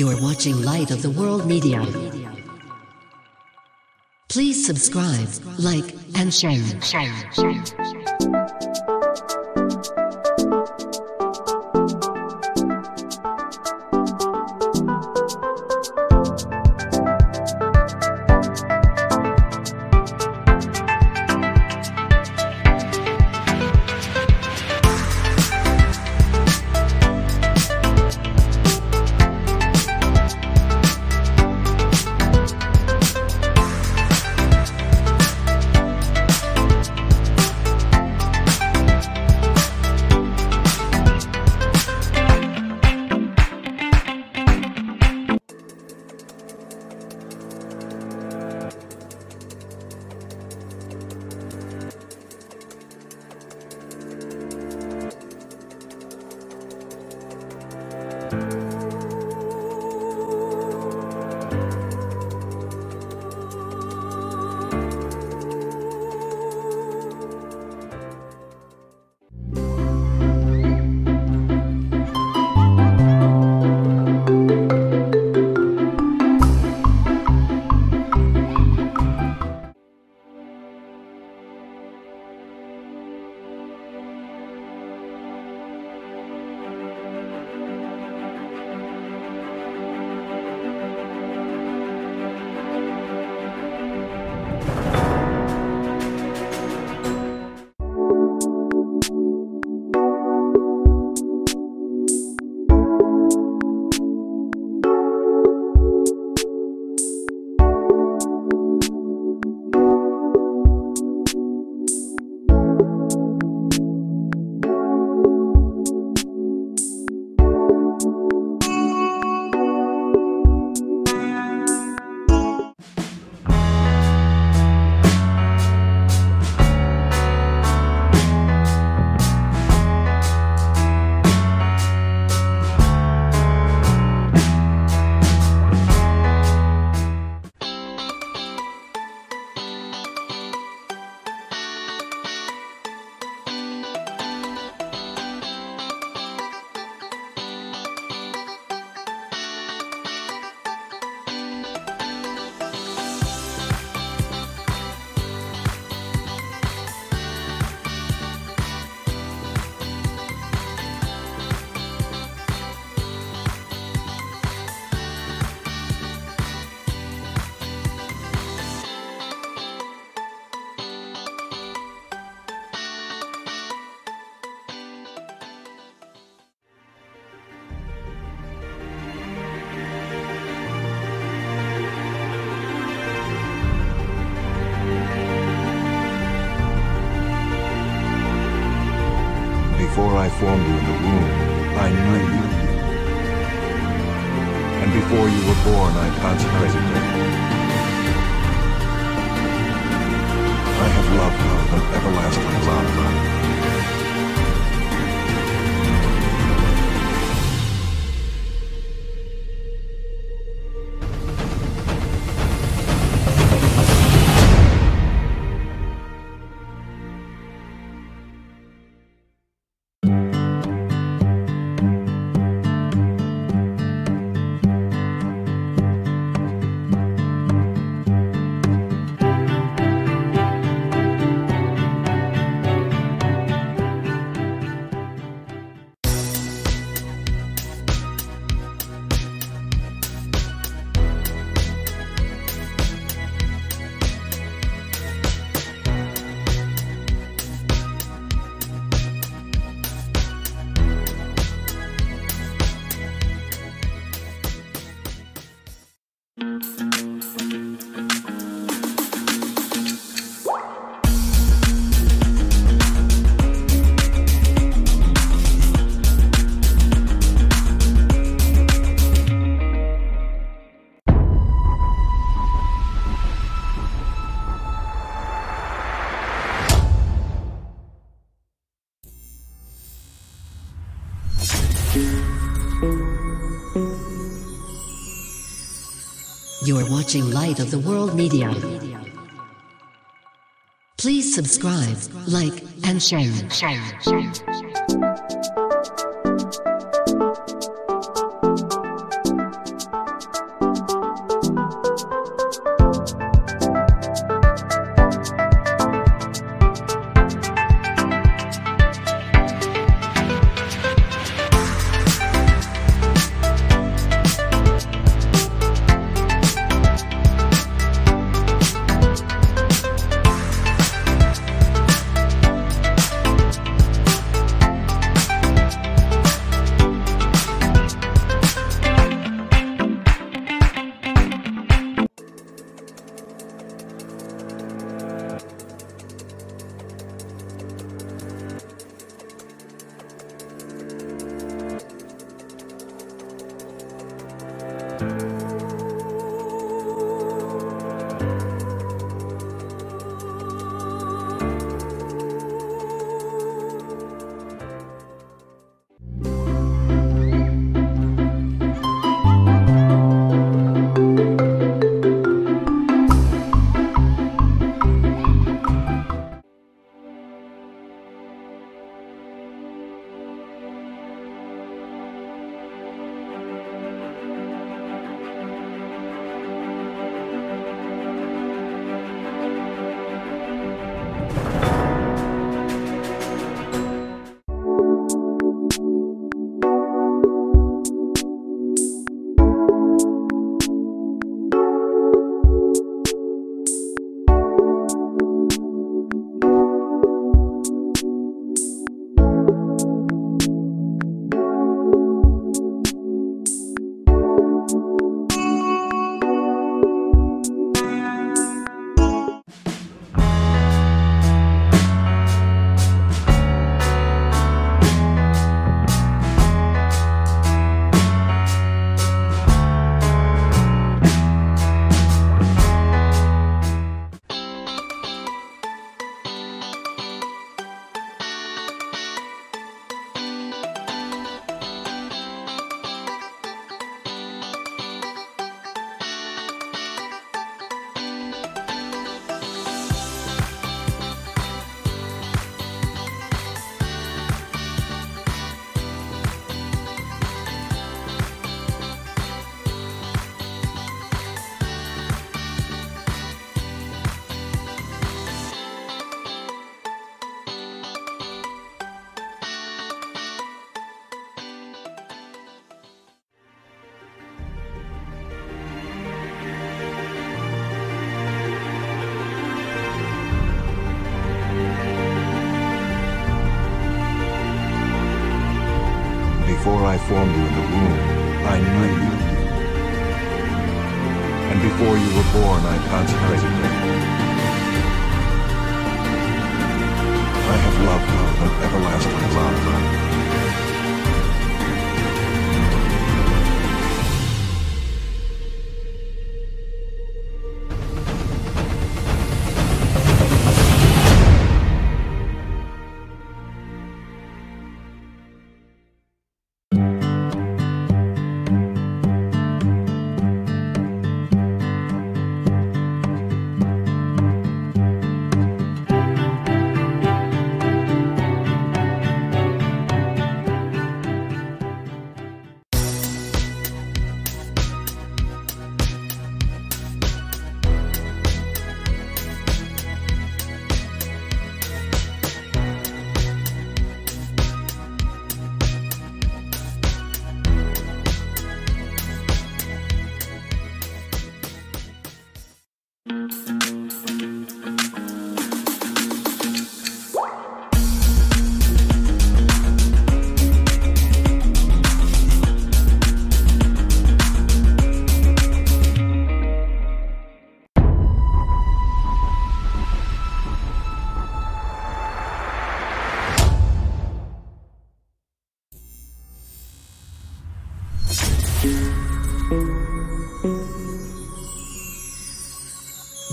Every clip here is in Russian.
You're watching Light of the World Media. Please subscribe, like, and share. Before watching Light of the World Media. Please subscribe, like, and share.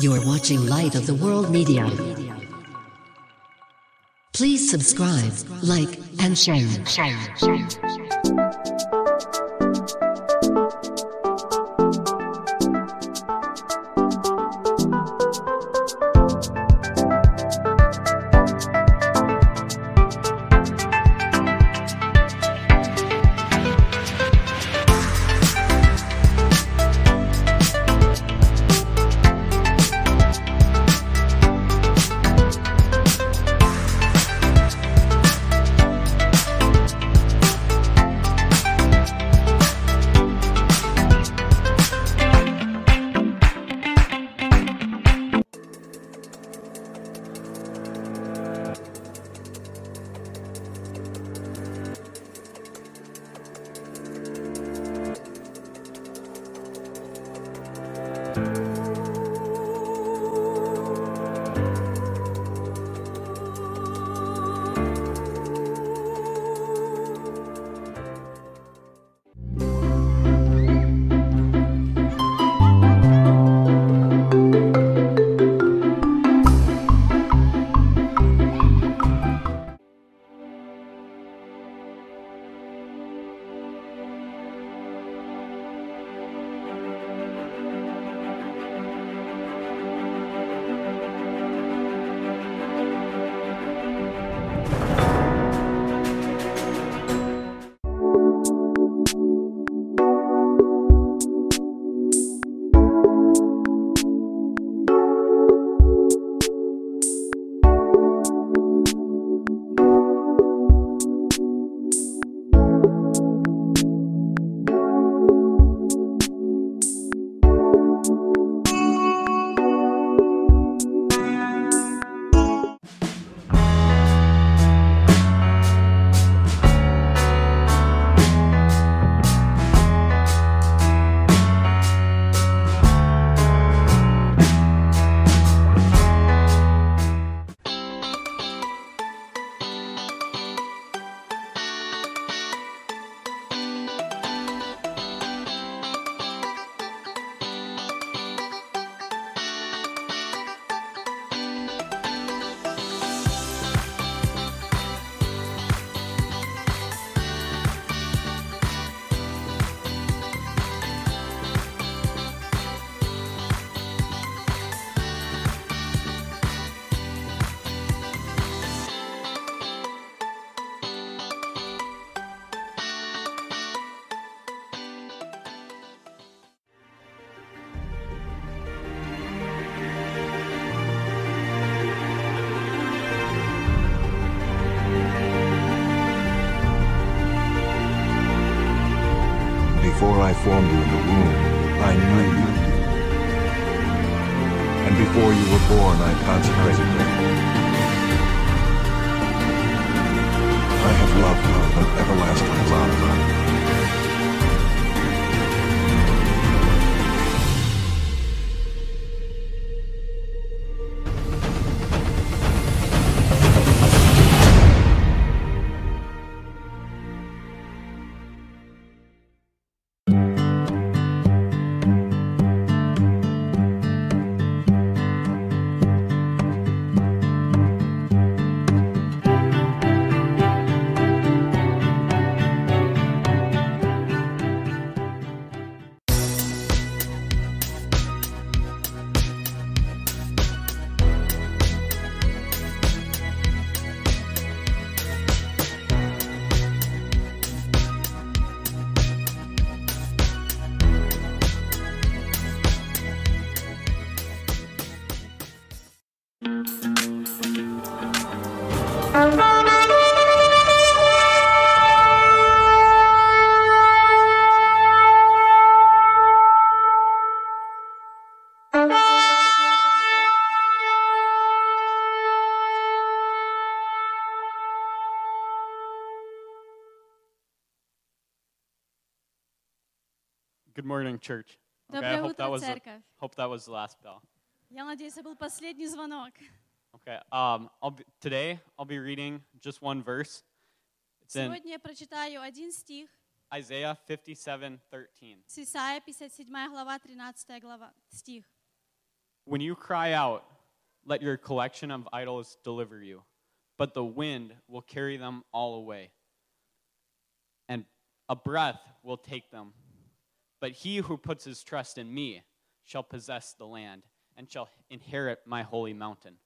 You're watching Light of the World Media. Please subscribe, like, and share. Good morning, church. Okay, I Доброе hope that утро, was the, церковь. hope that was the last bell. Я надеюсь, это был последний звонок. Okay. Um, I'll be, today I'll be reading just one verse. It's in Сегодня я прочитаю один стих Isaiah 57:13. с Исаия, 57 глава, 13 глава, стих. When you cry out, let your collection of idols deliver you, but the wind will carry them all away, and a breath will take them. But he who puts his trust in me shall possess the land and shall inherit my holy mountain.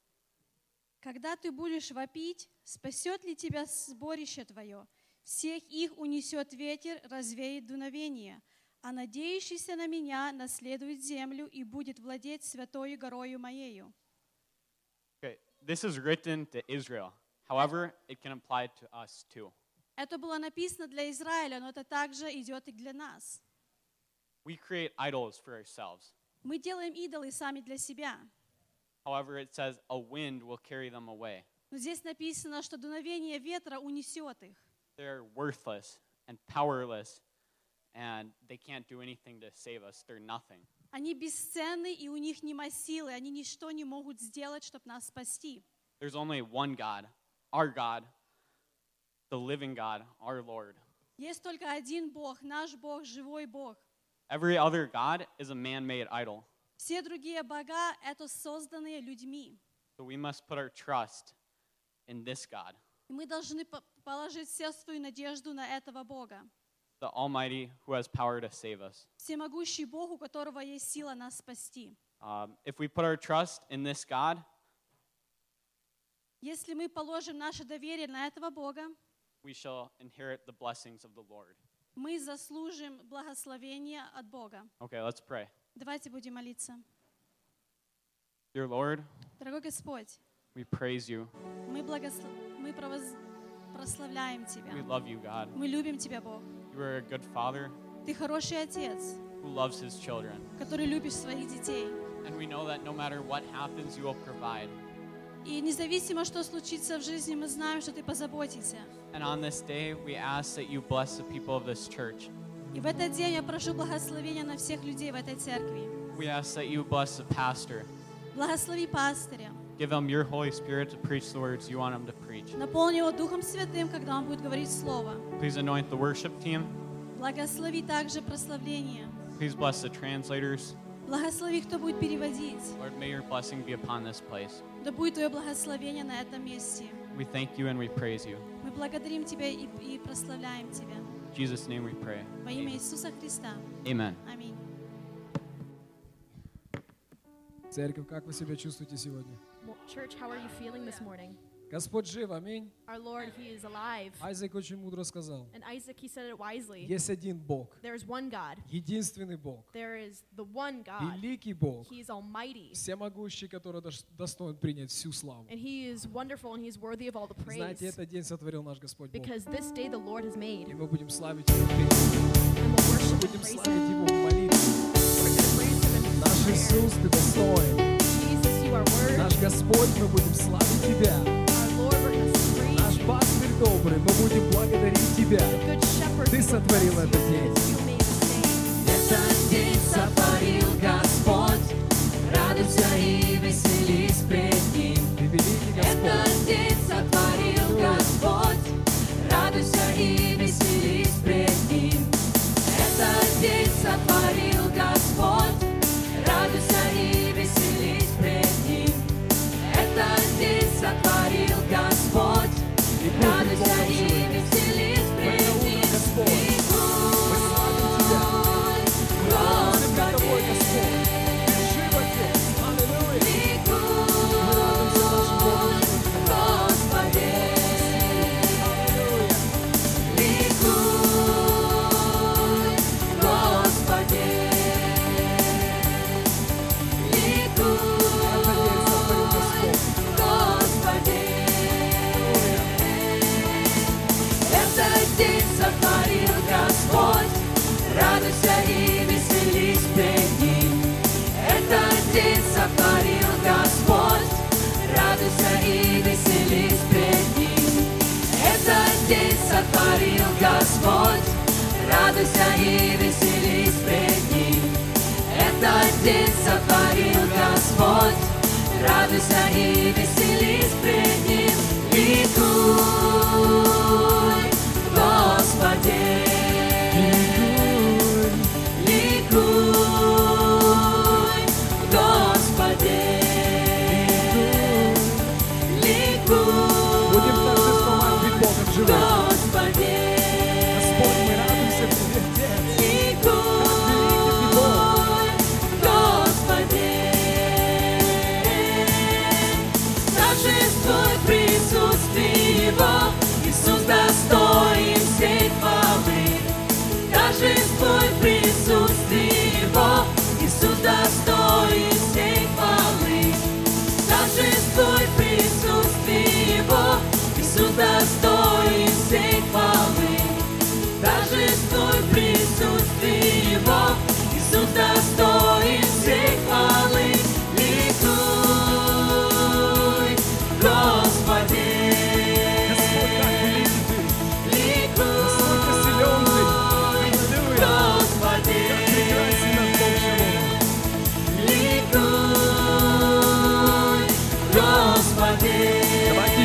Когда ты будешь вопить, спасет ли тебя сборище твое? Всех их унесет ветер, развеет дуновение. А надеющийся на меня наследует землю и будет владеть святою горою моею. Okay, this is written to Israel. However, it can apply to us too. Это было написано для Израиля, но это также идет и для нас. We create idols for ourselves. Мы делаем идолы сами для себя. However, it says a wind will carry them away. Но здесь написано, что дуновение ветра унесет их. They're worthless and powerless, and they can't do anything to save us. They're nothing. Они бесценны, и у них нема силы, они ничто не могут сделать, чтобы нас спасти. There's only one God, our God, the living God, our Lord. Есть только один Бог, наш Бог, живой Бог. Every other God is a man made idol. Все другие бога — это созданные людьми. So we must put our trust in this God, И мы должны по- положить всю свою надежду на этого Бога. the Almighty who has power to save us. Всемогущий Бог, у которого есть сила нас спасти. Um, if we put our trust in this God, Если мы положим наше доверие на этого Бога, we shall inherit the blessings of the Lord. Мы заслужим благословение от Бога. Okay, let's pray. Давайте будем молиться. Dear Lord, Дорогой Господь, we praise you. мы, благослов... мы провоз- прославляем Тебя. We love you, God. Мы любим Тебя, Бог. You are a good father Ты хороший отец, who loves his children. который любишь своих детей. And we know that no matter what happens, you will provide. И независимо, что случится в жизни, мы знаем, что Ты позаботишься. And on this day, we ask that you bless the people of this church. И в этот день я прошу благословения на всех людей в этой церкви. We ask that you bless the pastor. Благослови пастыря. Give him your Holy Spirit to preach the words you want him to preach. Наполни его Духом Святым, когда он будет говорить Слово. Please anoint the worship team. Благослови также прославление. Please bless the translators. Благослови, кто будет переводить. Lord, may your blessing be upon this place. Да будет Твое благословение на этом месте. We thank you and we praise you. Мы благодарим Тебя и, и прославляем Тебя. In Jesus' name we pray. Во имя Иисуса Христа. Amen. Аминь. Церковь, как вы себя чувствуете сегодня? Church, how are you feeling this morning? Господь жив, аминь. Our Lord, He is alive. Айзек очень мудро сказал. And Isaac, he said it wisely. Есть один Бог, There is one God. единственный Бог, There is the one God. великий Бог, He is almighty. всемогущий, который дос- достоин принять всю славу. And He is wonderful and He is worthy of all the Знаете, praise. этот день сотворил наш Господь Бог. Because this day the Lord has И made. мы будем славить Его worship будем славить. Его в молитве. Наш. Иисус, Ты достоин. Наш Господь, мы будем славить Тебя. Пастырь добрый, мы будем благодарить Тебя. The good shepherd. Ты we will сотворил этот you день. Этот день сотворил Господь, радуйся и веселись пред Ним. Ты великий Господь. Этот день сотворил Господь, радуйся и радуйся и веселись пред Ним. Этот день сотворил Господь, радуйся и веселись пред Ним. Ликуй, Господи,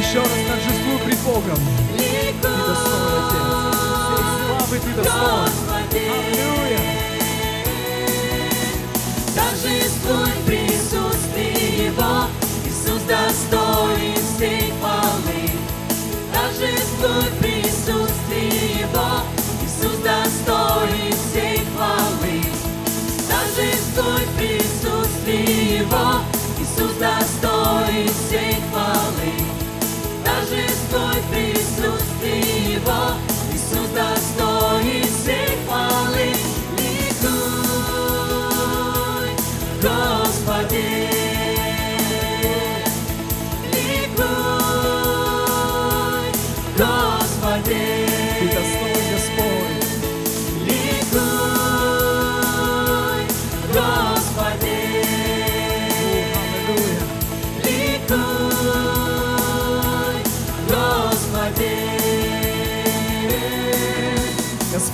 еще раз торжествуй пред Богом. Ты достоин, Отец. Всей славы Ты достоин. Аллилуйя. Торжествуй в присутствии Его, Иисус достоин всей хвалы. Торжествуй в присутствии Его, Иисус достоин всей хвалы. Торжествуй в присутствии Его, Иисус достоин присутствии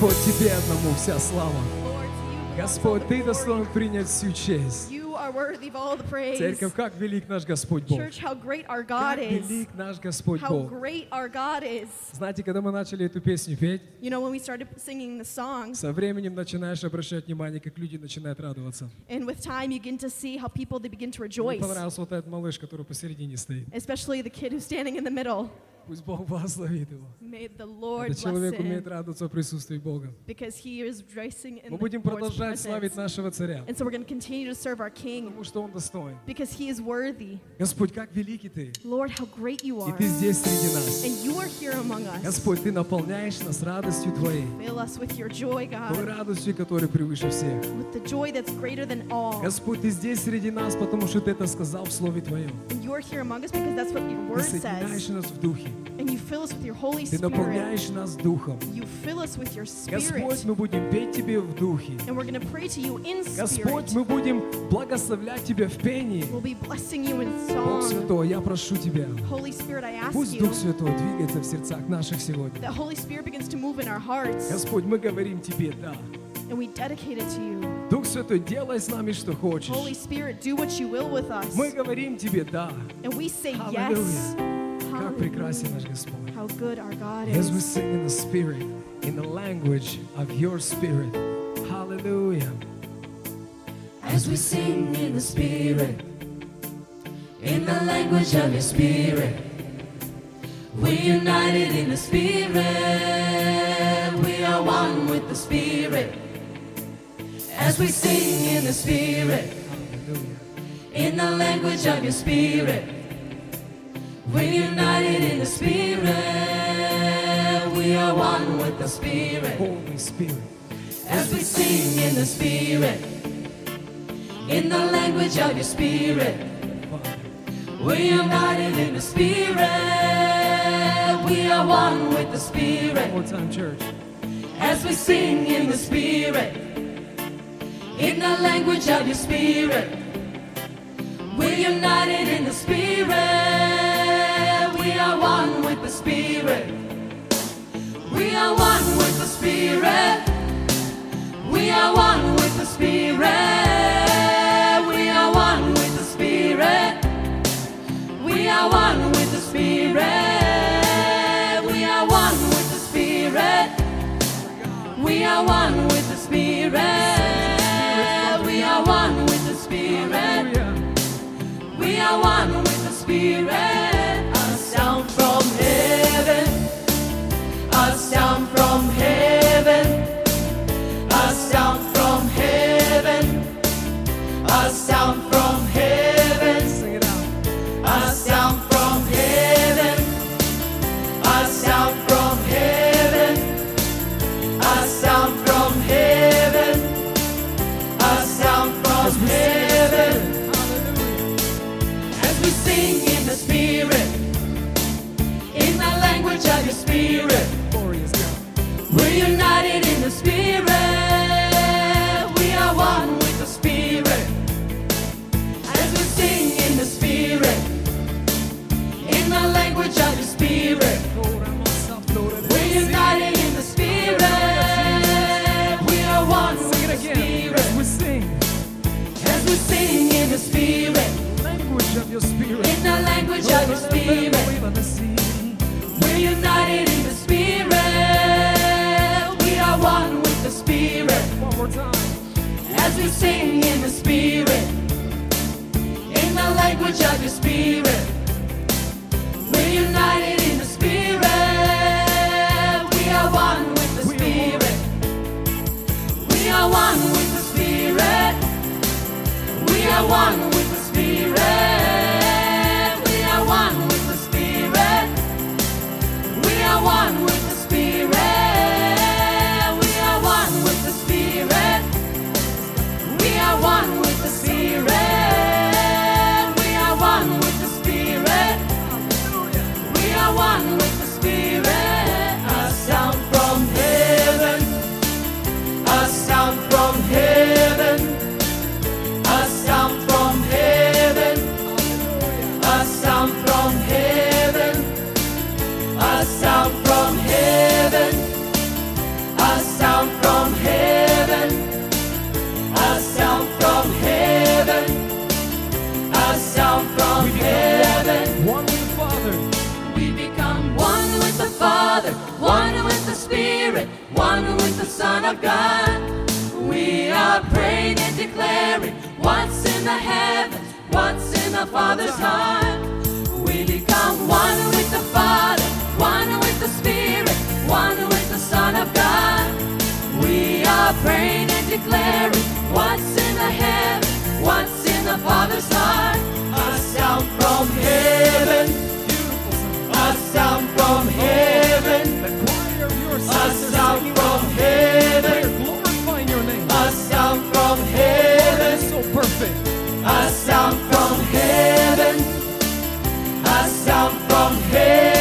Господь, Тебе одному вся слава. Господь, Ты достоин принять всю честь. You are worthy of all the praise. Церковь, как велик наш Господь Бог. Church, how great our God Как is. велик наш Господь How Бог. great our God is. Знаете, когда мы начали эту песню петь, You know, when we started singing the song, со временем начинаешь обращать внимание, как люди начинают радоваться. and with time you begin to see how people they begin to Мне rejoice, понравился вот этот малыш, который посередине стоит. especially the kid who's standing in the middle. Пусть Бог благословит его. May the Lord Этот bless человек умеет him радоваться в присутствии Бога. because he is rejoicing in Мы the будем Lord's продолжать славить presence. нашего царя. King потому что Он достоин. because He is worthy. Господь, как великий Ты, Lord, how great you и are. Ты здесь среди нас. And you are here among us. Господь, Ты наполняешь нас радостью Твоей, Fill us with your joy, той God, радостью, которая превыше всех. with the joy that's greater than all. Господь, Ты здесь среди нас, потому что Ты это сказал в Слове Твоем. And you are here among us because that's what your Ты word соединяешь says. нас в Духе. And you fill us with your Holy Ты Spirit. наполняешь нас Духом. You fill us with your Господь, Spirit. мы будем петь Тебе в Духе. And we're going to pray to you in Господь, spirit. мы будем благословлять Тебя в пении. We'll be blessing you in Бог. Святой, я прошу Тебя, Holy Spirit, I ask пусть Дух Святой двигается в сердцах наших сегодня. that Holy Spirit begins to move in our hearts. Господь, мы говорим Тебе «да». And we dedicate it to you. Дух Святой, делай с нами, что хочешь. Holy Spirit, do what you will with us. Мы говорим Тебе «да». And we say yes. Hallelujah. Как Hallelujah. прекрасен наш Господь. How good our God As we is. sing in the Spirit, in the language of Your Spirit. Hallelujah. As we sing in the Spirit, in the language of your Spirit, we're united in the Spirit. We are one with the Spirit. As we sing in the Spirit, in the language of your Spirit, we're united in the Spirit. We are one with the Spirit. Holy Spirit. As we sing in the Spirit, in the language of your Spirit, we're united in the Spirit. We are one with the Spirit. One more time, church. As we sing in the Spirit, in the language of your Spirit, we're united in the Spirit. We are one with the Spirit. We are one with the Spirit. We are one with the Spirit. Are one with the Spirit. We are one with the Spirit. We are one with the Spirit. We are one with the Spirit. We are one with the Spirit. Language of your spirit. We're united in the spirit. We are one with the spirit. One more time. As we sing in the spirit. In the language of your spirit. of God. We are praying and declaring what's in the heavens, what's in the Father's heart. We become one with the Father, one with the Spirit, one with the Son of God. We are praying and declaring what's in the heavens, what's in the Father's heart. A sound from heaven, a sound from heaven, a sound from heaven. A sound from heaven, a sound from heaven.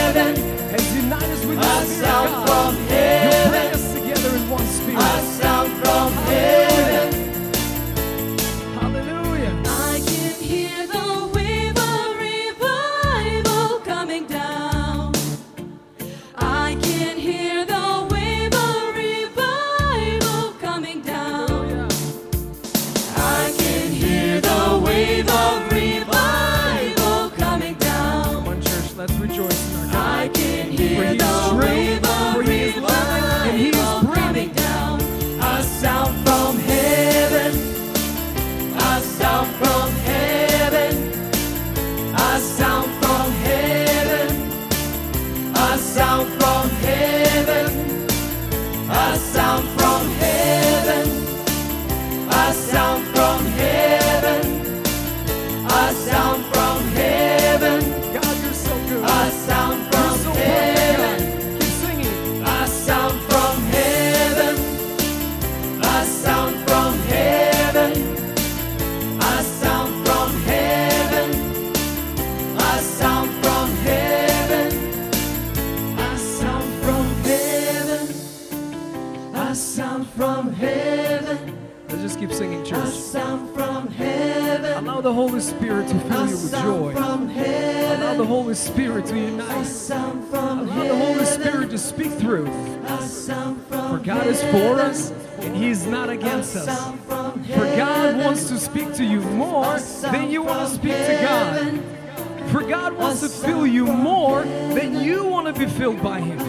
Spirit to fill you with joy. Allow the Holy Spirit to unite. Allow the Holy Spirit to speak through. For God is for us and He is not against us. For God wants to speak to you more than you want to speak to God. For God wants to fill you more than you want to be filled by Him.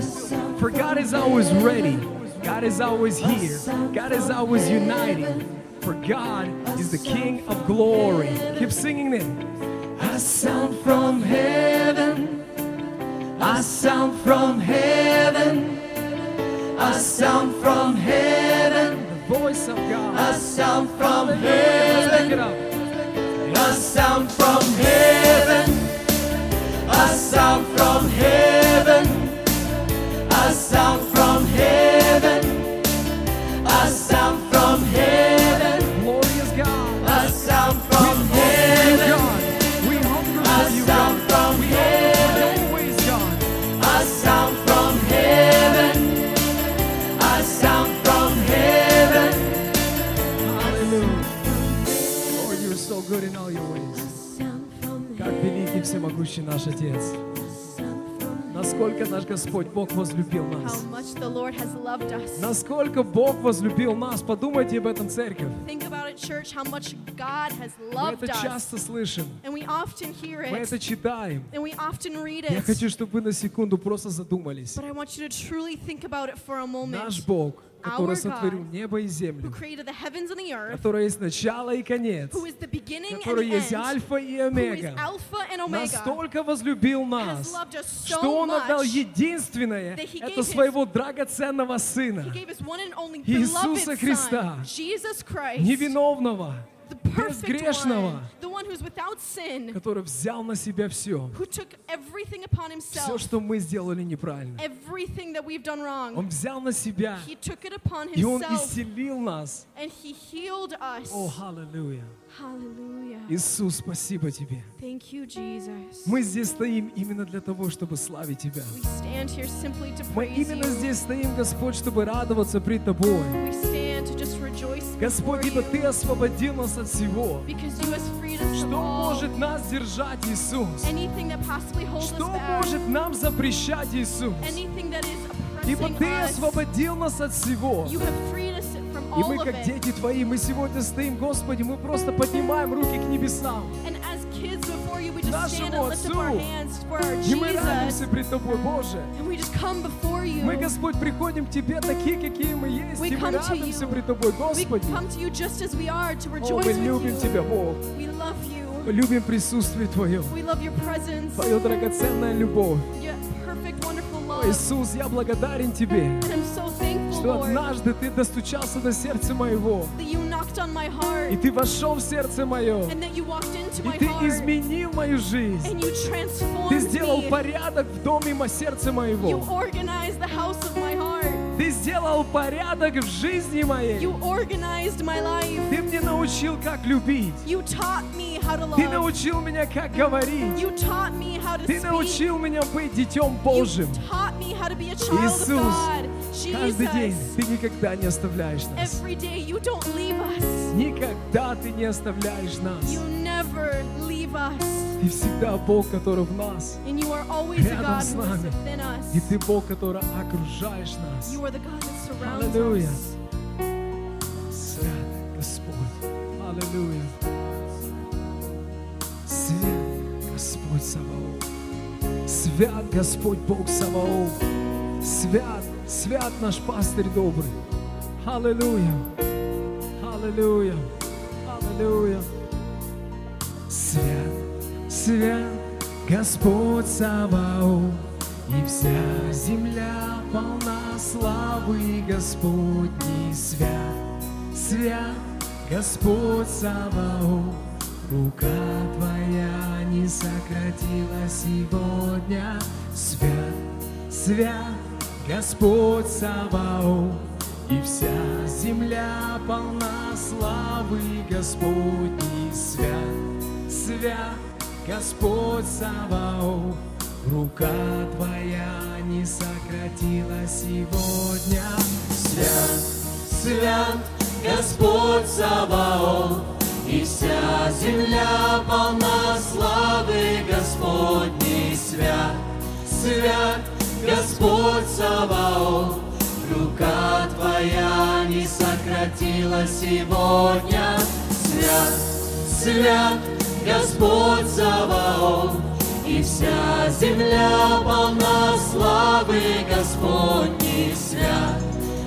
For God is always ready. God is always here. God is always uniting. For God is the King of glory. Keep singing it. A sound from heaven. A sound from heaven. A sound from heaven. The voice of God. A sound from heaven. Let's pick it. A sound from heaven. A sound from heaven. A sound всемогущий наш Отец. Насколько наш Господь Бог возлюбил How нас. much the Lord has loved us. Насколько Бог возлюбил нас. Подумайте об этом, церковь. Church, how much God has Мы loved это us. часто слышим. And we often hear Мы it. это читаем. And we often read Я it. хочу, чтобы вы на секунду просто задумались. But I want you to truly think about it for a moment. Который сотворил небо и землю, который есть начало и конец, который есть Альфа и Омега, настолько возлюбил нас, что Он отдал единственное, это своего драгоценного Сына, Иисуса Христа, невиновного, безгрешного, one, который взял на себя все, все, что мы сделали неправильно. wrong. Он взял на себя, и Он исцелил нас. О, аллилуйя! Иисус, спасибо Тебе. Thank you, Jesus. Мы здесь стоим именно для того, чтобы славить Тебя. We stand here simply to Мы именно здесь стоим, Господь, чтобы радоваться пред Тобой. We stand to just rejoice Господь, ибо Ты освободил нас от всего. Что может нас держать, Иисус? Что может нам запрещать, Иисус? Ибо Ты освободил нас от всего. И мы, как дети Твои, мы сегодня стоим, Господи, мы просто поднимаем руки к небесам. Нашему Отцу. И мы радуемся пред Тобой, Боже. Мы, Господь, приходим к Тебе такие, какие мы есть, и мы радуемся пред Тобой, Господи. О, мы любим. Тебя, Бог. Мы любим присутствие Твое. Твою драгоценная любовь. О. Иисус, я благодарен Тебе, что однажды Ты достучался до сердца моего, и Ты вошел в сердце мое, и Ты изменил мою жизнь. Ты сделал порядок в доме сердца моего. Ты сделал порядок в жизни моей. You organized my life. Ты мне научил, как любить. You taught me how to Ты love. научил меня, как говорить. You taught me how to Ты speak. научил меня быть детем You Божьим. taught me how to be a child of Иисус, God. Каждый день Ты никогда не оставляешь нас. every day you don't leave us. Никогда Ты не оставляешь нас. Ты всегда Бог, который в нас. Рядом с нами. И Ты Бог, который окружаешь нас. Us. Свят Господь. Аллилуйя. Свят Господь Саваоф. Свят Господь Бог Саваоф. Свят, свят наш пастырь добрый. Аллилуйя. Аллилуйя. Аллилуйя. Свят, свят Господь Саваоф. И вся земля полна славы Господней свят, свят Господь Саваоф. Рука Твоя не сократилась сегодня, свят, свят Господь Саваоф. И вся земля полна славы Господней свят, свят Господь Саваоф. Рука Твоя не сократилась сегодня. Свят, свят Господь Саваоф, и вся земля полна славы Господней. Свят, свят, Господь Саваоф, рука Твоя не сократила сегодня. Свят, свят, Господь Саваоф, и вся земля полна славы Господней. Свят,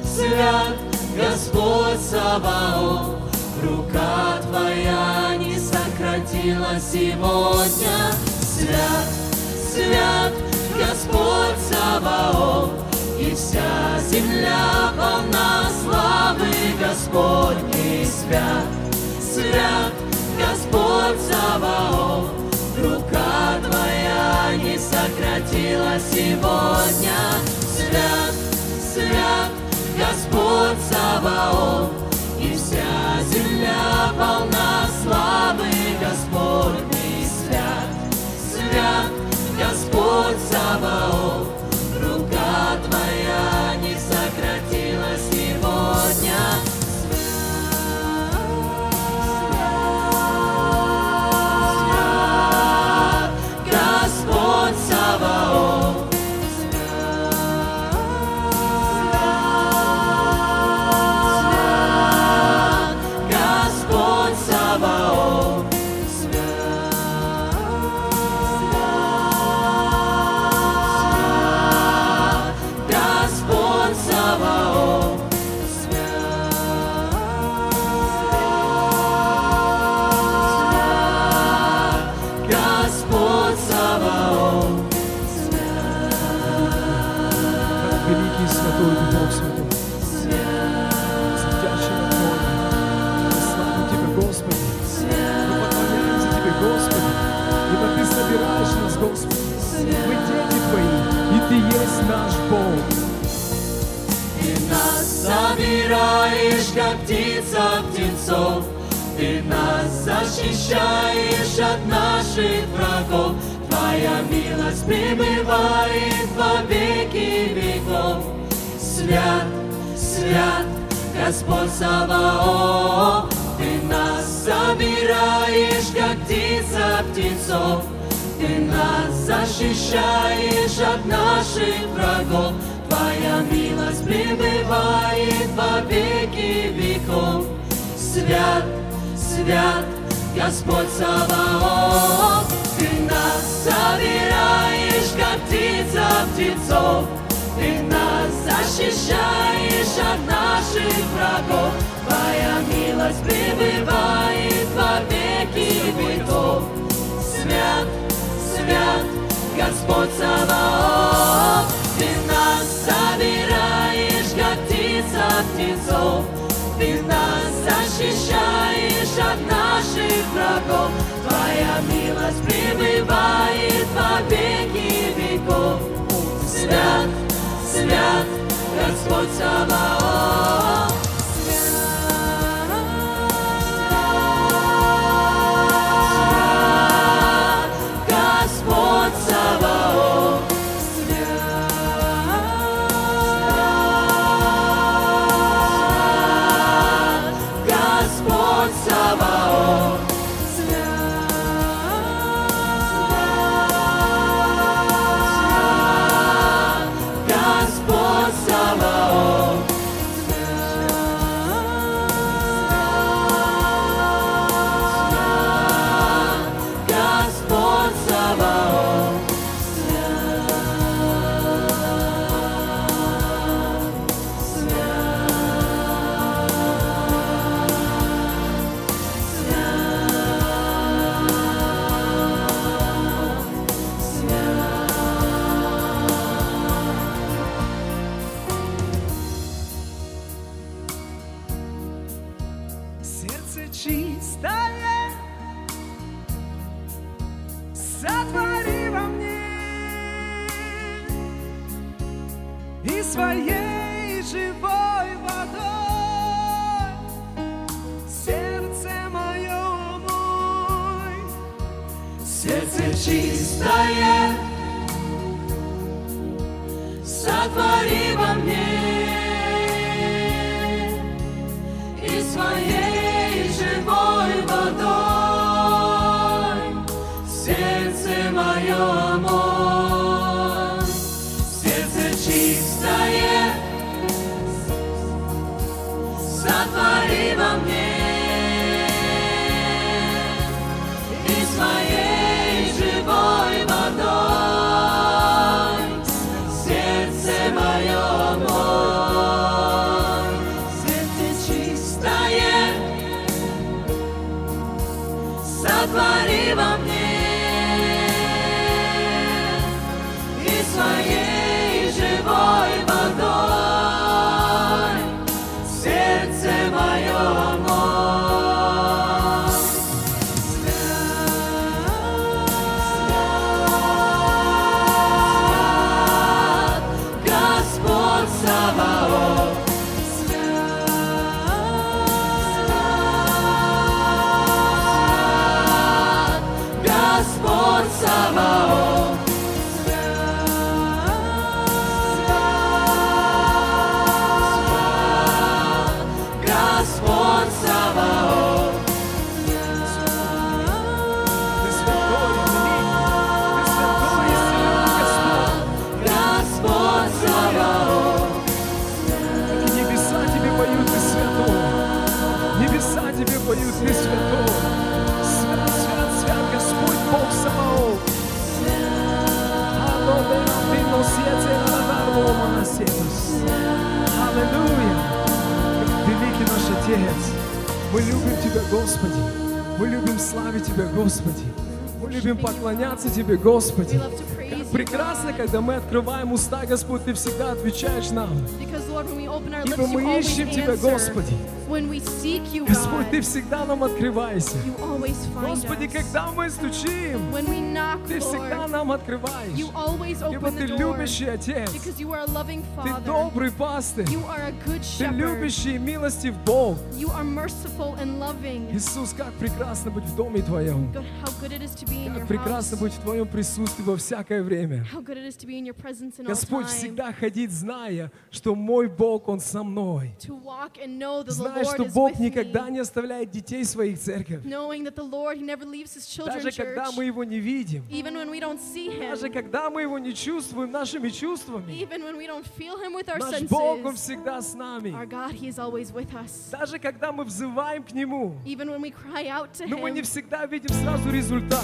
свят, Господь Саваоф, рука Твоя не сократила сегодня. Свят, свят, Господь Саваоф, и вся земля полна славы Господней. Свят, свят, Господь Саваоф, рука Твоя не сократила сегодня. Свят, свят, Господь Саваоф, и вся земля полна славы Господней. Свят, свят, Господь Саваоф, собираешь, как птица птенцов, Ты нас защищаешь от наших врагов. Твоя милость пребывает во веки веков. Свят, свят, Господь Саваоф, Ты нас собираешь, как птица птенцов, Ты нас защищаешь от наших врагов. Твоя милость пребывает во веки веков. Свят, свят, Господь Саваоф, Ты нас собираешь, как птица птенцов, Ты нас защищаешь от наших врагов. Твоя милость пребывает во веки веков. Свят, свят, Господь Саваоф, собираешь, как птица птенцов, Ты нас защищаешь от наших врагов. Твоя милость пребывает во веки веков. Свят, свят, Господь Саваоф, Господи. Мы любим славить Тебя, Господи. Мы любим поклоняться Тебе, Господи. You, Прекрасно, когда мы открываем уста, Господь, Ты всегда отвечаешь нам. Ибо мы ищем Тебя. Господи. You, Господь, Ты всегда нам открывайся. Господи, когда мы стучим, knock, Ты всегда нам открываешь. Ибо Ты любящий Отец. Ты добрый пастырь. Ты любящий и милостив Бог. Иисус, как прекрасно быть в доме Твоем. Как прекрасно быть в Твоем присутствии во всякое время. Господь, всегда ходить, зная, что мой Бог, Он со мной. To Зная, Lord что Бог никогда не оставляет детей своих церковь. Даже когда мы Его не видим. Даже когда мы Его не чувствуем нашими чувствами. Наш. Бог, Он всегда с нами. Даже когда мы взываем к Нему, но мы не всегда видим сразу результат.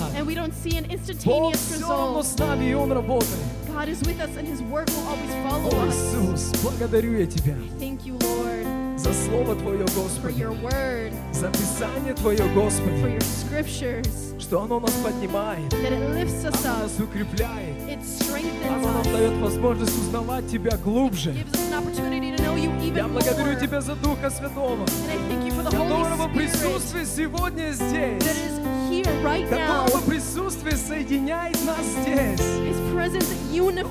Бог все равно с нами, и Он работает. God is with us and His work will always О, follow us. Иисус, благодарю я Тебя Thank you, Lord, за Слово Твое, for Господи, your word, за Писание Твое, for Господи, your scriptures, что оно нас поднимает, that it lifts us оно up, нас укрепляет, оно нам дает возможность узнавать Тебя глубже. Я благодарю Тебя за Духа Святого, которого присутствие сегодня здесь, которого присутствие соединяет нас здесь,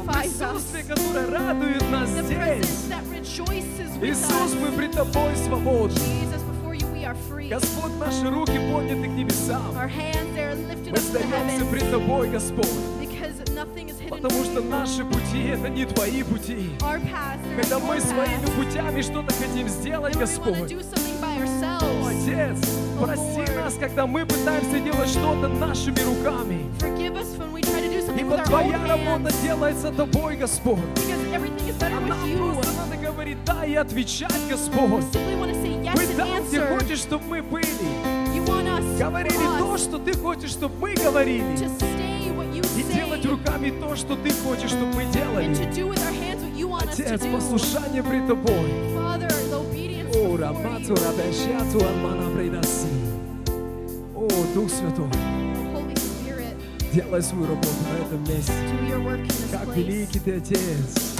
присутствие, которое радует нас здесь. Иисус, мы пред Тобой свободны. Господь, наши руки подняты к небесам. Мы сдаемся пред Тобой, Господь, потому что наши пути — это не Твои пути. Когда мы своими путями что-то хотим сделать, Господь, О, Отец, прости Lord. нас, когда мы пытаемся делать что-то нашими руками. Ибо Твоя работа делается Тобой, Господь. А нам просто надо говорить «да» и отвечать, Господь. and там, где хочешь, чтобы мы были. Говорили то, что Ты хочешь, чтобы мы говорили. И делать руками то, что Ты хочешь, чтобы мы делали. Отец, послушание пред Тобой. О, you. рабешату, алмана, предаси. О, Дух Святой, делай свою работу на этом месте. Как великий Ты, Отец.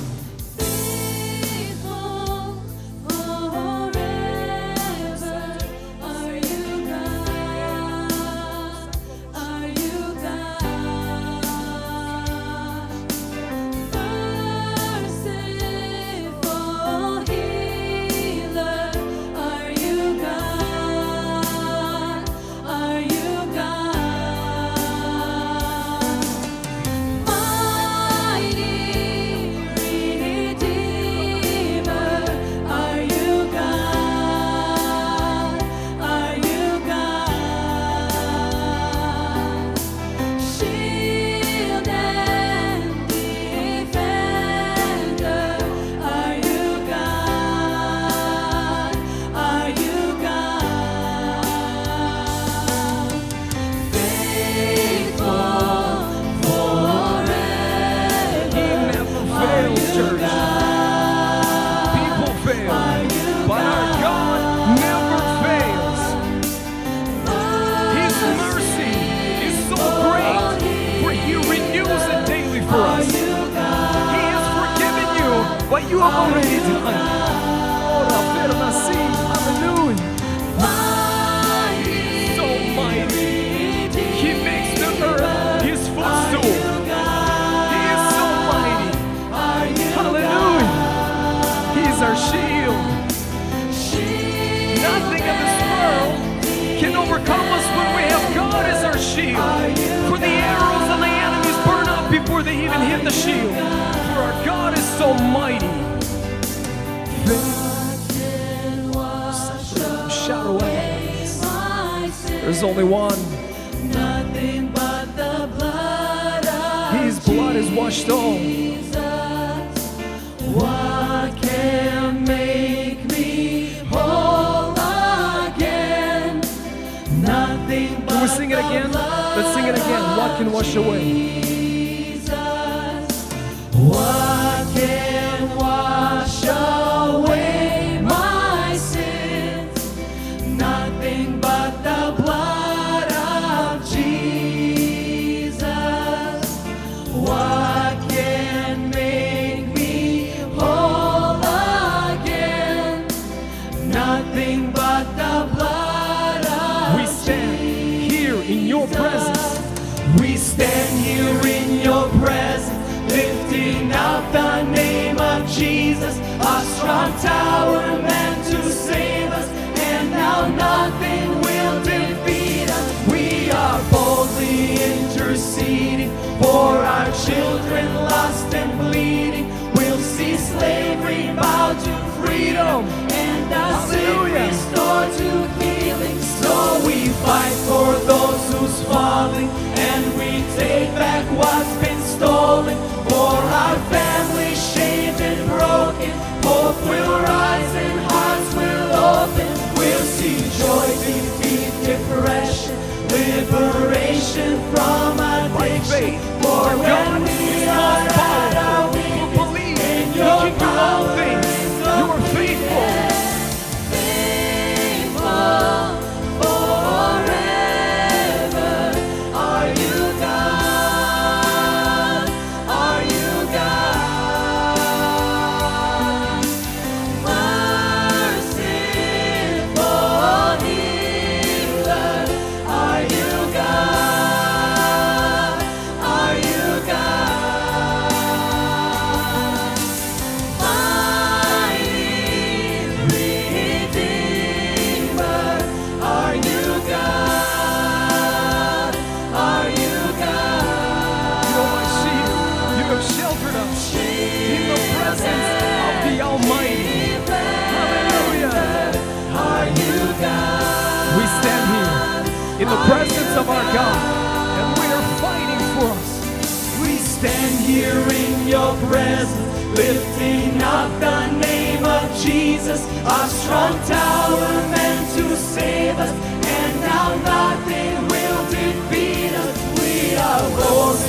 presence, lifting up the name of Jesus, our strong tower meant to save us, and now nothing will defeat us. We are rosy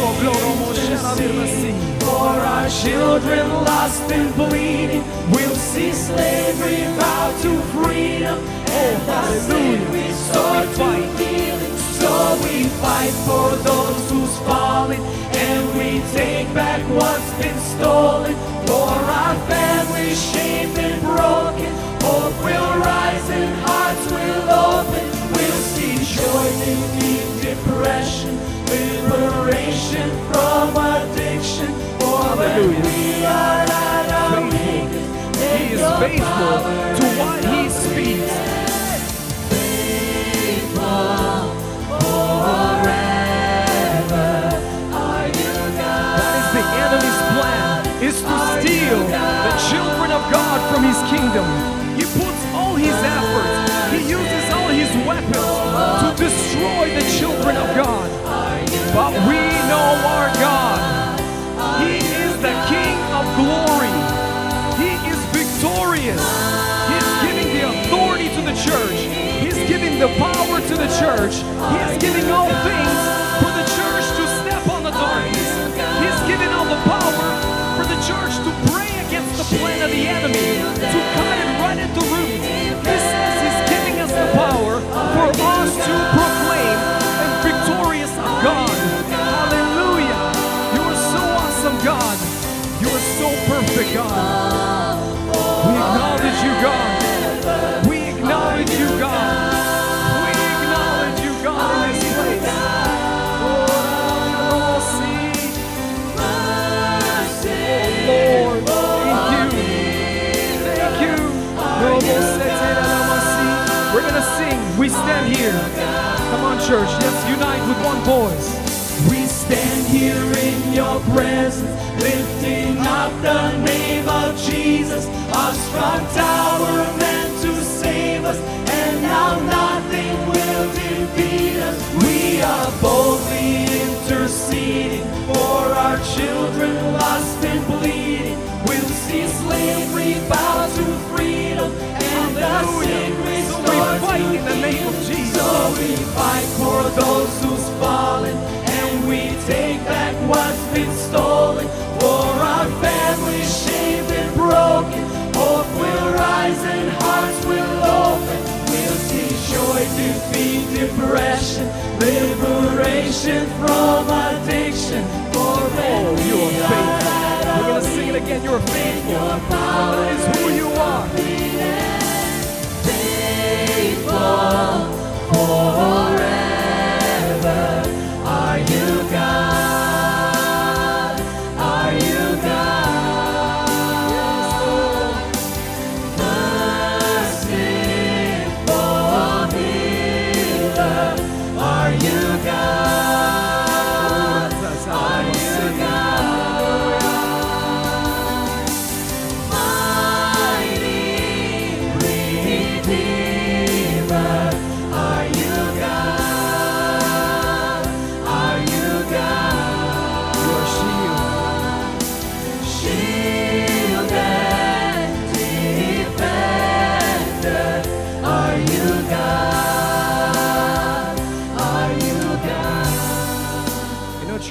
for our children lost and bleeding. We'll see slavery bow to freedom, and our sin restored to healing. So we fight for those who's fallen, and we take back what's been stolen. For our family, shamed and broken. Hope will rise and hearts will open. We'll see joy in deep depression, liberation from addiction. For when we are at our weakest, He is faithful to what He speaks. from his kingdom. He puts all his efforts, he uses all his weapons to destroy the children of God. But we know our God. He is the King of glory. He is victorious. He's giving the authority to the church. He's giving the power to the church. He's giving all things stand here. Come on, church. Let's unite with one voice. We stand here in your presence, lifting up the name of Jesus, our strong tower meant to save us, and now nothing will defeat us. We are boldly interceding for our children lost and bleeding. We'll see slavery bow to freedom, and the sick So we fight to in the name heal. of Jesus. So we fight for those who's fallen, and we take back what's been stolen. For our families shamed and broken, hope will rise and hearts will open. We'll see joy defeat depression, liberation from addiction. For Oh, you are faithful. We're to sing it again. You're faithful. That is who you are forever.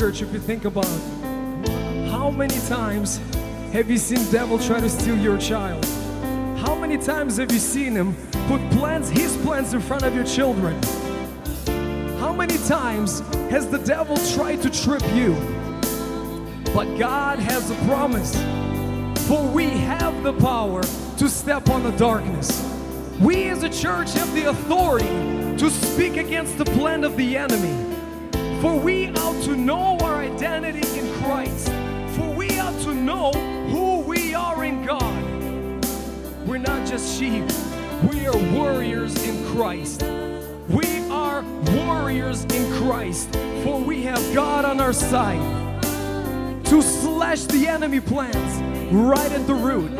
Church, if you think about it, how many times have you seen devil try to steal your child? How many times have you seen him put plans, his plans in front of your children? How many times has the devil tried to trip you? But God has a promise. For we have the power to step on the darkness. We as a church have the authority to speak against the plan of the enemy. For we ought to know our identity in Christ. For we ought to know who we are in God. We're not just sheep, we are warriors in Christ. We are warriors in Christ, for we have God on our side to slash the enemy plans right at the root.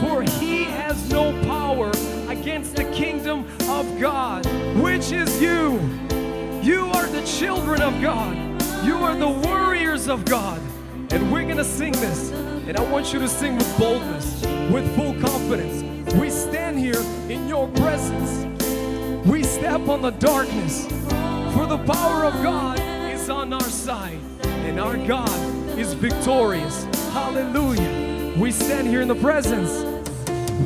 For he has no power against the kingdom of God, which is you. You are the children of God. You are the warriors of God. And we're going to sing this. And I want you to sing with boldness, with full confidence. We stand here in your presence. We step on the darkness. For the power of God is on our side. And our God is victorious. Hallelujah. We stand here in the presence.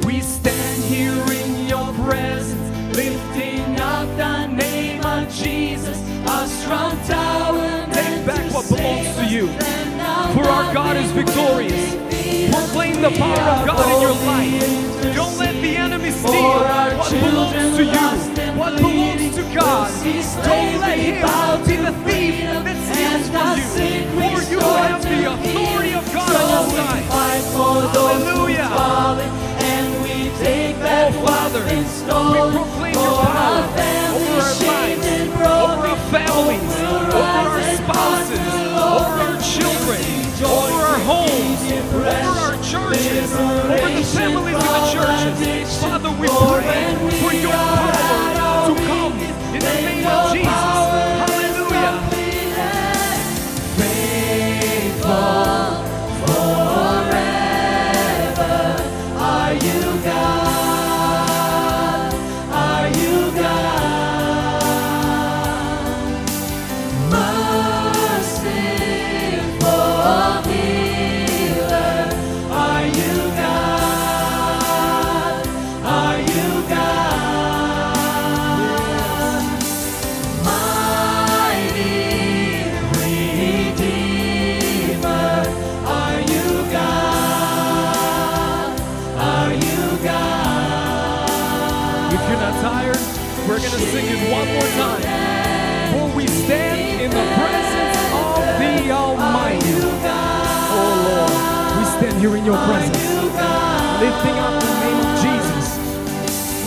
We stand here in your presence, lifting up the name of Jesus, our strong tower. Take back what belongs to you. For our God is victorious. Proclaim the power of God in your life. Don't let the enemy steal what belongs to you, what belongs to God. Don't let him be the thief that steals from you. For you have the authority of God on your side. Fight for those who Hallelujah. Oh, fallen, and we take back Oh, Father, been we proclaim For your our power families over our lives, and over our families, over our spouses, over our children, over our homes, over our churches, over the families of the churches. Father, we pray for your power to come in the name of Jesus. your presence. Lifting up the name of Jesus.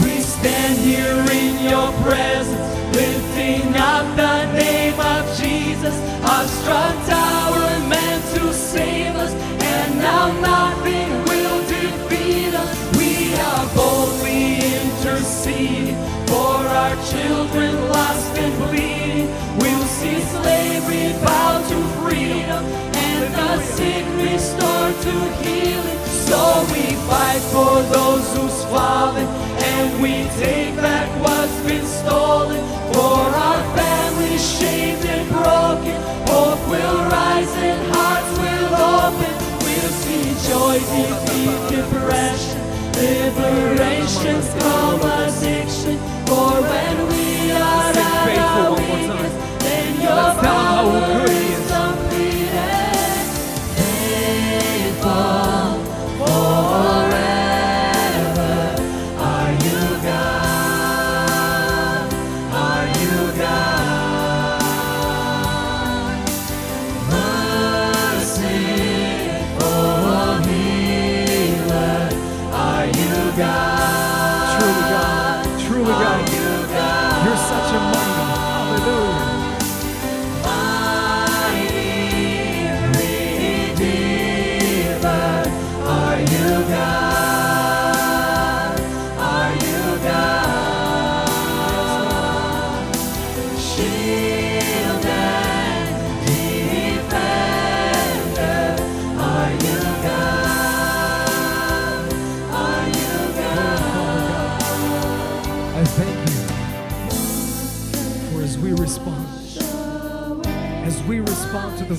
We stand here in your presence, lifting up the name of Jesus. Our strong tower meant to save us, and now nothing will defeat us. We are boldly interceding for our children lost and bleeding. We'll see slavery bound to freedom and the sick restored to healing. So we fight for those who's fallen, and we take back what's been stolen. For our families shamed and broken, hope will rise and hearts will open. We'll see joy defeat depression, liberation from addiction. For when we are at our one more time. weakest, then your Let's tell 'em power is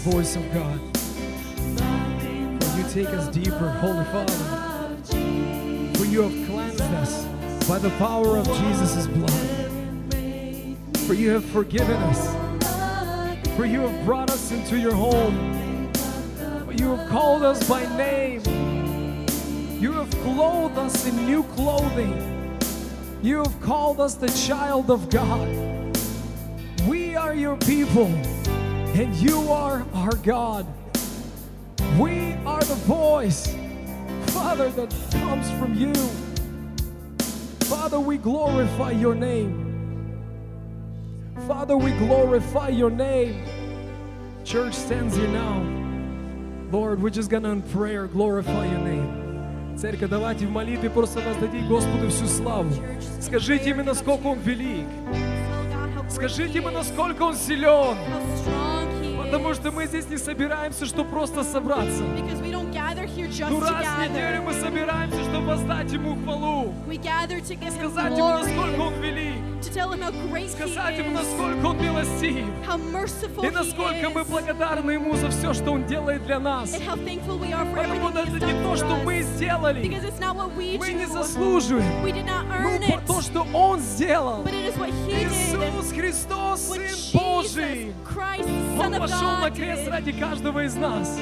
voice of God. For you take us deeper, Holy Father. For you have cleansed us by the power of Jesus' blood. For you have forgiven us. For you have brought us into your home. For you have called us by name. You have clothed us in new clothing. You have called us the child of God. We are your people, and you are our God. We are the voice, Father, that comes from you. Father, we glorify your name. Father, we glorify your name. Church stands here now. Lord, we're just gonna in prayer glorify your name. Церковь, давайте в молитве просто воздадите Господу всю славу. Скажите ему, насколько Он велик. Скажите ему, насколько Он силен. Потому что мы здесь не собираемся, чтобы просто собраться. Ну раз в неделю мы собираемся, чтобы воздать Ему хвалу. Сказать Ему, насколько Он велик. Сказать Ему, насколько Он милостив. И насколько мы благодарны Ему за все, что Он делает для нас. Потому что это не то, что мы сделали. Мы не заслуживаем. Ну, it, то, что Он сделал. Иисус Христос, Сын Божий. Он пошел на крест ради каждого из нас.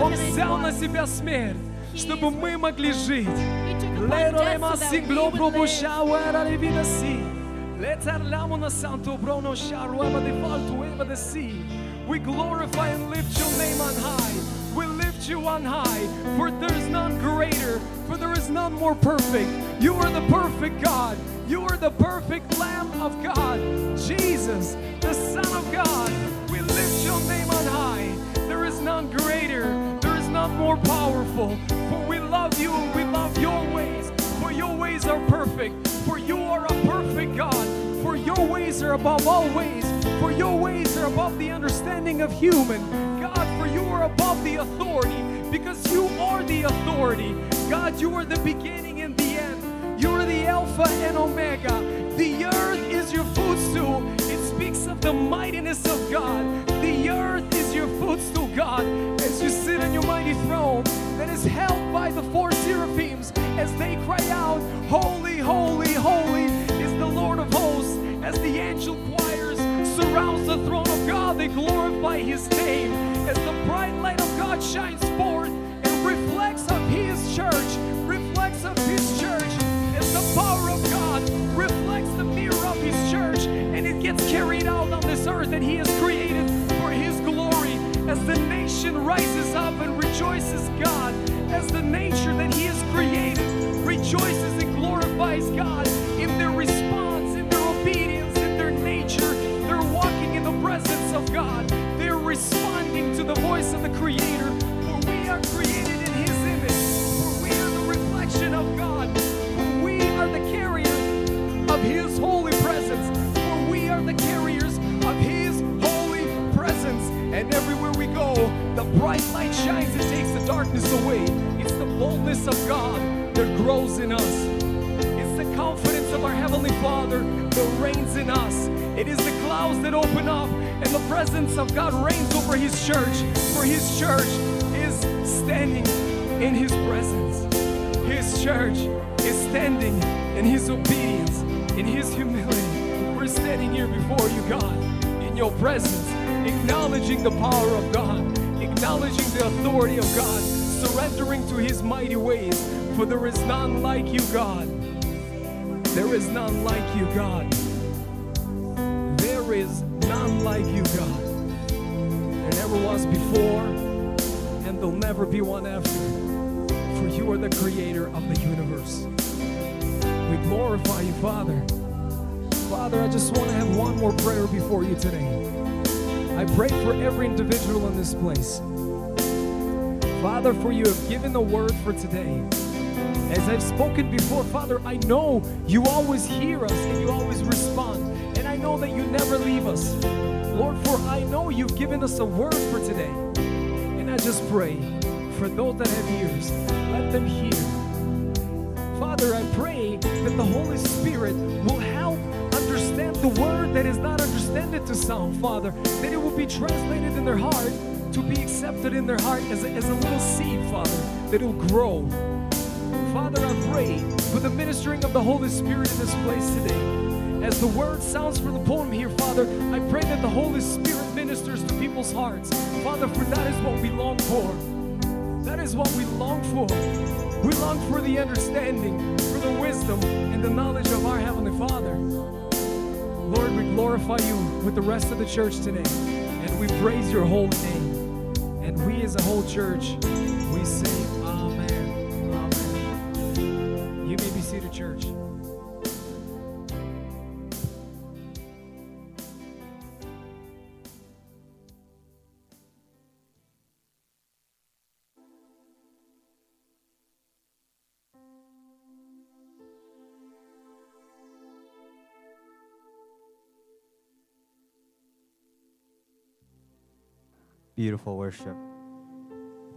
Он взял на себя смерть, чтобы мы могли жить. He took upon Lero death lema so that we singlo would probo live. shawara le. Letar lamo na santo brono sharu eba de falto eba de si. We glorify and lift your name on high. We lift you on high, for there is none greater, for there is none more perfect. You are the perfect God. You are the perfect Lamb of God, Jesus, the Son of God. We lift your name on high. There is none greater, there is none more powerful. For we love you we love your ways. For your ways are perfect. For you are a perfect God. For your ways are above all ways. For your ways are above the understanding of human. God, for you are above the authority. Because you are the authority. God, you are the beginning and the end. You are the Alpha and Omega. The earth is your footstool. It speaks of the mightiness of God. The earth is your footstool, God, as you sit on your mighty throne that is held by the four seraphims as they cry out, Holy, holy, holy Lord of hosts. As the angel choirs surrounds the throne of God, they glorify his name. As the bright light of God shines forth and reflects of his church, reflects of his church, as the power of God reflects the mirror of his church, and it gets carried out on this earth that he has created for his glory. As the nation rises up and rejoices God, as the nature that he has created rejoices and glorifies God their nature, they're responding to the voice of God. The creator, for we are created in his image, for we are the reflection of God, for we are the carriers of his holy presence, for we are the carriers of his holy presence. And everywhere we go, the bright light shines and takes the darkness away. It's the boldness of God that grows in us. Of our Heavenly Father that reigns in us. It is the clouds that open up and the presence of God reigns over His church. For His church is standing in His presence. His church is standing in His obedience, in His humility. We're standing here before you, God, in your presence, acknowledging the power of God, acknowledging the authority of God, surrendering to His mighty ways. For there is none like you, God. There is none like you, God. There is none like you, God. There never was before, and there'll never be one after. For you are the creator of the universe. We glorify you, Father. Father, I just want to have one more prayer before you today. I pray for every individual in this place. Father, for you have given the word for today. As I've spoken before, Father, I know you always hear us and you always respond. And I know that you never leave us. Lord, for I know you've given us a word for today. And I just pray for those that have ears, let them hear. Father, I pray that the Holy Spirit will help understand the word that is not understood to some, Father, that it will be translated in their heart to be accepted in their heart as a, as a little seed, Father, that it will grow. Father, I pray for the ministering of the Holy Spirit in this place today. As the word sounds from the poem here, Father, I pray that the Holy Spirit ministers to people's hearts. Father, for that is what we long for. That is what we long for. We long for the understanding, for the wisdom, and the knowledge of our Heavenly Father. Lord, we glorify you with the rest of the church today, and we praise your holy name. And we as a whole church, we say, seated, church. Beautiful worship,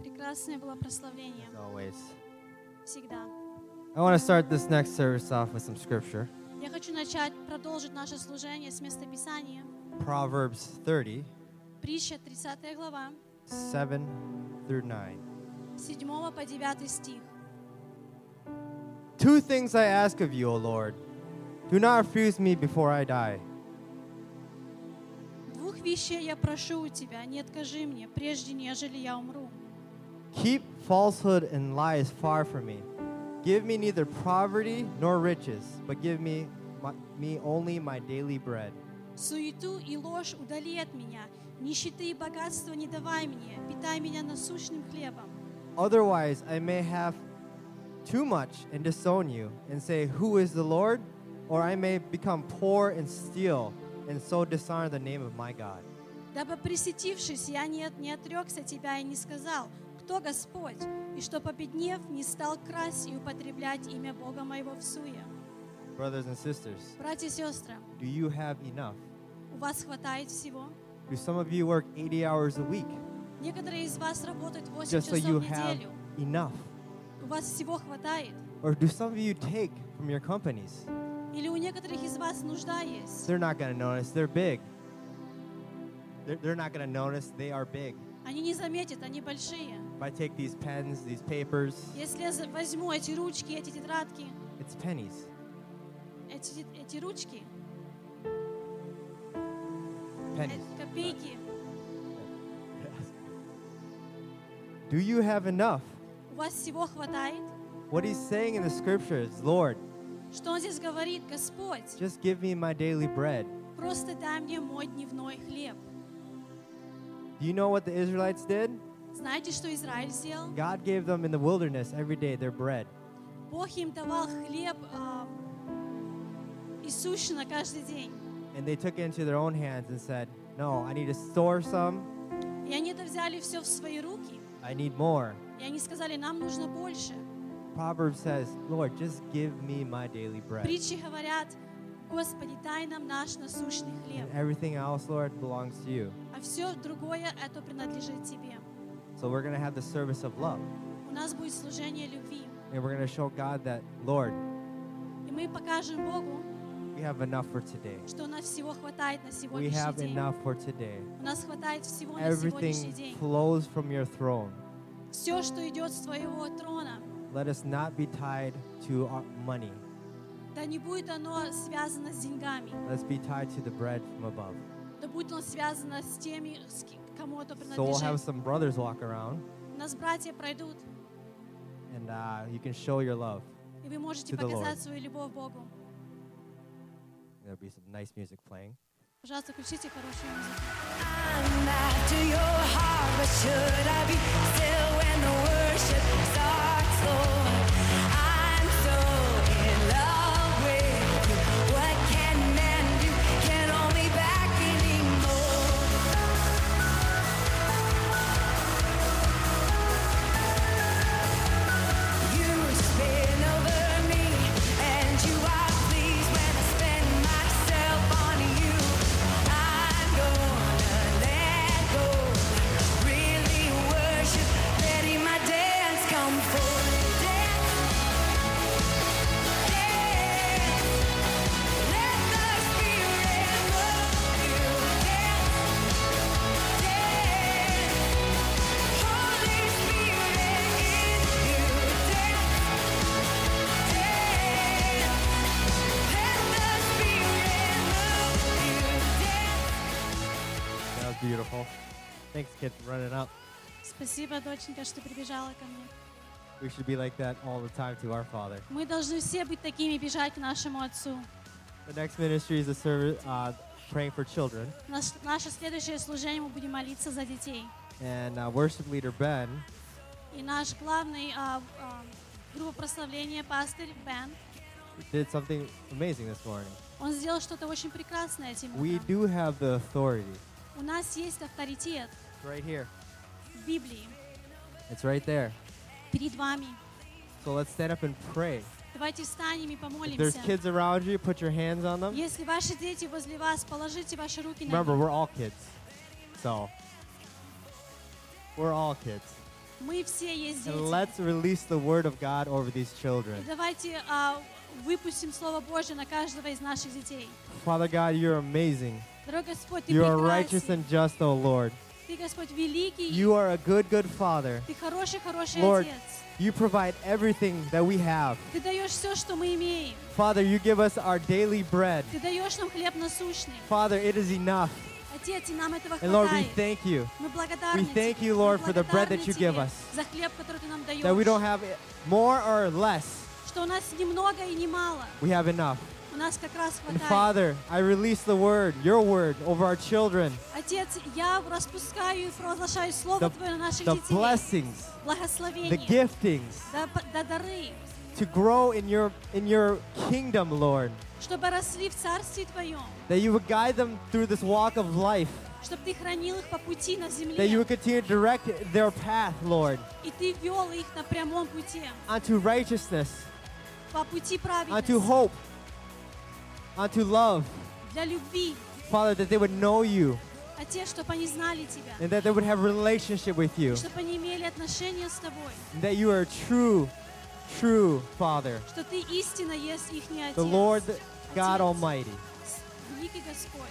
Прекрасное было прославление. as always. Всегда. I want to start this next service off with some scripture. Я хочу начать, продолжить наше служение с местописания. Proverbs 30, Притча, 30 глава, 7 through 9. 7 по 9 стих. Two things I ask of you, O Lord. Do not refuse me before I die. Двух вещей я прошу у Тебя, не откажи мне, прежде нежели я умру. Keep falsehood and lies far from me. Give me neither poverty nor riches, but give me, my, me only my daily bread. Суету и ложь удали от меня, нищеты и богатства не давай мне, питай меня насущным хлебом. Otherwise, I may have too much and disown you and say, Who is the Lord? Or I may become poor and steal and so dishonor the name of my God. Дабы присетившись, я не, от- не отрекся тебя и не сказал, кто Господь, и что победнев, не стал красть и употреблять имя Бога моего в суе. Brothers and sisters, Братья и сестры, do you have enough? у вас хватает всего? Do some of you work 80 hours a week Некоторые из вас работают 8 just so часов you в have неделю. enough? У вас всего хватает? Or do some of you take from your companies? Или у некоторых из вас нужда есть? They're not going to notice. They're big. They're, they're not going to notice. They are big. Они не заметят, они большие. If I take these pens, these papers, Если я за- возьму эти ручки, эти тетрадки, it's pennies. эти, эти ручки, Pennies. э, копейки, Do you have enough? у вас всего хватает? What he's saying in the scriptures, Lord, Что он здесь говорит? Господь, just give me my daily bread. просто дай мне мой дневной хлеб. Do you know what the Israelites did? Знаете, что Израиль сделал? God gave them in the wilderness every day their bread. Бог им давал хлеб а, Иисущно каждый день. And they took it into their own hands and said, No, I need to store some И они это взяли все в свои руки, I need more. и они сказали, нам нужно больше. Proverbs says, Lord, just give me my daily bread. Притчи говорят, Господи, дай нам наш насущный хлеб, And everything else, Lord, belongs to you. а все другое это принадлежит Тебе. So we're going to have the service of love. У нас будет служение любви, And we're going to show God that, Lord, и мы покажем Богу, we have enough for today. что у нас всего хватает на We сегодняшний have день. enough for today. У нас хватает всего на сегодняшний Everything день. flows from your throne. Все, что идет с Твоего трона, Let us not be tied to our money. да не будет оно связано с деньгами, Let's be tied to the bread from above. да будет оно связано с теми, с ки- кому это So we'll have принадлежит. some brothers walk around, У нас братья пройдут, and uh, you can show your love. и вы можете To the показать Lord. свою любовь Богу. There'll be some nice music playing. Пожалуйста, включите хорошую музыку. I'm after your heart, but should I be still when the worship starts, Lord? Kids, running up. Спасибо, доченька, что прибежала ко мне. We should be like that all the time to our Father. Мы должны все быть такими, бежать к нашему Отцу. The next ministry is a service uh, praying for children, Наш- наше следующее служение мы будем молиться за детей. and uh, worship leader Ben И наш главный а, а, группа прославления, пастырь Бен, did something amazing this morning. он сделал что-то очень прекрасное этим We утром. do have the authority. У нас есть авторитет It's right here. в Библии It's right there. перед вами. So let's stand up and pray. Давайте встанем и If there's помолимся. kids around you, put your hands on them. Если ваши дети возле вас, положите ваши руки на Remember, них. we're all kids. So, we're all kids. Мы все есть And дети. let's release the word of God over these И children. давайте а, выпустим Слово Божье на каждого из наших детей. Father God, you're amazing. Дорогой Господь, Ты You are righteous прекрасен. and just, O Lord. Ты, Господь, великий. You are a good, good Father. Ты хороший-хороший Lord, Отец. you provide everything that we have. Ты даешь все, что мы имеем. Father, you give us our daily bread. Ты даешь нам хлеб насущный. Father, it is enough. Отец, и нам этого And Lord, we хватает. thank you Мы благодарны we thank Тебе. you, Мы Lord, for the bread that благодарны you give Тебе us. За хлеб, который Ты нам даешь. that we don't have more or less. Что у нас немного и немало. We have enough. У нас как раз And хватает. Father, I release the word, your word, over our children. Отец, я распускаю и провозглашаю Слово The, Твое на наших the детей. blessings, the Благословение. giftings Да, п- да дары. to grow in your in your kingdom, Lord. Чтобы росли в Царстве Твоем. That you would guide them through this walk of life. Чтобы Ты хранил их по пути на That you земле. would continue to direct their path, Lord, И Ты вел их на прямом пути. onto righteousness, По пути onto праведности. hope, onto love. Для любви. Father, that they would know you Отец, чтобы они знали Тебя. and that they would have relationship with you. Чтобы они имели отношения с Тобой. And that you are a true, true Father, Что Ты истинно есть их Отец. the Lord God Отец. Almighty. Великий Господь.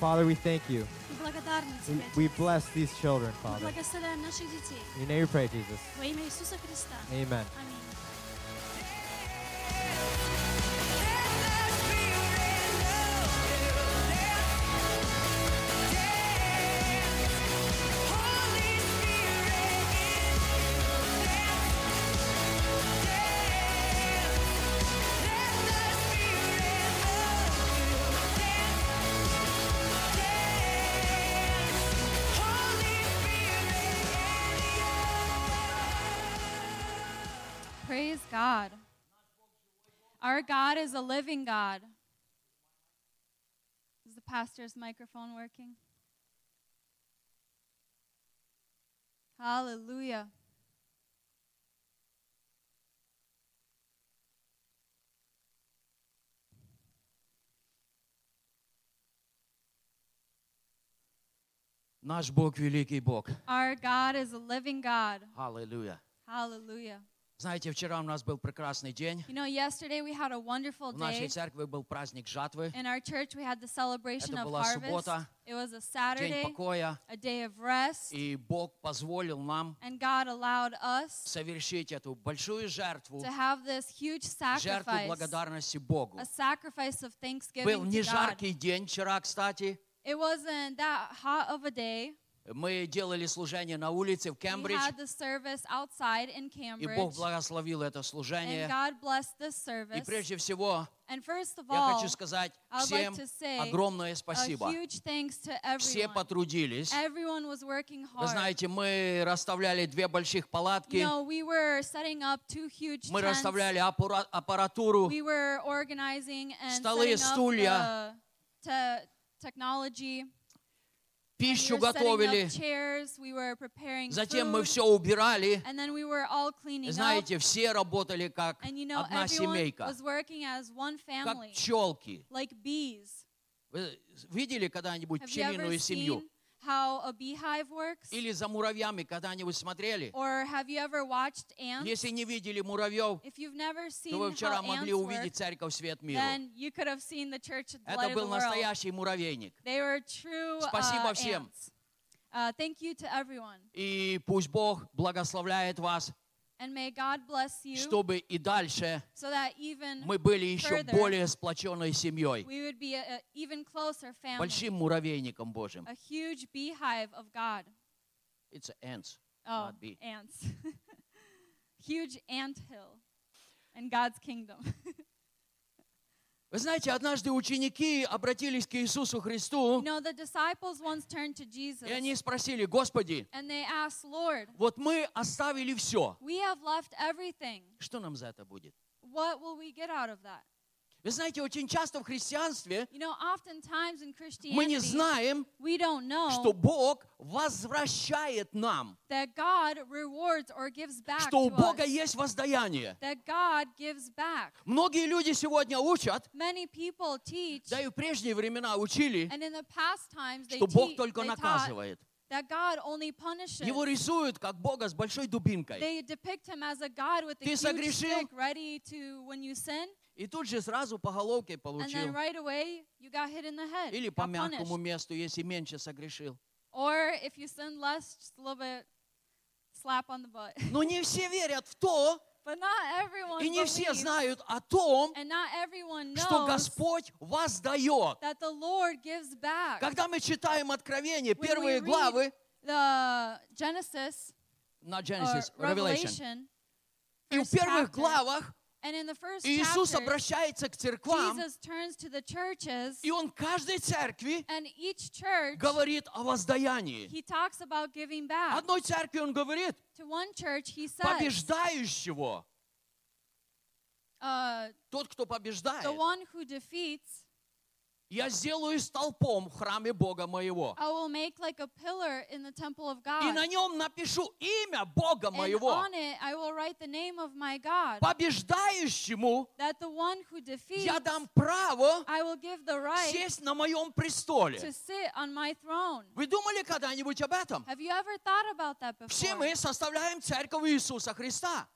Father, we thank you. Мы благодарны We, Тебе. we Отец. bless these children, Мы Father. благословляем наших детей. In your name we pray, Jesus. Во имя Иисуса Христа. Amen. Аминь. Praise God. Our God is a living God. Is the pastor's microphone working? Hallelujah. Наш Бог великий Бог. Our God is a living God. Аллилуйя. Hallelujah. Знаете, вчера у нас был прекрасный день. You know, yesterday we had a wonderful В нашей day. церкви был праздник жатвы, In our church, we had the celebration Это of была harvest. суббота, It was a день Saturday, покоя. a day of rest, И Бог позволил нам and God allowed us совершить эту большую жертву, to have this huge жертву sacrifice, благодарности Богу. a sacrifice of Был thanksgiving не to God. жаркий день вчера, кстати. It wasn't that hot of a day. Мы делали служение на улице в Кембридж, и Бог благословил это служение. И прежде всего, я хочу сказать всем like огромное спасибо. Все потрудились. Вы знаете, мы расставляли две больших палатки, You know, we мы расставляли аппара- аппаратуру, We Столы, стулья. up the te- technology. Пищу готовили. Затем мы все убирали. Знаете, все работали как одна семейка, как пчелки. Вы видели когда-нибудь пчелиную семью? How a beehive works? Или за муравьями когда-нибудь смотрели? Or have you ever watched ants? Если не видели муравьев, If you've never seen то вы вчера how могли ants увидеть церковь Свет Миру. then you could have seen the church at the Это light of был the world. настоящий муравейник. They were true Спасибо uh, всем. ants. Uh, thank you to everyone. И пусть Бог благословляет вас, And may God bless you чтобы и дальше so that even мы были еще further, более сплоченной семьей, we would be a, a even closer family. большим муравейником Божьим. A huge beehive of God. It's ants, Oh, not bee. ants. huge ant hill in God's kingdom. Вы знаете, однажды ученики обратились к Иисусу Христу, you know, и они спросили, Господи, asked, Lord, вот мы оставили все. Что нам за это будет? Вы знаете, очень часто в христианстве You know, мы не знаем, know что Бог возвращает нам, что у Бога us. есть воздаяние. Многие люди сегодня учат, teach, да и в прежние времена учили, and in the past times they, что Бог только наказывает. that God only punishes. Его рисуют как Бога с большой дубинкой. They depict him as a God with a Ты huge согрешил? stick ready to, when you sin, И тут же сразу по головке and получил. then right away you got hit in the head. Или по got punished. мягкому месту, если меньше согрешил. Or if you sin less, just a little bit slap on the butt. Но не все верят в то, But not everyone и не все believes, знают о том, and not everyone что knows Господь воздает. that the Lord gives back. Когда мы читаем Откровение, When we первые read главы, the Genesis на or Genesis, Revelation, Revelation, и в first первых chapter, главах and in the first Иисус обращается к церквам, Jesus turns to the churches, и Он каждой церкви and each church, говорит о воздаянии. he talks about giving back. Одной церкви Он говорит, To one church, he says, побеждающего, uh, тот, кто побеждает, the one who defeats, я сделаю столпом в храме Бога моего. I will make like a pillar in the temple of И God. на нем напишу имя Бога And моего. on it, I will write the name of my God. Побеждающему That the one who defeats, я дам право I will give the right сесть на моем престоле. to sit on my throne. Вы думали когда-нибудь об этом? Have you ever thought about that Все before? мы составляем церковь Иисуса Христа.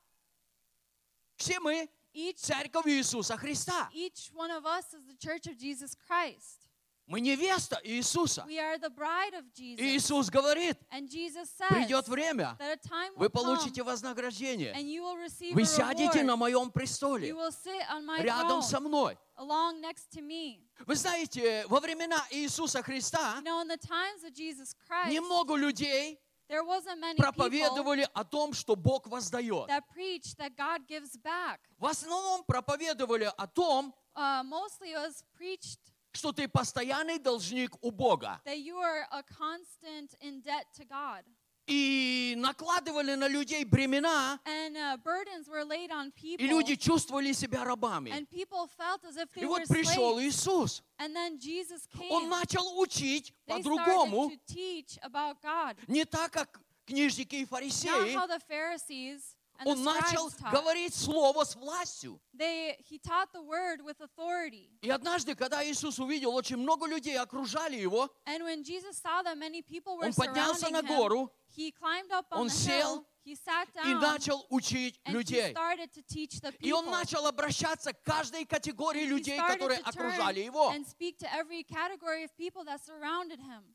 Все мы Each, церковь Иисуса Христа. each one of us is the church of Jesus Christ. Мы невеста Иисуса. We are the bride of И Jesus. Иисус говорит, And Jesus says придет время, that a time вы will come получите вознаграждение. and you will receive Вы сядете на моем престоле, You will sit on my рядом со throne мной. along next to me. Вы знаете, во времена Иисуса Христа You know, in the times of Jesus Christ, немного людей проповедовали о том, что Бог воздает. that preached that God gives back. В основном проповедовали о том, Uh, что ты постоянный должник у Бога. И накладывали на людей бремена, And uh, burdens were laid on people. и люди чувствовали себя рабами. And people felt as if they И вот пришел slaves. Иисус. And then Jesus came. Он начал учить по-другому, не так, как книжники и фарисеи, он начал говорить слово с властью. They, he taught the word with authority. И однажды, когда Иисус увидел, очень много людей окружали его, And when Jesus saw that many people were он поднялся на гору he climbed up on он the сел hill, he sat и начал учить людей. started to teach the И people. он начал обращаться к каждой категории людей, которые окружали его.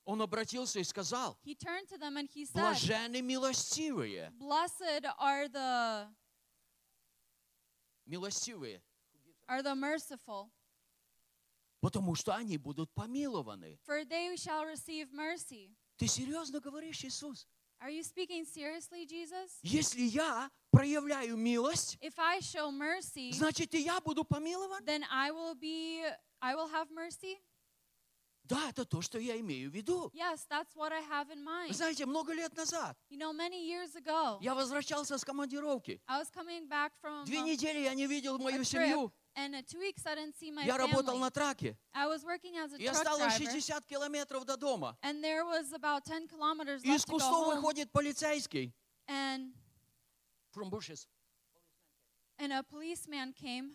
Он обратился и сказал, блаженны милостивые. Милостивые, are the merciful, потому что они будут помилованы. for they shall receive mercy. Ты серьезно говоришь, Иисус? Are you speaking seriously, Jesus? Если я проявляю милость, If I show mercy, значит и я буду помилован? then I will be I will have mercy? Да, это то, что я имею в виду. Yes, that's what I have in Вы mind. знаете, много лет назад You know, many years ago, я возвращался с командировки. I was coming back from Две uh, недели я не видел a мою trip, семью. and uh, two weeks I didn't see my Я работал family. на траке. I was working as a И truck осталось driver, 60 километров до дома. and there was about 10 kilometers И из left to go кустов home, выходит полицейский. and From bushes. and a policeman came,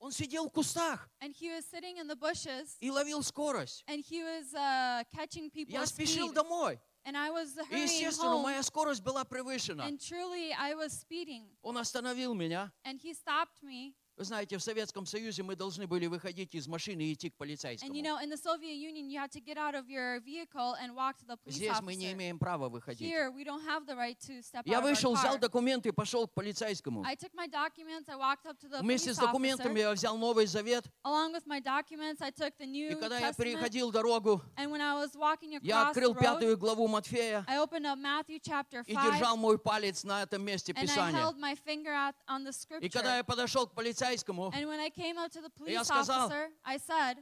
Он сидел в кустах and he was sitting in the bushes, и ловил скорость. and he was uh, catching people's Я спешил speed, домой. and I was И, hurrying естественно, home, моя скорость была превышена. and truly I was speeding, Он остановил меня. and he stopped me. Вы знаете, в Советском Союзе мы должны были выходить из машины и идти к полицейскому. you know, Здесь мы не имеем права выходить. Here, right Я вышел, взял документы и пошел к полицейскому. Вместе с документами я взял Новый Завет. И когда я переходил дорогу, я открыл пятую главу Матфея и 5, держал мой палец на этом месте Писания. И когда я подошел к полицейскому, And when I came up to the Я police сказал, officer, I said,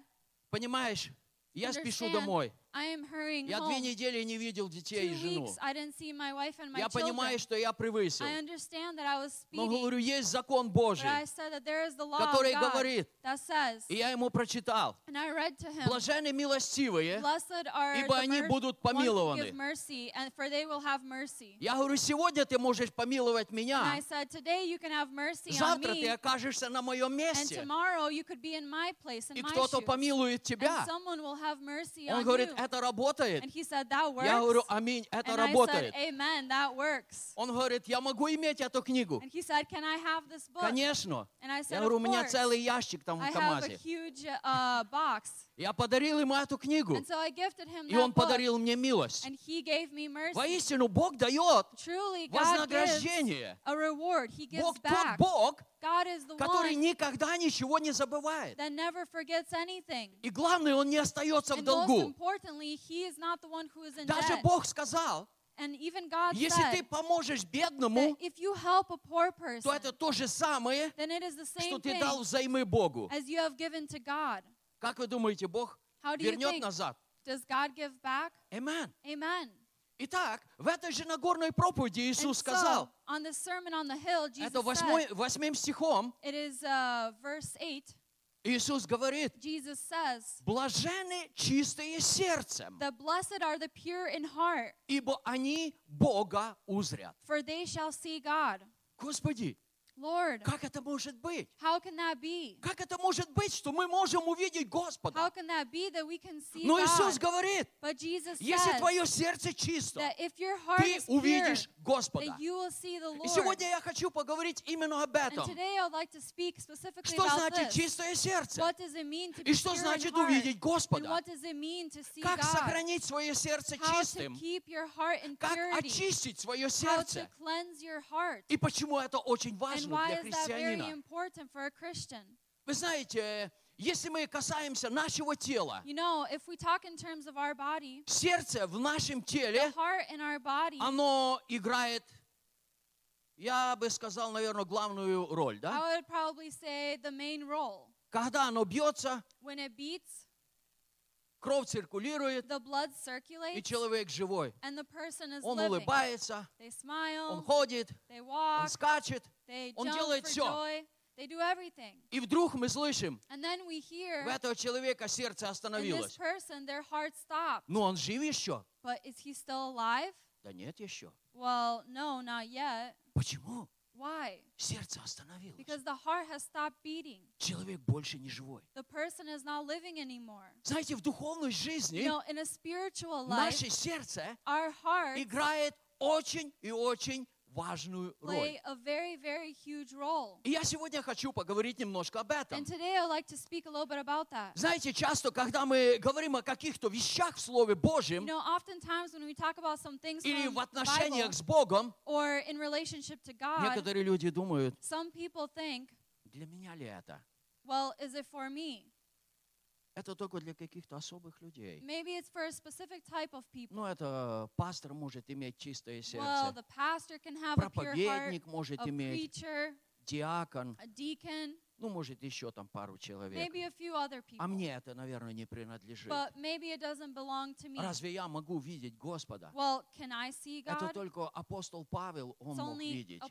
понимаешь, я спешу Understand, домой. I am hurrying Я две home. недели не видел детей и жену. weeks, I didn't see my wife and my Я children. понимаю, что я превысил. I understand that I was Но speeding, говорю, есть закон but Божий. I said that there is the law который God говорит, that says, И я ему прочитал. and I read to him, Блаженны милостивые, Blessed are ибо the они mer- будут ones who помилованы. give mercy, and for they will have mercy. Я говорю, сегодня ты можешь помиловать And меня. I said, today you can have mercy on Завтра me, ты окажешься на моем and месте. tomorrow you could be in my place, in И my кто-то shoes. помилует And тебя. someone will have mercy Он on говорит, you. Это работает. And he said, that works. Я говорю, аминь, это and I said, работает. amen, that works. Он говорит, я могу иметь эту книгу. And he said, can I have this book? Конечно. And I Я said, говорю, у меня целый ящик там I в have a КамАЗе. huge uh, box. Я подарил ему эту книгу. And so I gifted him И он подарил мне милость. and he gave me mercy. Воистину, Бог дает Truly, God gives вознаграждение. a reward. He gives Бог тот back. Бог, God is the который one никогда ничего не забывает. that never forgets anything. И главное, он не остается в And most долгу. importantly, He is not the one who is in Даже debt. Бог сказал, And even God если said ты поможешь бедному, if you help a poor person, то это то же самое, then it is the что ты дал взаймы Богу. as you have given to God. Как вы думаете, Бог вернет назад? Does God give back? Amen. Amen. Итак, в этой же Нагорной проповеди Иисус so, сказал, on the Sermon on the Hill, Jesus это восьмой, восьмым стихом, it is uh, verse 8, Иисус говорит, Jesus says, блажены чистые сердцем, The blessed are the pure in heart, ибо они Бога узрят. for they shall see God. Господи, Lord, как это может быть? how can that be? Как это может быть, что мы можем увидеть How Господа? can that be that we can see Но Иисус God? говорит, But Jesus если says твое сердце чисто, that if your heart ты is pure, увидишь Господа. that you will see the И Lord. сегодня я хочу поговорить именно об And этом. today I would like to speak specifically Что about значит this. чистое сердце? What does it mean to И be что pure in значит heart? увидеть And Господа? what does it mean to see Как God? сохранить свое сердце How to чистым? keep your heart in Как очистить свое How to сердце? cleanse your heart? И почему это очень And важно для is that very христианина? important for a Christian? Вы знаете, если мы касаемся нашего тела, You know, if we talk in terms of our body, сердце в нашем the теле, heart in our body, оно играет, я бы сказал, наверное, главную роль, да? I would probably say the main role. Когда оно бьется, When it beats, кровь циркулирует, the blood и человек живой. Он улыбается, They он smile, ходит, they он walk, скачет. он делает всё. joy, they do everything. И вдруг мы слышим, And then we hear у этого человека сердце остановилось. person, their heart stopped. Но он жив еще. But is he still alive? Да нет еще. Well, no, not yet. Почему? Why? Сердце остановилось. Because the heart has stopped beating. Человек больше не живой. The person is not living anymore. Знаете, в духовной You жизни know, in a spiritual life, наше сердце our heart играет очень и очень важную роль. very, very. И я сегодня хочу поговорить немножко об этом. And today I'd like to speak a little bit about that. Знаете, часто, когда мы говорим о каких-то вещах в Слове You Божьем know, some things или в отношениях Bible с Богом, or in relationship to God, некоторые люди думают, think, для меня ли это? well, is it for me? Это только для каких-то особых людей. Maybe it's for a specific type of people. Ну, это пастор может иметь чистое Well, сердце, the pastor can have a pure heart, проповедник может a иметь, preacher, диакон, a deacon, ну, может, еще там пару человек. maybe a few other people. А мне это, наверное, не принадлежит. But maybe it doesn't belong to me. Разве я могу видеть Господа? Well, can I see Это только апостол Павел, он It's мог видеть.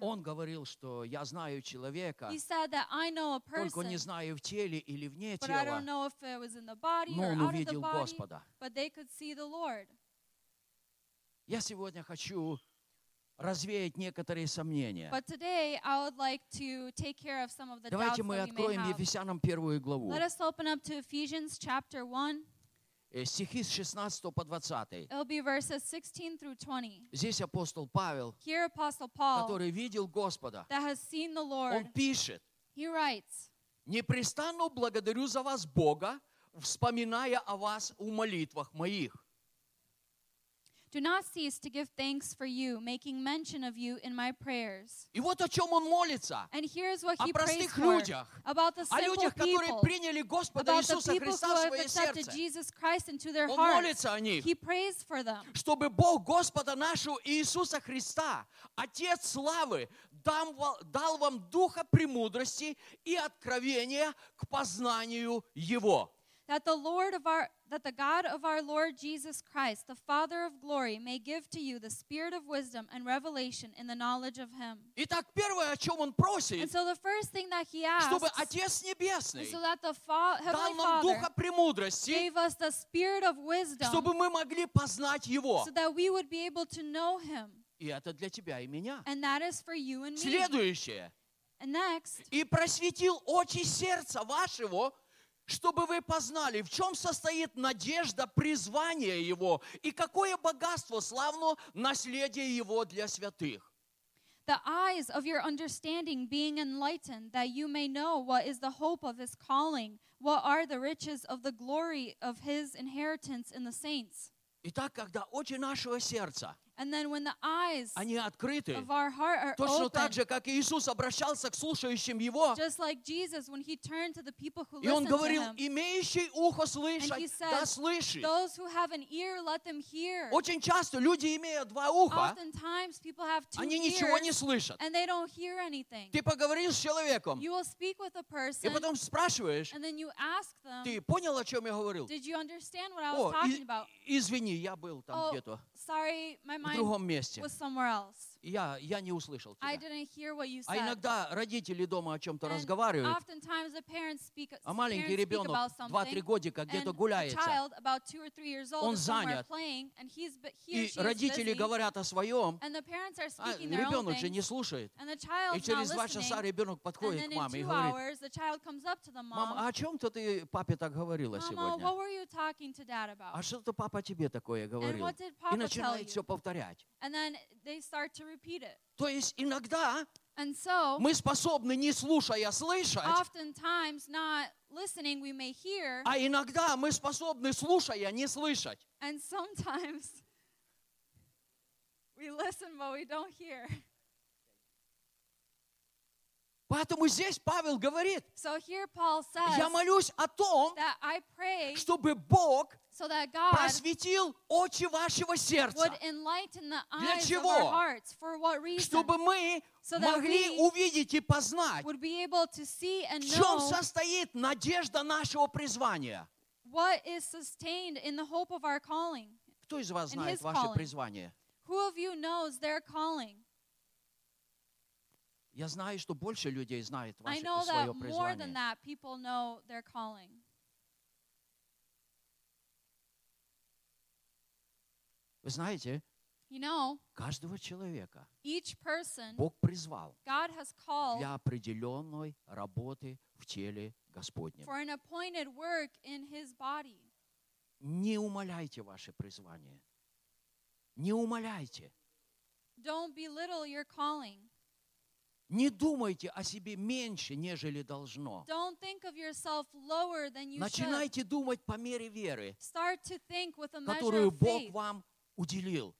Он говорил, что я знаю человека, He said that I know a только не знаю в теле или вне тела, но он увидел body, Господа. but they could see the Lord. Я сегодня хочу развеять некоторые сомнения. But today I would like to take care of some of the doubts Давайте мы откроем. Ефесянам первую главу. Let us open up to Ephesians chapter 1. Э, Стихи с 16 по 20. It'll be verses 16 through 20. Здесь апостол Павел, Here Apostle Paul, который видел Господа, that has seen the Lord, он пишет, he writes, «Непрестанно благодарю за вас Бога, вспоминая о вас в молитвах моих». Do not cease to give thanks for you, making mention of you in my prayers. И вот о чем он молится. And here's what О he prays простых for людях. about the О simple людях, которые people, приняли Господа about the Иисуса people who Христа в have свое accepted сердце. Jesus Christ into their Он hearts. молится о них. He prays for them. чтобы Бог Господа нашего Иисуса Христа, Отец славы, дам ва- дал вам духа премудрости и откровения к познанию Его. That the Lord of our that the God of our Lord Jesus Christ, the Father of glory, may give to you the spirit of wisdom and revelation in the knowledge of him. Итак, первое, о чем Он And просит, so the first thing that he asks чтобы Отец is Небесный so that the fa- дал Heavenly нам Father духа премудрости, gave us the spirit of wisdom чтобы мы могли познать Его. so that we would be able to know him. И это для тебя и меня. And that is for you and me. Следующее. And next, и просветил очи сердца вашего, чтобы вы познали, в чем состоит надежда призвания Его и какое богатство славно наследие Его для святых. the eyes of your understanding being enlightened, that you may know what is the hope of his calling, what are the riches of the glory of his inheritance in the saints. Итак, когда очи нашего сердца, And then when the eyes они открыты, of our heart are точно open, так же, как и Иисус обращался к слушающим Его, just like Jesus when he turned to the people who и Он to говорил, him, имеющий ухо слышать, да said, слышит. those who have an ear, let them hear. Очень часто люди, имея два уха, Oftentimes people have two они ничего не ears слышат. and they don't hear anything. Ты поговорил с человеком, You will speak with a и person потом спрашиваешь, and then you ask them, ты понял, о чем я говорил? did you understand what I О, was talking и- about? извини, я был там Oh, где-то sorry, my mind was somewhere else. Я, я не услышал I тебя. didn't hear what you А said. иногда родители дома о чем-то разговаривают, oftentimes the parents speak, а маленький parents ребенок about 2-3 something, годика где-то гуляется. child about two or three years old Он занят. playing, and he's bu- he or И родители busy, говорят о своем, and the parents are а speaking their own ребенок же не слушает. and the И через два часа ребенок And подходит then к маме и говорит, hours, the child comes up to the мама, а о чем то ты папе так говорила Mama, сегодня? what were you talking to dad А что-то папа тебе такое And говорил? what did И Papa начинает все повторять. And then they start to repeat it. То есть иногда And so, мы способны, не слушая, слышать, oftentimes not listening, we may hear, а иногда мы способны, слушая, не слышать. and sometimes we listen but we don't hear. Поэтому здесь Павел говорит, So here Paul says я молюсь о том, that I pray чтобы Бог so that God просветил очи вашего сердца, would enlighten the Для eyes of чего? our hearts. For what reason? чтобы мы So that могли we увидеть и познать, Would be able to see and в чем know состоит надежда нашего призвания. what is sustained in the hope of our calling. Кто из вас знает ваше calling. призвание? Who of you knows their calling? Я знаю, что больше людей знает I ваше, know свое that more than призвание. that, people know their calling. Вы знаете, You know, каждого человека each person Бог призвал God has called для определенной работы в теле Господнем. for an appointed work in his body. Не умаляйте ваше призвание. Не умаляйте. Don't belittle your calling. Не думайте о себе меньше, нежели должно. Don't think of yourself lower than you should. Начинайте думать по мере веры, которую Бог вам уделил.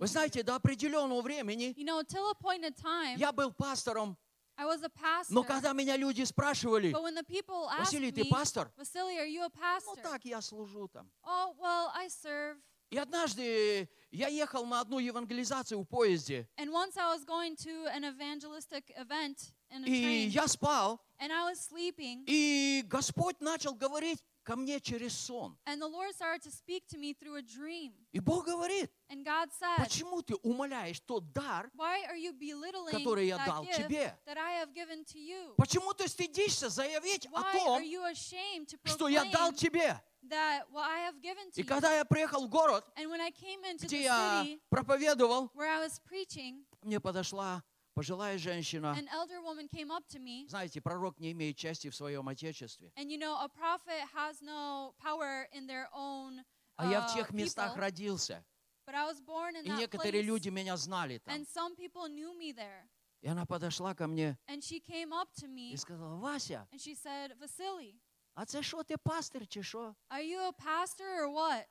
Вы знаете, до определенного времени You know, time, я был пастором, I was a pastor. но когда меня люди спрашивали, Василий, ты пастор? Ну так, я служу там. Oh, well, I serve. И однажды я ехал на одну евангелизацию в поезде, And once I was going to an evangelistic event in a и train, я спал, and I was sleeping, и Господь начал говорить ко мне через сон. and the Lord started to speak to me through a dream. И Бог говорит, And God said, почему ты умоляешь тот дар, Why are you belittling который я дал gift тебе? that I have given to you? почему ты стыдишься заявить о Why are том, you ashamed to что я дал тебе? that what I have given to И когда я приехал в город, And when I came into где the я проповедовал, where I was preaching, мне подошла пожилая женщина. an elder woman came up to me. Знаете, пророк не имеет части в своем отечестве. And you know, a prophet has no power in their own А я в uh, тех местах people, родился. but I was born in И that некоторые place, люди меня знали там. and some people knew me there. И она подошла ко мне And she came up to me і сказала, Вася, and she said, Vasily, а це що ти пастир чи що? are you a pastor or what?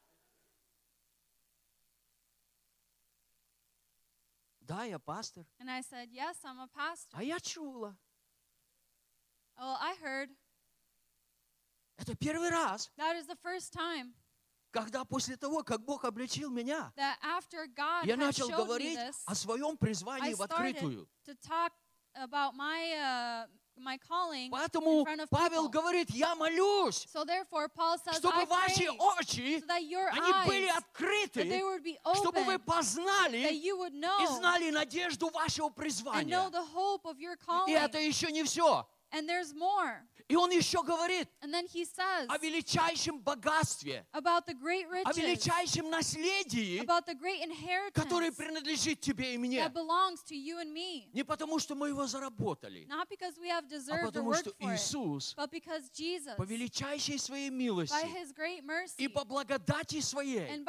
Да, я пастир. And I said, Yes, I'm a pastor. А я чула. Well, I heard Это первый раз, that is the first time когда после того, как Бог обличил меня, that after God я начал говорить this, о своем призвании I в открытую. to talk about my uh, my calling in Поэтому front of Павел people. говорит, я молюсь, So therefore, Paul says, чтобы I ваши pray очи, so that your они были eyes, that they открыты, would be чтобы вы open, that познали you would и know знали надежду вашего and know призвания. the hope of your И calling. это еще не все. And there's more. И он еще говорит о величайшем богатстве, about the great о величайшем наследии, about the great inheritance которое принадлежит тебе и мне. that belongs to you and me. Не потому, что мы его заработали, Not because we have а потому, что Иисус but because Jesus, по величайшей своей милости и по благодати своей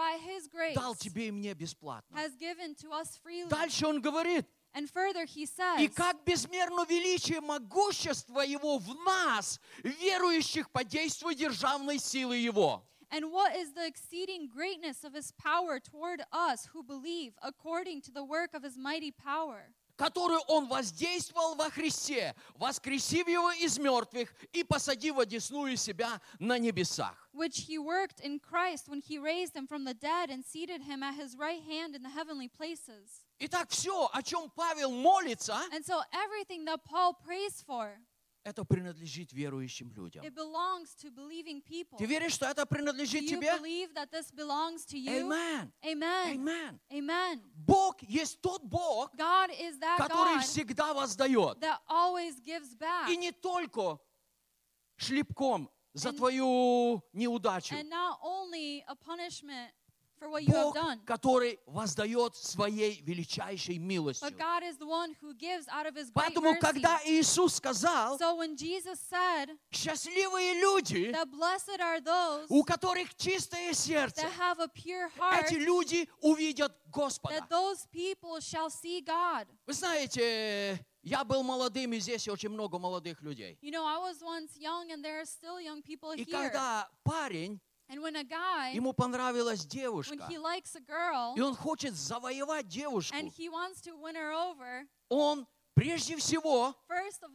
дал тебе и мне бесплатно. has given to us freely. Дальше он говорит, And further, he и says, как безмерно величие могущества Его в нас, верующих по действию державной силы Его. And what is the exceeding greatness of his power toward us who believe according to the work of his mighty power? которую Он воздействовал во Христе, воскресив Его из мертвых и посадив одесную себя на небесах. Which he worked in Christ when he raised him from the dead and seated him at his right hand in the heavenly places. Итак, все, о чем Павел молится, And so everything that Paul prays for, это принадлежит верующим людям. it belongs to believing people. Ты веришь, что это Do принадлежит you тебе? believe that this belongs to you? Amen. Amen. Amen. Amen. Бог есть тот Бог, God is that который God всегда воздает. that always gives back. И не только шлепком за And- твою неудачу. And not only a punishment for what you have Бог, done, который воздает своей величайшей милостью. but God is the one who gives out of his great Поэтому, mercy. когда Иисус сказал, So when Jesus said счастливые люди, that blessed are those у которых чистое сердце, that have a pure heart, эти люди увидят Господа. that those people shall see God. Вы знаете, я был молодым, и здесь очень много молодых людей. You know, I was once young and there are still young people И here. когда парень, guy, ему понравилась when девушка, girl и он хочет завоевать девушку, and he wants to win her over, он прежде всего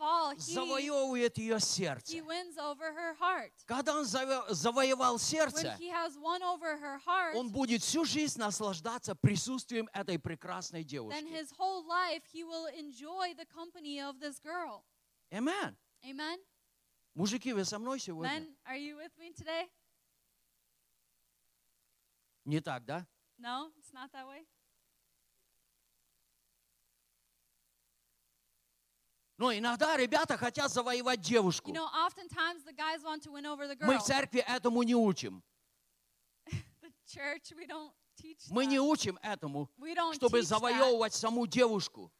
all, he, завоевывает ее сердце. wins over her heart. Когда он заво- завоевал сердце, he has won over her heart, он будет всю жизнь наслаждаться присутствием этой прекрасной девушки. his whole life he will enjoy the company of this girl. Amen. Amen? Мужики, вы со мной сегодня? Men, are you with me today? Не так, да? No, it's not that way. Но иногда ребята хотят завоевать девушку. You know, oftentimes the guys want to win over the Мы girl. в церкви этому не учим. The church, we don't Мы не учим этому, чтобы завоевывать саму девушку.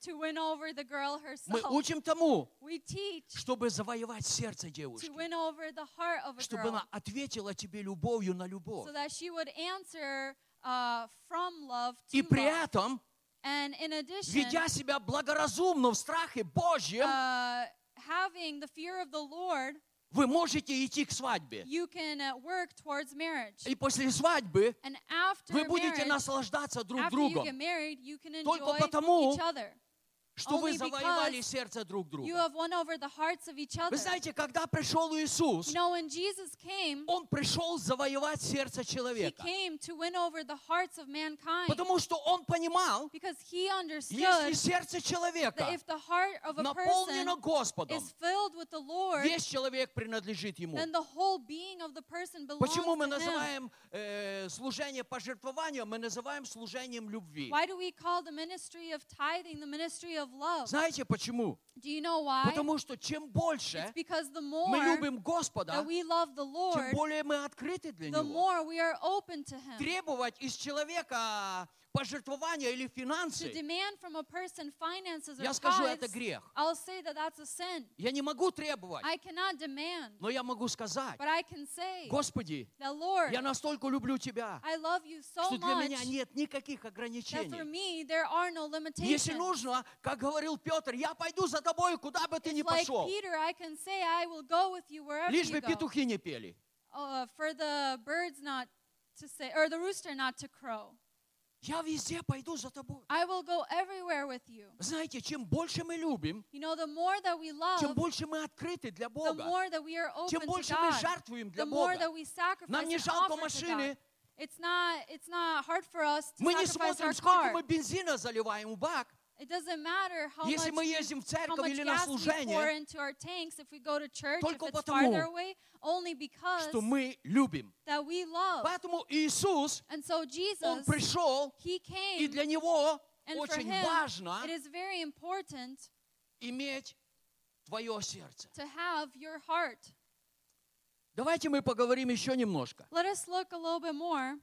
Мы учим тому, чтобы завоевать сердце девушки. Чтобы она ответила тебе любовью на любовь. uh, И при этом, ведя себя благоразумно в страхе Божьем, uh, having the fear of the Lord, вы можете идти к свадьбе. you can uh, work towards marriage. И после свадьбы And after вы будете marriage, наслаждаться друг after you другом, get married, you can Только enjoy потому, each other. Что вы завоевали сердце друг друга. Вы знаете, когда пришел Иисус, You know, when Jesus came, Он пришел завоевать сердце человека. Потому что Он понимал, если сердце человека наполнено Господом, Lord, весь человек принадлежит Ему. Почему мы называем э, служение пожертвования, мы называем служением любви? Why do we call the ministry of tithing the ministry of love? Знаете почему? Do you know why? Потому что чем больше мы любим Господа, the тем Lord, более мы открыты для Него. Требовать из человека пожертвования или финансы, я скажу, это грех. Я не могу требовать, но я могу сказать, Господи, я настолько люблю Тебя, что для меня нет никаких ограничений. Если нужно, как говорил Петр, я пойду за тобой, куда бы ты ни пошел, лишь бы петухи не пели. Uh, for the birds not to say, or the rooster not to crow. Я везде пойду за тобой. I will go everywhere with you. Знаете, чем больше мы любим, You know, the more that we love, больше мы открыты для the Бога. more that we are open Чем to больше мы God, жертвуем для the more Бога. that we sacrifice Нам не жалко to машины. God. It's not, it's not hard for us to Мы не sacrifice our смотрим, сколько мы бензина заливаем в бак. It doesn't matter how Если much, мы we- ездим в how церковь much или на gas we pour служение, into our tanks if we go to church, if Только it's потому, farther away, only because что мы любим. that we love. Поэтому Иисус, And so Он Jesus, пришел, He и came, для Него and for очень Him, важно it is very important иметь твое сердце. to have your heart. Давайте мы поговорим еще немножко. Let us look a little bit more.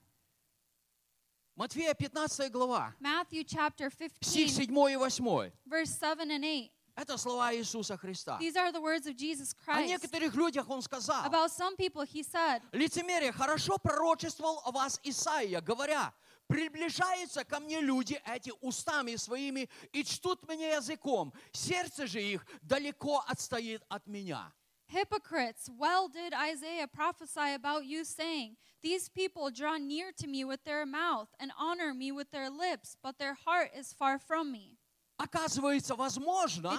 Матфея 15 глава, Matthew chapter стих 15, 7 и 8. verse 7 and 8. Это слова Иисуса Христа. These are the words of Jesus О Christ. некоторых людях Он сказал, About some people, He said, лицемерие хорошо пророчествовал о вас Исаия, говоря, приближаются ко мне люди эти устами своими и чтут меня языком, сердце же их далеко отстоит от меня. Hypocrites, well did Isaiah prophesy about you, saying, These people draw near to me with their mouth and honor me with their lips, but their heart is far from me. Оказывается, возможно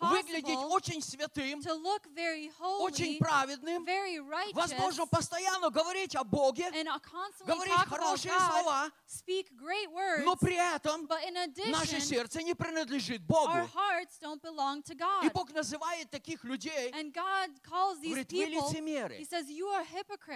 выглядеть очень святым, very очень holy, праведным, righteous, возможно, постоянно говорить о Боге, uh, говорить хорошие God, слова, words, но при этом in наше addition, сердце не принадлежит Богу. И. Бог называет таких людей, говорит, вы лицемеры. Says.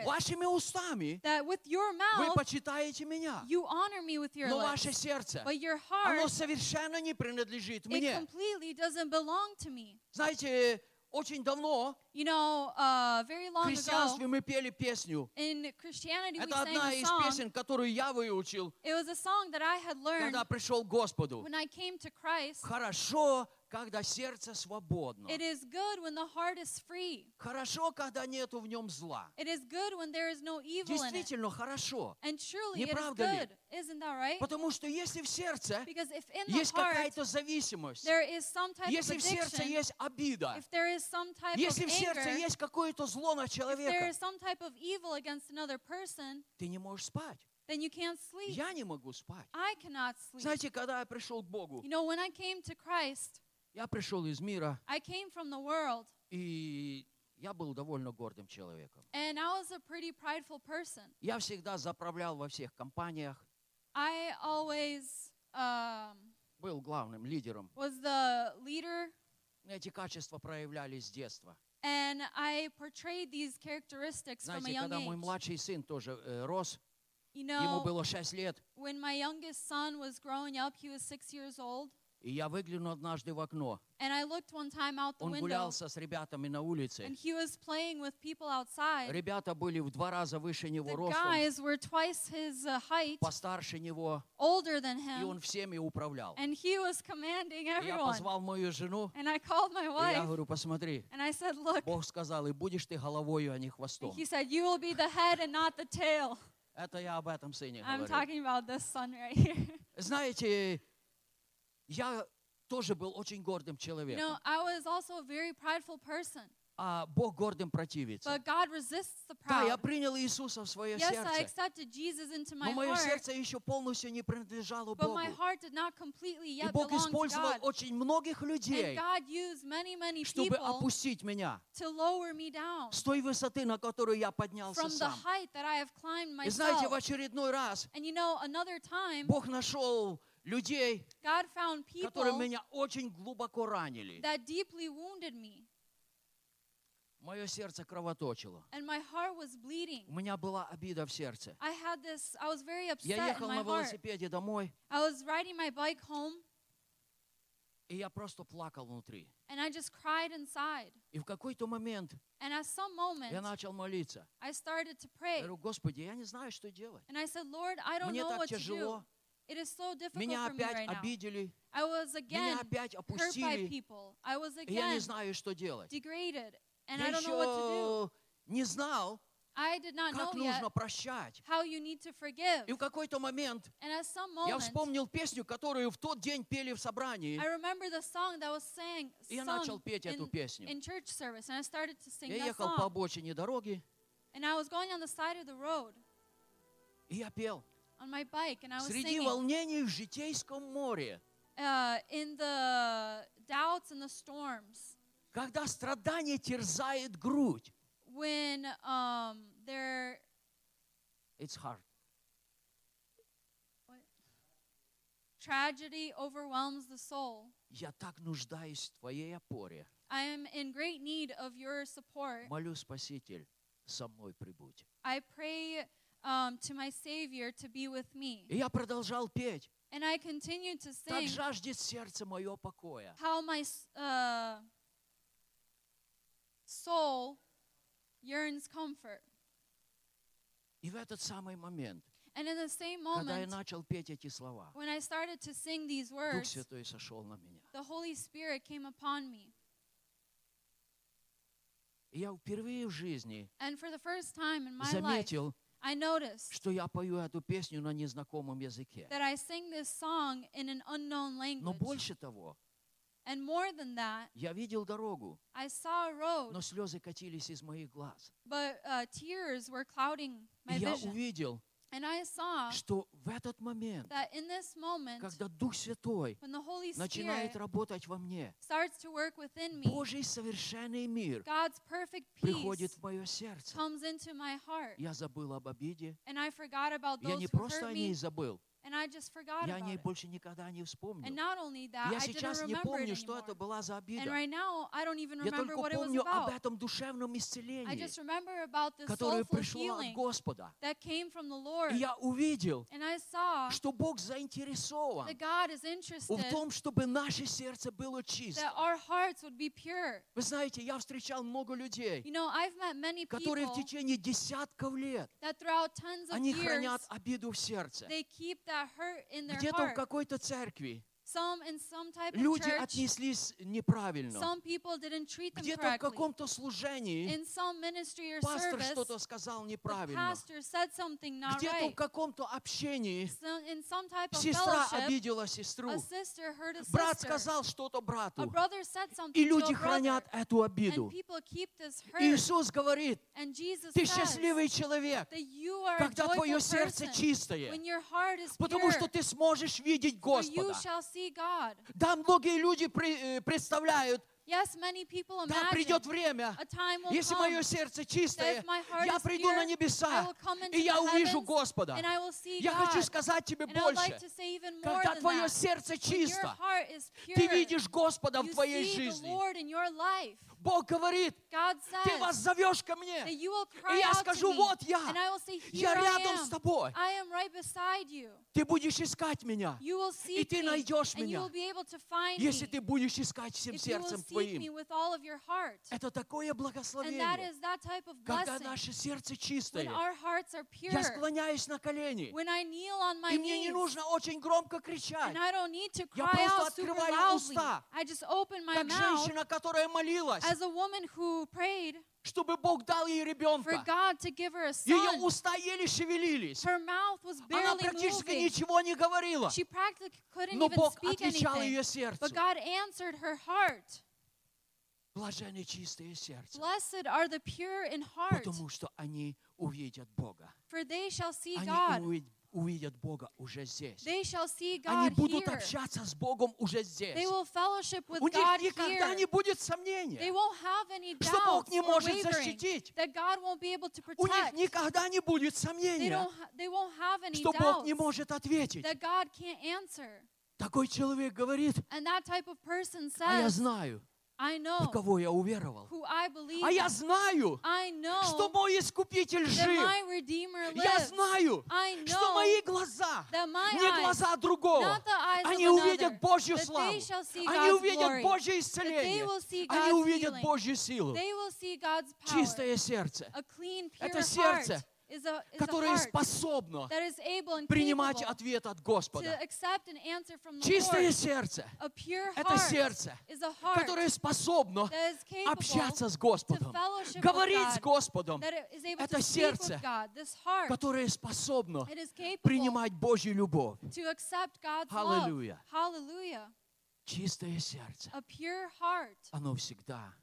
Вашими устами your вы mouth, почитаете меня, но lips, ваше сердце, оно heart, совершенно не принадлежит it мне. completely doesn't belong to me. Знаете, очень давно You know, uh, very в long христианстве ago, мы пели песню. in Christianity, we Это sang одна a из song. песен, которую я выучил, It was a song that I had learned когда пришел к Господу. when I came to Christ. Хорошо, когда сердце свободно. It is good when the heart is free. Хорошо, когда нету в нем зла. It is good when there is no evil in it. Действительно хорошо. And truly, Не it is правда ли? good. Isn't that right? Потому что если в сердце Because if in the есть какая-то зависимость, there is some type of если в сердце есть обида, if there is some type of если в сердце anger, есть какое-то зло на if there человека, is some type of evil against another person, ты не можешь спать. then you can't sleep. Я не могу спать. I cannot sleep. Знаете, когда я пришел к Богу, You know, when I came to Christ, я пришел из мира, I came from the world, и я был довольно гордым человеком. and I was a pretty prideful person. Я всегда заправлял во всех компаниях, I always um, был главным лидером. was the leader, Эти качества проявлялись с детства. and I portrayed these characteristics from a Знаете, young когда мой младший сын тоже э, рос, You ему know, было 6 лет, when my youngest son was growing up, he was six years old. И я выглянул однажды в окно. And I looked one time out the Он гулялся с ребятами на улице. and he was playing with people outside. Ребята были в два раза выше него The ростом, guys were twice his uh, height, постарше него, older than и он him, всеми управлял. and he was commanding Я everyone. позвал мою жену, And I called my и я wife, говорю, посмотри, and I said, Look, Бог сказал, и будешь ты головою, а не and хвостом. he said, You will be the head and not the tail. Это я об этом сыне I'm говорю. talking about this son right here. Знаете, я тоже был очень гордым человеком, know, I was also a very prideful person, а Бог гордым противится. but God resists the Да, я proud. принял Иисуса в свое Yes, I сердце, accepted Jesus into my но мое heart, сердце еще полностью не принадлежало but Богу. my heart did not completely И yet Бог belong to использовал God. очень многих And людей, God used many, many чтобы people опустить меня to lower me down с той высоты, на которую я поднялся from the сам. height that I have climbed И знаете, в myself. очередной раз And you know, another time, Бог нашел людей, God found которые people меня очень глубоко ранили. that deeply wounded me, Мое сердце кровоточило. and my heart was bleeding. У меня была обида в сердце. I had this, I was very upset Я in ехал my на heart. велосипеде домой, I was riding my bike home, и я просто плакал внутри. and I just cried inside. И в какой-то момент And at some moment, я начал молиться. I started to Я pray. говорю, Господи, я не знаю, что делать. And I said, Lord, I don't Мне know так what to do. It is so difficult Меня for me опять right now. обидели, I was again меня опять hurt by опустили, people. I was и я не again знаю, что делать. degraded. And Я I don't know what to do. еще не знал, I did not know как yet нужно прощать. how you need to forgive. И в какой-то момент And at some я moment, вспомнил песню, которую в тот день пели в собрании. I remember the song that was sang, И я начал петь эту in, песню. in church service. And I started to sing Я that ехал по song. обочине дороги, And I was going on the side of the road и я пел. on my bike, and I was Среди singing волнений в житейском море, uh, in the doubts and the storms. когда страдание терзает грудь. When um, there It's hard. tragedy overwhelms the soul. Я так нуждаюсь в Твоей опоре. I am in great need of your support. Молю, Спаситель, со мной прибудь. I pray um, to my Savior to be with me. И я продолжал петь. And I continue to Так sing жаждет сердце мое покоя. how my s- uh, soul yearns comfort. И в этот самый момент, And in the same когда я moment, начал петь эти слова, when I started to sing these Дух words, Святой сошел на меня. the Holy Spirit came upon me. И я впервые в жизни And for the first time in my life, заметил, I noticed что я пою эту песню на незнакомом языке. that I sing this song in an unknown Но language. больше того, And more than that, я видел дорогу, I saw a road, но слезы катились из моих глаз. but uh, tears were clouding my И я vision. увидел, And I Saw что в этот момент, that in this moment, когда Дух Святой начинает работать во мне, me, Божий совершенный мир приходит в мое сердце. Я забыл об обиде. Я не просто о ней забыл, and I just forgot я о ней больше никогда не вспомнил. not only that, Я сейчас не помню, что это была за обида. right now, I don't even Я только what it was помню об этом душевном I исцелении, just remember about this которое пришло от Господа. that came from the Lord. И я увидел, And I saw что Бог заинтересован that God is в том, чтобы наше сердце было чисто. Вы знаете, я встречал много людей, You know, I've met many которые в people течение десятков лет, that throughout tons of они years, хранят обиду в сердце. Где-то в какой-то церкви Some in some type of люди church, отнеслись неправильно. Где-то в каком-то служении In some ministry or пастор service, что-то сказал неправильно. Где-то в right. каком-то общении So in some type of сестра обидела сестру. a sister hurt a Брат сказал что-то A брату. brother said И to люди a brother. хранят эту обиду. And people keep this hurt. Иисус говорит, And Jesus ты счастливый человек, that you are a когда твое сердце чистое, when your heart is потому что ты сможешь видеть For you Господа. shall see God. Да, многие люди э, представляют Yes, many people Да, imagine придет время, a time will если come мое сердце чистое, я приду на pure, I небеса, и я увижу Господа. Я хочу сказать тебе больше. Когда твое сердце чисто, ты видишь Господа в твоей жизни. Бог говорит, God ты says воззовешь ко мне, и я скажу, вот я, say, я рядом с тобой. Right. Ты будешь искать меня, и ты найдешь меня, если ты будешь искать всем сердцем твоим. Это такое благословение, когда наше сердце чистое. Я склоняюсь на колени, и мне не нужно очень громко кричать, Я просто открываю уста, как женщина, которая молилась, as a woman who prayed чтобы Бог дал ей for ребенка. God to give her a Ее уста еле шевелились. Her mouth was Она практически moving. ничего не говорила. She practically couldn't Но Бог speak отвечал anything. ее сердцу. But God answered her heart. Блаженны чистые сердце, Blessed are the pure in heart, потому что они увидят Бога. for they shall see Они God. Увид- увидят Бога уже здесь. They shall see Они будут here. общаться с Богом уже здесь. They will fellowship with У них God никогда here. не будет They сомнения. won't have any Что Бог не может защитить. that God won't be able to У них никогда не будет They, сомнения, что Бог не может ответить. that God can't answer. Такой человек говорит, And that type of person а я знаю, в кого я уверовал. А я знаю, что мой Искупитель жив. Я знаю, что мои глаза, не глаза другого, они увидят Божью славу, они увидят Божье исцеление, они увидят. Божью силу. Чистое сердце, Это сердце, которое способно принимать ответ от Господа. Чистое сердце это сердце, которое способно общаться с Господом, говорить с Господом, Это сердце, которое способно принимать Божью любовь. Hallelujah. Чистое сердце, оно всегда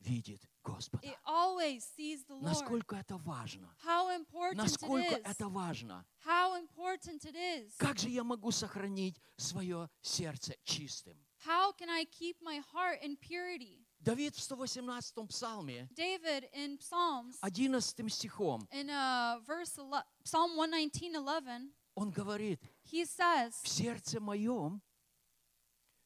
видит Господа. it always sees the Lord. Насколько это важно. How important Насколько it is. это важно. How important it is. Как же я могу сохранить свое сердце чистым? How can I keep my heart in purity? Давид в 118 псалме, David in Psalms, 11 стихом, in uh, verse Psalm 119:11, он говорит, he says, в сердце моем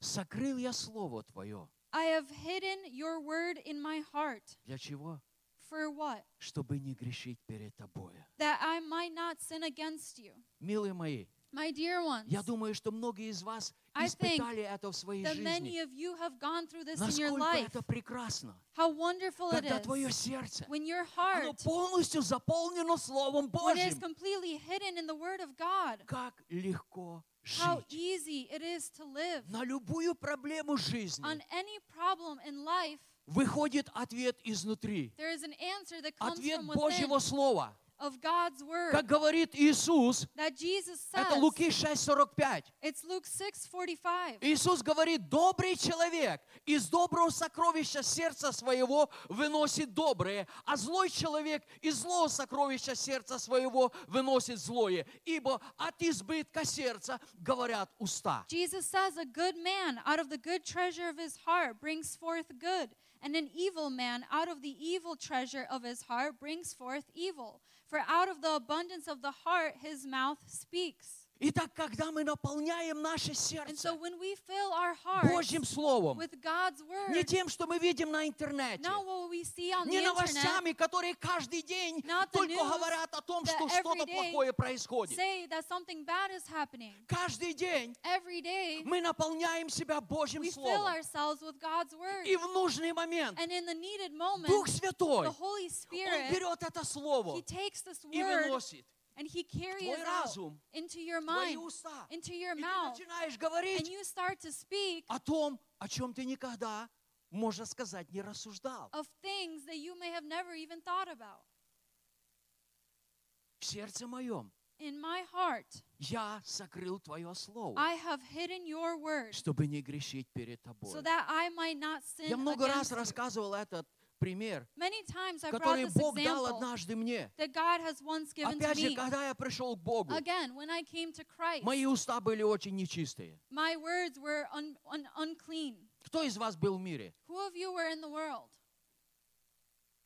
сокрыл я Слово Твое. I have hidden your word in my heart. Для чего? For what? Чтобы не грешить перед Тобою. That I might not sin against you. Милые мои, My dear ones, я думаю, что многие из вас I think испытали это в своей that many жизни. of you have gone through this in your Насколько life. это прекрасно, How wonderful it когда твое is сердце, when your оно heart, полностью заполнено Словом when it is Божьим. completely hidden in the Word of God. Как легко How жить. easy it is to live. На любую проблему жизни On any problem in life, выходит ответ изнутри. there is an answer that comes Ответ from Божьего Слова. Of God's Word. Как говорит Иисус, That Jesus это says, Луки 6,45. it's Luke 6:45. Иисус говорит, добрый человек из доброго сокровища сердца своего выносит доброе, а злой человек из злого сокровища сердца своего выносит злое. Ибо от избытка сердца говорят уста. Jesus says, A good man out of the good treasure of his heart brings forth good, and an evil man out of the evil treasure of his heart brings forth evil. For out of the abundance of the heart his mouth speaks. Итак, когда мы наполняем наше сердце so Божьим Словом, God's не word, тем, что мы видим на интернете, не новостями, которые каждый день только news говорят о том, что что-то плохое происходит. Каждый день day мы наполняем себя Божьим Словом. word. И в нужный момент moment, Дух Святой, Holy Он Spirit, берет это Слово и word выносит and He carries твой out разум, into your твои mind, уста. into your И ты mouth, начинаешь and говорить you start to speak о том, о чем ты никогда, можно сказать, не рассуждал. of things that you may have never even thought about. В сердце моем In my heart, я сокрыл Твое Слово, I have hidden your word чтобы не грешить перед Тобой. so that I might not sin Я много раз рассказывал этот пример, который Бог дал однажды мне. Опять же, когда я пришел к Богу, Again, when I came to Christ, мои уста были очень нечистые. my words were un- un- unclean. Кто из вас был в мире? Who of you were in the world?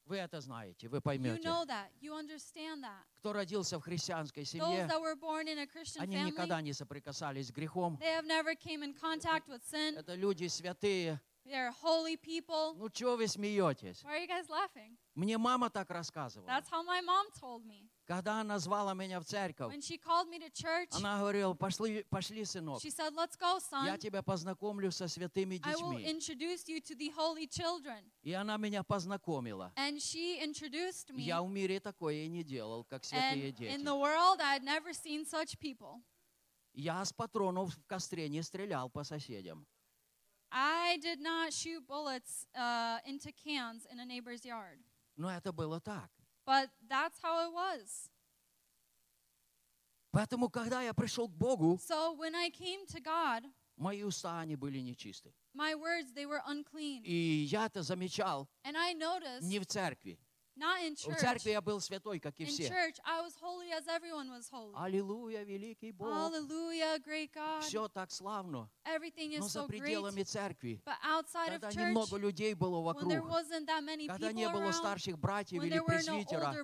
Вы это знаете, вы You поймете. know that. You understand that. Кто родился в христианской Those семье, that were born in a Christian они family, никогда не соприкасались с грехом. they have never came in contact with sin. Это люди святые. They're holy people. Ну, чего вы смеетесь? Why are you guys laughing? Мне мама так рассказывала. That's how my mom told me. Когда она звала меня в церковь, When she called me to church, она говорила, пошли, пошли, сынок, she said, Let's go, я son. тебя познакомлю со святыми I will детьми. introduce you to the holy children. И она меня познакомила. And she introduced me. Я в мире такое не делал, как святые And дети. in the world, I had never seen such people. Я с патронов в костре не стрелял по соседям. I did not shoot bullets uh, into cans in a neighbor's yard. Но это было так. But that's how it was. Поэтому, когда я пришел к Богу, So when I came to God, мои уста, они были нечисты. my words, they were unclean. И я это замечал And I noticed, не в церкви. В церкви я был святой, как и все. Аллилуйя, великий Бог. Все так славно. Everything Но is за пределами церкви, But outside of когда немного людей было вокруг, когда не было старших братьев или пресвитера,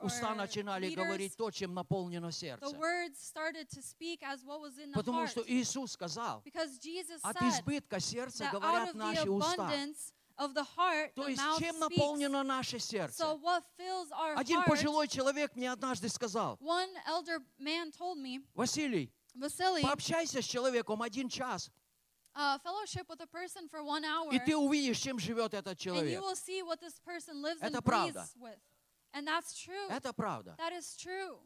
уста начинали говорить то, чем наполнено the сердце. words started to speak as what was in the Потому что Иисус сказал, Because Jesus от избытка сердца говорят наши уста. Of the heart, То the есть mouth чем speaks. наполнено наше So сердце? what fills our Один heart? пожилой человек мне однажды сказал, One elder man told me, Василий, Vasily, пообщайся с человеком один час, uh, fellowship with a person for one hour, и ты увидишь, чем живет этот and you человек. will see what this person lives and Это правда. breathes with. And that's true. Это правда. That is true.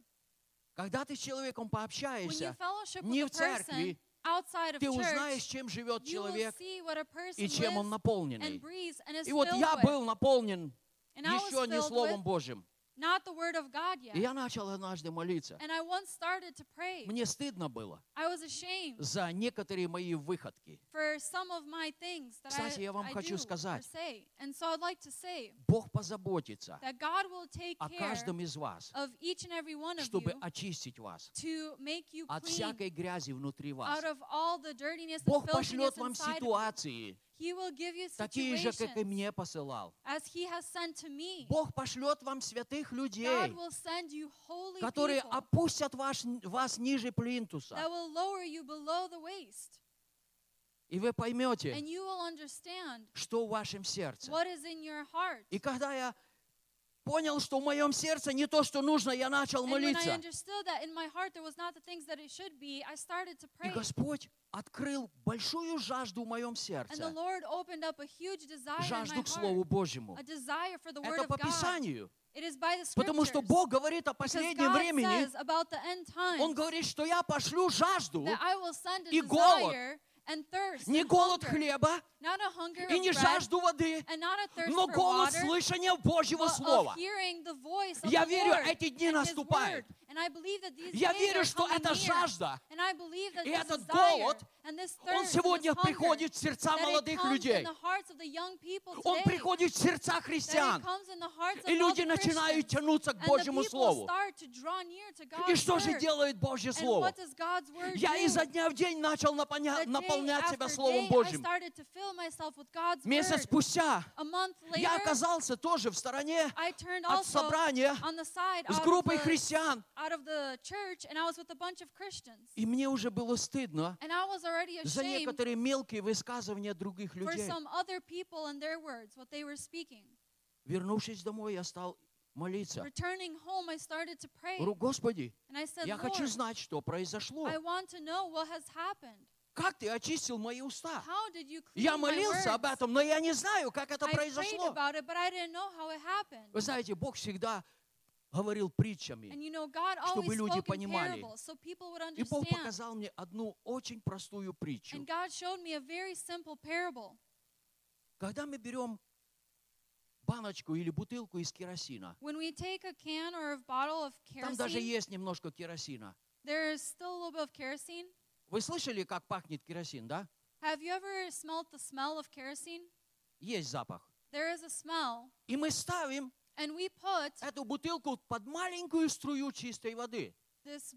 Когда ты с человеком When you пообщаешься, fellowship не with в a person церкви, ты узнаешь, чем живет человек и чем он is И вот я был наполнен еще не Словом Божьим. Not the word of God yet. И я начал однажды молиться. And I once started to pray. Мне стыдно было I was ashamed за некоторые мои выходки. for some of my things that Кстати, I, я вам I хочу do or сказать. say. And so I'd like to say Бог позаботится that God will take о каждом из вас, of each and every one of чтобы you очистить вас to make you от clean всякой грязи внутри вас. out of all the dirtiness Бог filthiness пошлет вам ситуации, He will give you такие же, как и мне посылал. as He has sent to me. Бог пошлет вам святых God людей, will send you holy которые people опустят ваш, вас ниже плинтуса. that will lower you below the waist. И вы поймете, And you will understand что в вашем сердце. what is in your heart. И когда я понял, что в моем сердце не то, что нужно, я начал молиться. И. Господь открыл большую жажду в моем сердце. Жажду к Слову. Божьему. Это по. Писанию. Потому что. Бог говорит о последнем времени. Он говорит, что я пошлю жажду, и голод. Не голод хлеба и не жажду воды, но голод слышания Божьего Слова. Я верю, эти дни наступают. Я верю, что эта near. жажда, и этот голод, он сегодня приходит в сердца молодых людей. Он приходит в сердца христиан. И люди начинают тянуться к Божьему Слову. И что же делает Божье Слово? Я изо дня в день начал наполнять себя Словом Божьим. Месяц спустя я оказался тоже в стороне от собрания с группой христиан. И мне уже было стыдно За некоторые мелкие высказывания других for людей. some other people and their words, what they were speaking. Вернувшись домой, я стал молиться. Returning home, I started to pray. Говорю, Господи, And I said, я хочу знать, что произошло. I want to know what has happened. Как ты очистил мои уста? How did you clean Я my молился words? об этом, но я не знаю, как это I произошло. about it, but I didn't know how it happened. Вы знаете, Бог всегда говорил притчами. You know, чтобы люди понимали. so И Бог показал мне одну очень простую притчу. Когда мы берем баночку или бутылку из керосина, of там даже kerosene, есть немножко керосина. kerosene. Вы слышали, как пахнет керосин, да? Have you ever smelled the smell of kerosene? Есть запах. there is a smell, И мы ставим and we put эту бутылку под маленькую струю чистой воды. this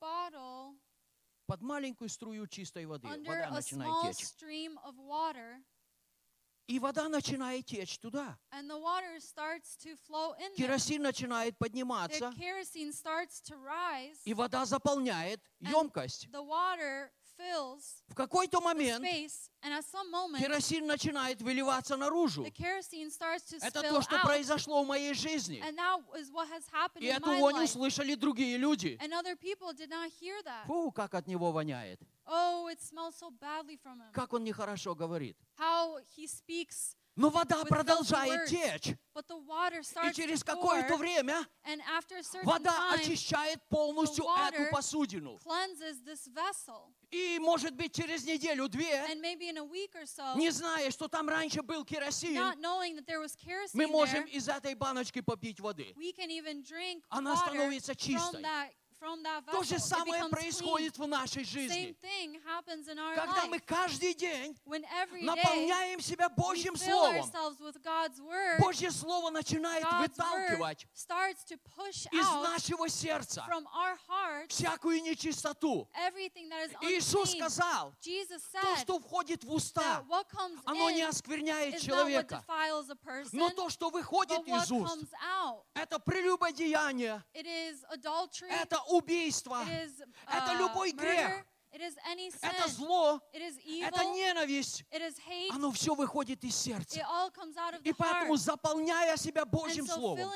bottle Под маленькую струю чистой воды. under Вода a начинает small течь. stream of water, И вода начинает течь туда. and the water starts to flow in. Керосин начинает The подниматься, kerosene starts to rise, и вода заполняет емкость. the water fills В какой-то момент space, and at some moment, керосин начинает выливаться наружу. the kerosene starts to Это то, что out. произошло в моей жизни. And that is what has happened И in my этого не life. услышали другие люди. And other people did not hear that. Фу, как от него воняет. Oh, it smells so badly from him. Как он нехорошо говорит. How he speaks, Но вода продолжает течь. И через какое-то время вода очищает полностью эту посудину. И, может быть, через неделю-две, so, не зная, что там раньше был керосин, мы можем there, из этой баночки попить воды. Она становится чистой. That, from that То же самое происходит clean. в нашей Same жизни. thing happens in our Когда мы каждый день When every day наполняем себя we Божьим fill Словом, ourselves with God's word, Божье Слово начинает God's word выталкивать starts to push из out нашего сердца from our hearts всякую нечистоту. everything that is Иисус сказал, Jesus то, что входит в that уста, what comes оно не оскверняет человека. person, Но то, что выходит из уст, out. это прелюбодеяние, It is adultery, это убийство, is это uh, любой murder, грех, it is any это зло, it is это ненависть. it is hate, Оно все выходит из it сердца. all comes out of И поэтому, заполняя себя Божьим so Словом,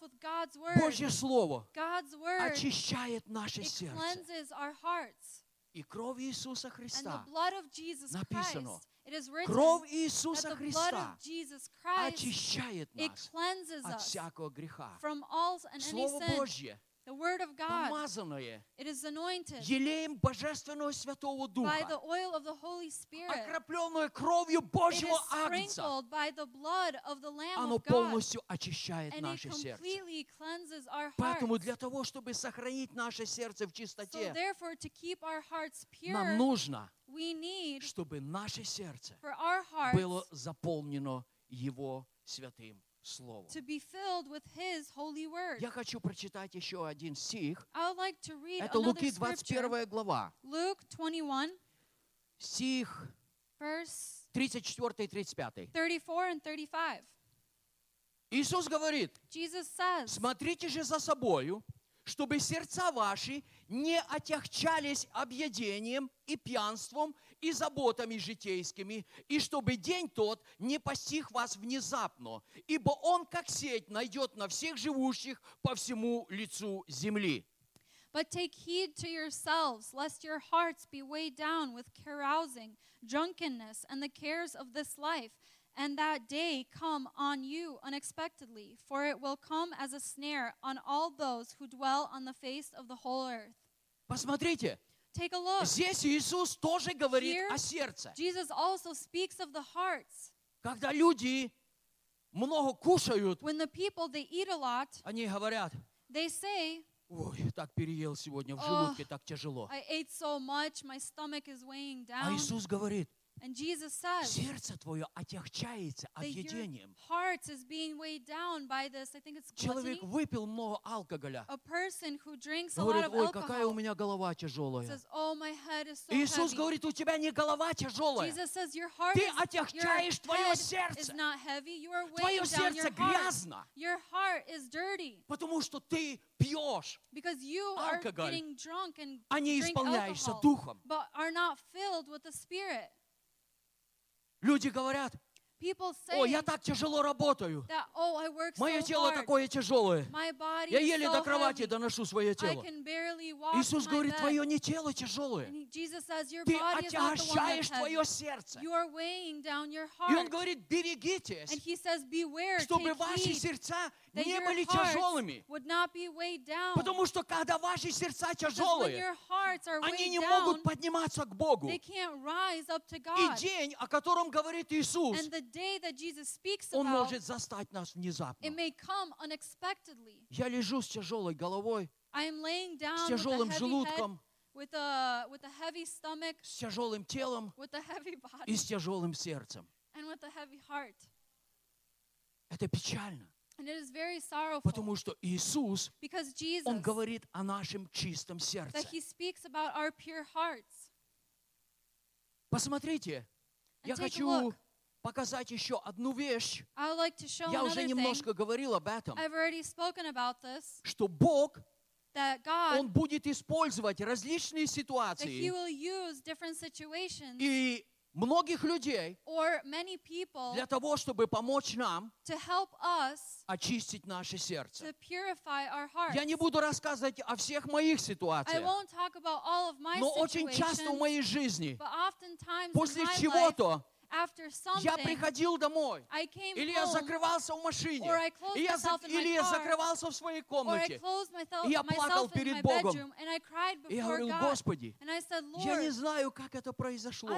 with God's word, Божье Слово God's word, очищает наше it сердце. cleanses our hearts. И кровь Иисуса And the Христа, blood of Jesus написано, Christ, it is written кровь that Иисуса the blood Христа of Jesus Christ, очищает it нас cleanses от us всякого греха. from all and any Слово sin. Божье, The word of God, помазанное it is anointed елеем Божественного Святого by the Духа, oil of the Holy Spirit. окропленное кровью Божьего Агнца, by the blood of the Lamb оно полностью очищает And it наше сердце. completely cleanses our Поэтому hearts. для того, чтобы сохранить наше сердце в So чистоте, therefore, to keep our hearts нам pure, нужно, we need чтобы наше сердце for our hearts было заполнено Его святым Словом. to be filled with His holy word. Я хочу прочитать еще один стих. I would like to read Это Луки scripture. 21 глава, Luke 21, стих verse 34 и 35. 34 and 35. Иисус говорит, Jesus says, смотрите же за собою, чтобы сердца ваши не отягчались объедением и пьянством и заботами житейскими, и чтобы день тот не постиг вас внезапно, ибо он, как сеть, найдет на всех живущих по всему лицу земли. But take heed to yourselves, lest your hearts be weighed down with carousing, drunkenness, and the cares of this life, and that day come on you unexpectedly, for it will come as a snare on all those who dwell on the face of the whole earth. Посмотрите, Take a look. здесь Иисус тоже говорит Here- о сердце. Jesus also speaks of the hearts. Когда люди много кушают, When the people they eat a lot, они говорят, they say, ой, так переел сегодня в желудке, так тяжело. I ate so much, my stomach is weighing А down. Иисус говорит, And Jesus says сердце твое отягчается объедением. heart is being weighed down by this. I think it's Человек выпил много алкоголя. A person who drinks a lot Говорит, of ой, какая у меня голова тяжелая. says, "Oh, my head is so Иисус heavy." говорит, у тебя не голова тяжелая. Jesus says, "Your heart Ты is your отягчаешь твое is сердце. not heavy. You are Твое weighing down your сердце грязно, Your heart is dirty потому что ты пьешь, because you are Алкоголь. getting drunk and а не исполняешься alcohol, духом. but are not filled with the Spirit." Люди говорят, Ой, я так тяжело работаю. that, "Oh, I work Мое so тело hard. такое тяжелое. My body Я еле so до кровати heavy. доношу свое I тело. can barely walk Иисус говорит, bed." твое не тело тяжелое. Says, Ты отягощаешь твое сердце. You are weighing down your И Он говорит, And берегитесь, he says, Beware, чтобы ваши сердца не были тяжелыми. would not be weighed down. Потому что когда ваши сердца тяжелые, они не down, могут подниматься к Богу. they can't rise up to И день, о котором говорит Иисус, And the он может застать нас внезапно. it may come unexpectedly. Я лежу с тяжелой головой, I am laying с down with a тяжелым желудком, with a, with a heavy stomach, с тяжелым телом with a heavy body, и с тяжелым сердцем. and with a heavy heart. Это печально, And it is very sorrowful потому что Иисус, because Jesus, Он говорит о нашем чистом сердце. that He speaks about our pure hearts. Посмотрите, And я хочу look. Показать еще одну вещь. Like Я уже another thing. немножко говорил об этом, this, что Бог, God, Он будет использовать различные ситуации и многих людей people для того, чтобы помочь нам to help us очистить наше сердце. Я не буду рассказывать о всех моих ситуациях, но очень часто в моей жизни, после чего-то, я приходил домой, или я закрывался в машине, or I closed и я или я закрывался в своей комнате. И я плакал перед Богом. И я говорил. Господи, я не знаю, как это произошло.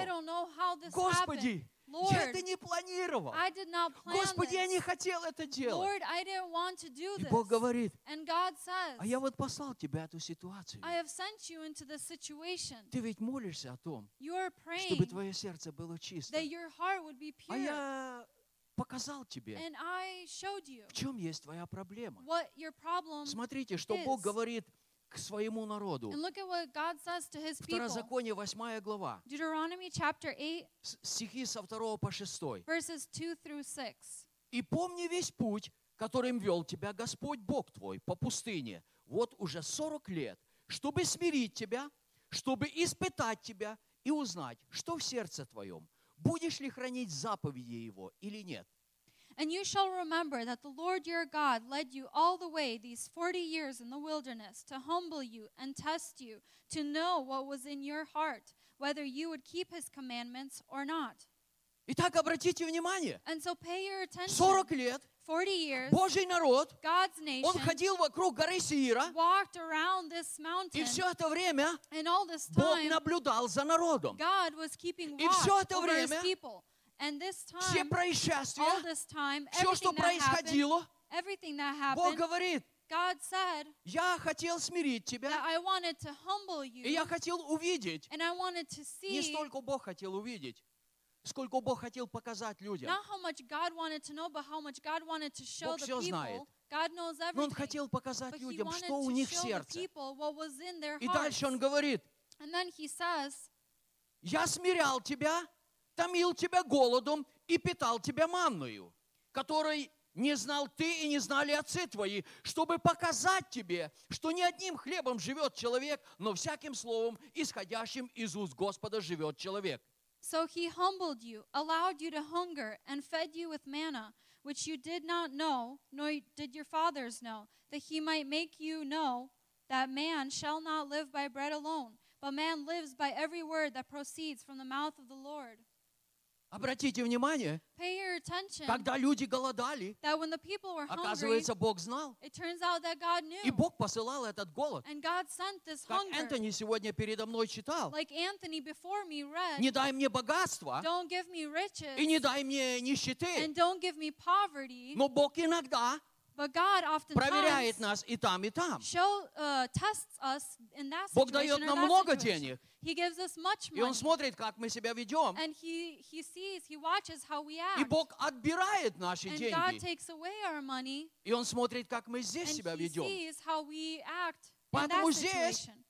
Господи, happened. я Lord, это не планировал. I did not plan Господи, я this. не хотел это делать. Lord, I didn't want to do И this. Бог говорит, And God says, а я вот послал тебя эту ситуацию. I have sent you into this situation. Ты ведь молишься о том, You are чтобы praying твое сердце было чисто. that your heart would be А pure. я показал тебе, And I showed you в чем есть твоя проблема. what your problem Смотрите, что Бог is. говорит к своему народу. Второзаконие, 8 глава, Deuteronomy chapter 8, с- стихи со 2 по 6. verses 2 through 6. «И помни весь путь, которым вел тебя Господь Бог твой по пустыне, вот уже 40 лет, чтобы смирить тебя, чтобы испытать тебя и узнать, что в сердце твоем, будешь ли хранить заповеди Его или нет. And you shall remember that the Lord your God led you all the way these forty years in the wilderness to humble you and test you, to know what was in your heart, whether you would keep his commandments or not. Итак, обратите внимание, And so pay your attention. 40 лет 40 years, Божий народ, God's он nation ходил вокруг горы Сиира, walked around this mountain, и все это время and all this Бог time, наблюдал за народом. God was keeping И watch всё это over his время people. And this Все all происшествия, this time, все, что everything that happened, происходило, that Бог happened, говорит, God said я хотел смирить that тебя, I wanted to humble и you, я хотел увидеть. and I wanted to Не see столько Бог хотел увидеть, сколько Бог хотел показать людям. not how much God wanted to know, but how much God wanted to show Бог the знает. people. God knows Но Он everything. хотел показать людям, что у них в сердце. people what was in their И дальше Он говорит, And then He says, я смирял тебя, томил тебя голодом и питал тебя манную, которой не знал ты и не знали отцы твои, чтобы показать тебе, что не одним хлебом живет человек, но всяким словом, исходящим из уст Господа, живет человек. So he humbled you, allowed you to hunger, and fed you with manna, which you did not know, nor did your fathers know, that he might make you know that man shall not live by bread alone, but man lives by every word that proceeds from the mouth of the Lord. Обратите внимание, Pay your attention когда люди голодали, that when the people were hungry, оказывается, Бог знал. it turns out that God knew. И Бог посылал этот голод. And God sent this Как. Энтони сегодня передо мной читал. Like Anthony before me read, Не дай мне богатства don't give me riches и не дай мне нищеты. and don't give me poverty. Но Бог иногда But God проверяет oftentimes нас и там, и там. show, uh, tests us in that Бог situation дает or нам that много situation. денег. He gives us much И Он money. смотрит, как мы себя ведем. And he, he sees, he watches how we И act. Бог отбирает наши And God деньги. takes away our money. И Он смотрит, как мы здесь And себя he ведем. sees how we act in Поэтому that здесь situation.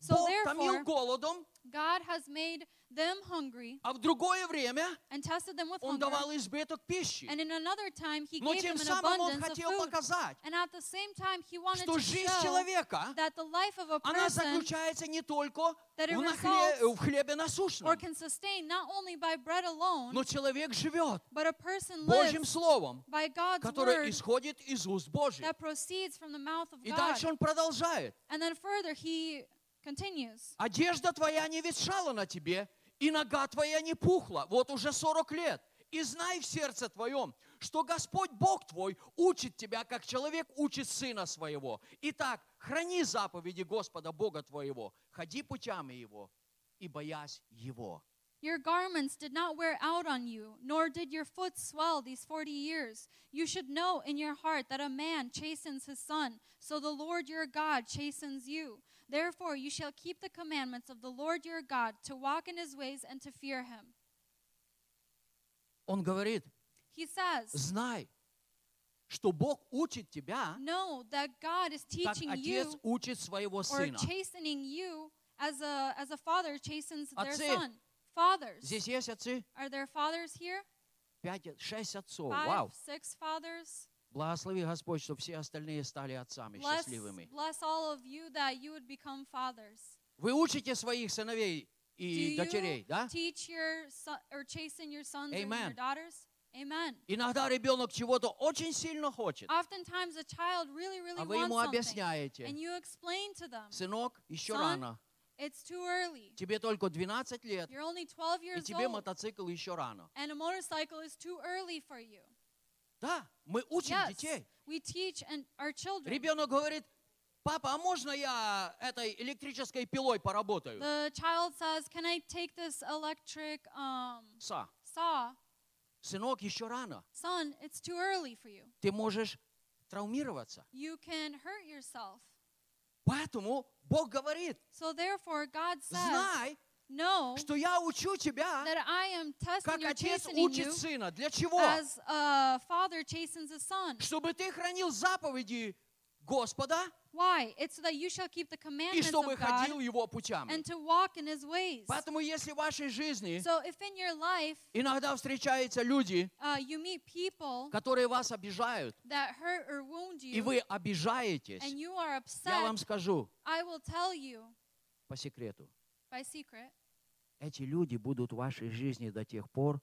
So Бог томил therefore, голодом, God has made them hungry а в другое время and tested them with Он hunger. давал избыток пищи. And in another time, he Но gave тем them an самым Он abundance of хотел food. показать, And at the same time, he wanted что to жизнь show человека, that the life of a она person заключается не только that it в на хле- results в хлебе or насущном, can sustain not only by bread alone, но человек живет but a person Божьим lives Словом, by God's которое word исходит из уст Божьих. that proceeds from the mouth of И God. дальше он продолжает. And then further, he continues. Одежда твоя не ветшала на тебе, и нога твоя не пухла. Вот уже 40 лет. И знай в сердце твоем, что Господь Бог твой учит тебя, как человек учит сына своего. Итак, храни заповеди Господа Бога твоего, ходи путями Его и боясь Его. Your garments did not wear out on you, nor did your foot swell these forty years. You should know in your heart that a man chastens his son, so the Lord your God chastens you. Therefore, you shall keep the commandments of the Lord your God, to walk in his ways and to fear him. Он говорит, He says, знай, что Бог учит тебя, Know that God is как teaching отец you учит своего or сына. chastening you as a as a father chastens their Отцы. son. Fathers. Здесь есть отцы? Are there fathers here? Пять, шесть отцов. Five, Вау. six fathers. Благослови Господь, чтобы все остальные стали отцами Bless, счастливыми. bless all of you that you would become fathers. Вы учите своих сыновей Do и you дочерей, да? teach your son or chasten your sons and your Amen. daughters? Amen. Иногда ребенок чего-то очень сильно хочет, Oftentimes a child really, really а вы ему wants объясняете. and you explain to them, Сынок, еще Son, рано. it's too early. Тебе только 12 лет, You're only 12 и years тебе old, мотоцикл еще рано. and a motorcycle is too early for you. Да, мы учим Yes, детей. we teach and our children. Ребенок говорит, папа, а можно я этой электрической пилой поработаю? The child says, "Can I take this electric um, Са, saw?" сынок, еще рано. Son, it's too early for you. Ты можешь травмироваться. You can hurt yourself. Поэтому Бог говорит, So therefore, God says, знай, "Know что я учу тебя, that I am testing как отец учит you, сына. Для чего? as a father chastens a son." Чтобы ты хранил заповеди Господа Why? It's so that you shall keep the и commandments чтобы of God ходил его путями. and to walk in His ways. Поэтому если в вашей жизни So if in your life иногда встречаются люди, uh, you meet people которые вас обижают, that hurt or wound и you, вы обижаетесь, and you are я вам upset, скажу I will tell you по секрету, by secret, эти люди будут в вашей жизни до тех пор,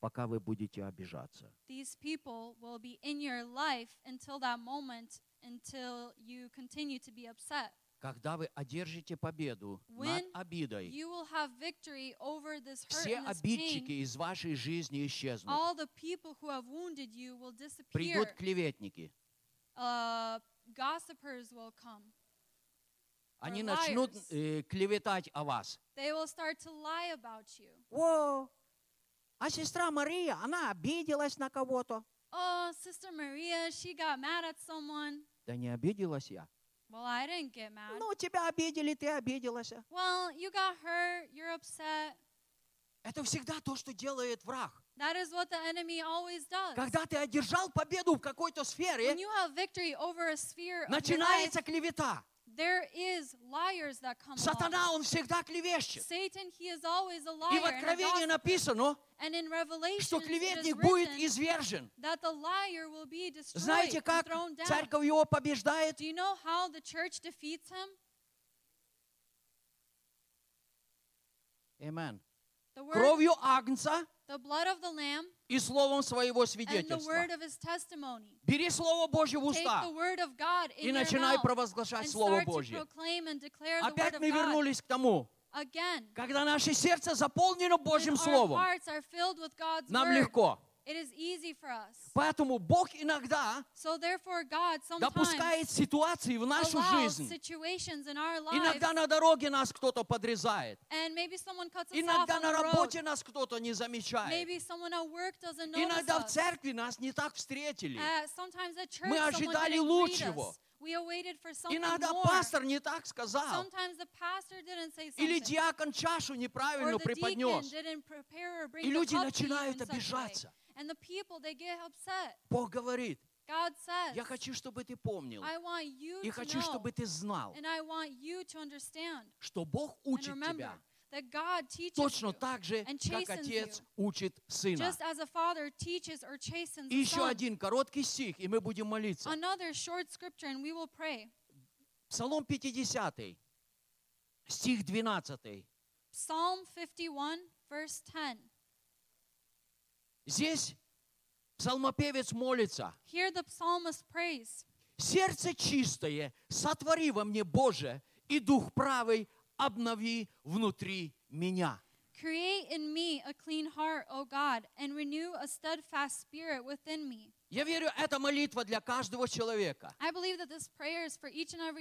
пока вы будете обижаться. these people will be in your life until that moment, until you continue to be upset. Когда вы одержите победу над When обидой, You will have victory over this hurt все and this обидчики pain. из вашей жизни исчезнут. All the people who have wounded you will disappear. Придут клеветники. Uh, gossipers will come. Они начнут э, клеветать о вас. They will start to lie about you. О, а сестра Мария, она обиделась на кого-то. Oh, Sister Maria, she got mad at someone. Да не обиделась я. Well, I didn't get mad. Ну, тебя обидели, ты обиделась. Well, you got hurt, you're upset. Это всегда то, что делает враг. That is what the enemy always does. Когда ты одержал победу в какой-то сфере, When you have victory over a sphere of your life, начинается клевета. There is liars that come. Сатана, он всегда клевещет. Satan, he is always a И в liar. and a Откровении написано, And in Revelation, что клеветник будет извержен. that the liar will be destroyed Знаете, как thrown down. церковь его побеждает? Do you know how the church defeats him? Amen. The word, Кровью Агнца the blood of the Lamb и словом своего свидетельства. Бери Слово Божье в уста и начинай провозглашать Слово Божье. Опять мы вернулись к тому, когда наше сердце заполнено Божьим Словом, нам легко. It is easy for us. Поэтому Бог иногда So therefore, God допускает ситуации в нашу жизнь. in our lives, Иногда на дороге нас кто-то подрезает. and maybe someone cuts us off Иногда on на работе нас кто-то не замечает. Maybe someone at work doesn't notice Иногда в церкви нас не так встретили. Uh, sometimes at church Мы ожидали лучшего. We awaited for something Иногда more. пастор не так сказал. Sometimes the pastor didn't say Или something. диакон чашу неправильно преподнес. didn't prepare or bring И люди начинают обижаться. And the people, they get upset. Бог говорит, God says, я хочу, чтобы ты помнил. I want you И to хочу, know, чтобы ты знал, and I want you to understand что Бог and учит remember тебя that God teaches точно так же, and как отец you. учит сына. just as a father teaches or chastens И еще son. один короткий стих, и мы будем молиться. Another short scripture, and we will pray. Псалом 50, стих 12. Psalm 51, verse 10. Здесь псалмопевец молится. Here the psalmist prays. Сердце чистое, сотвори во мне, Боже, и дух правый обнови внутри меня. Create in me a clean heart, O God, and renew a steadfast spirit within me. Я верю, это молитва для каждого человека.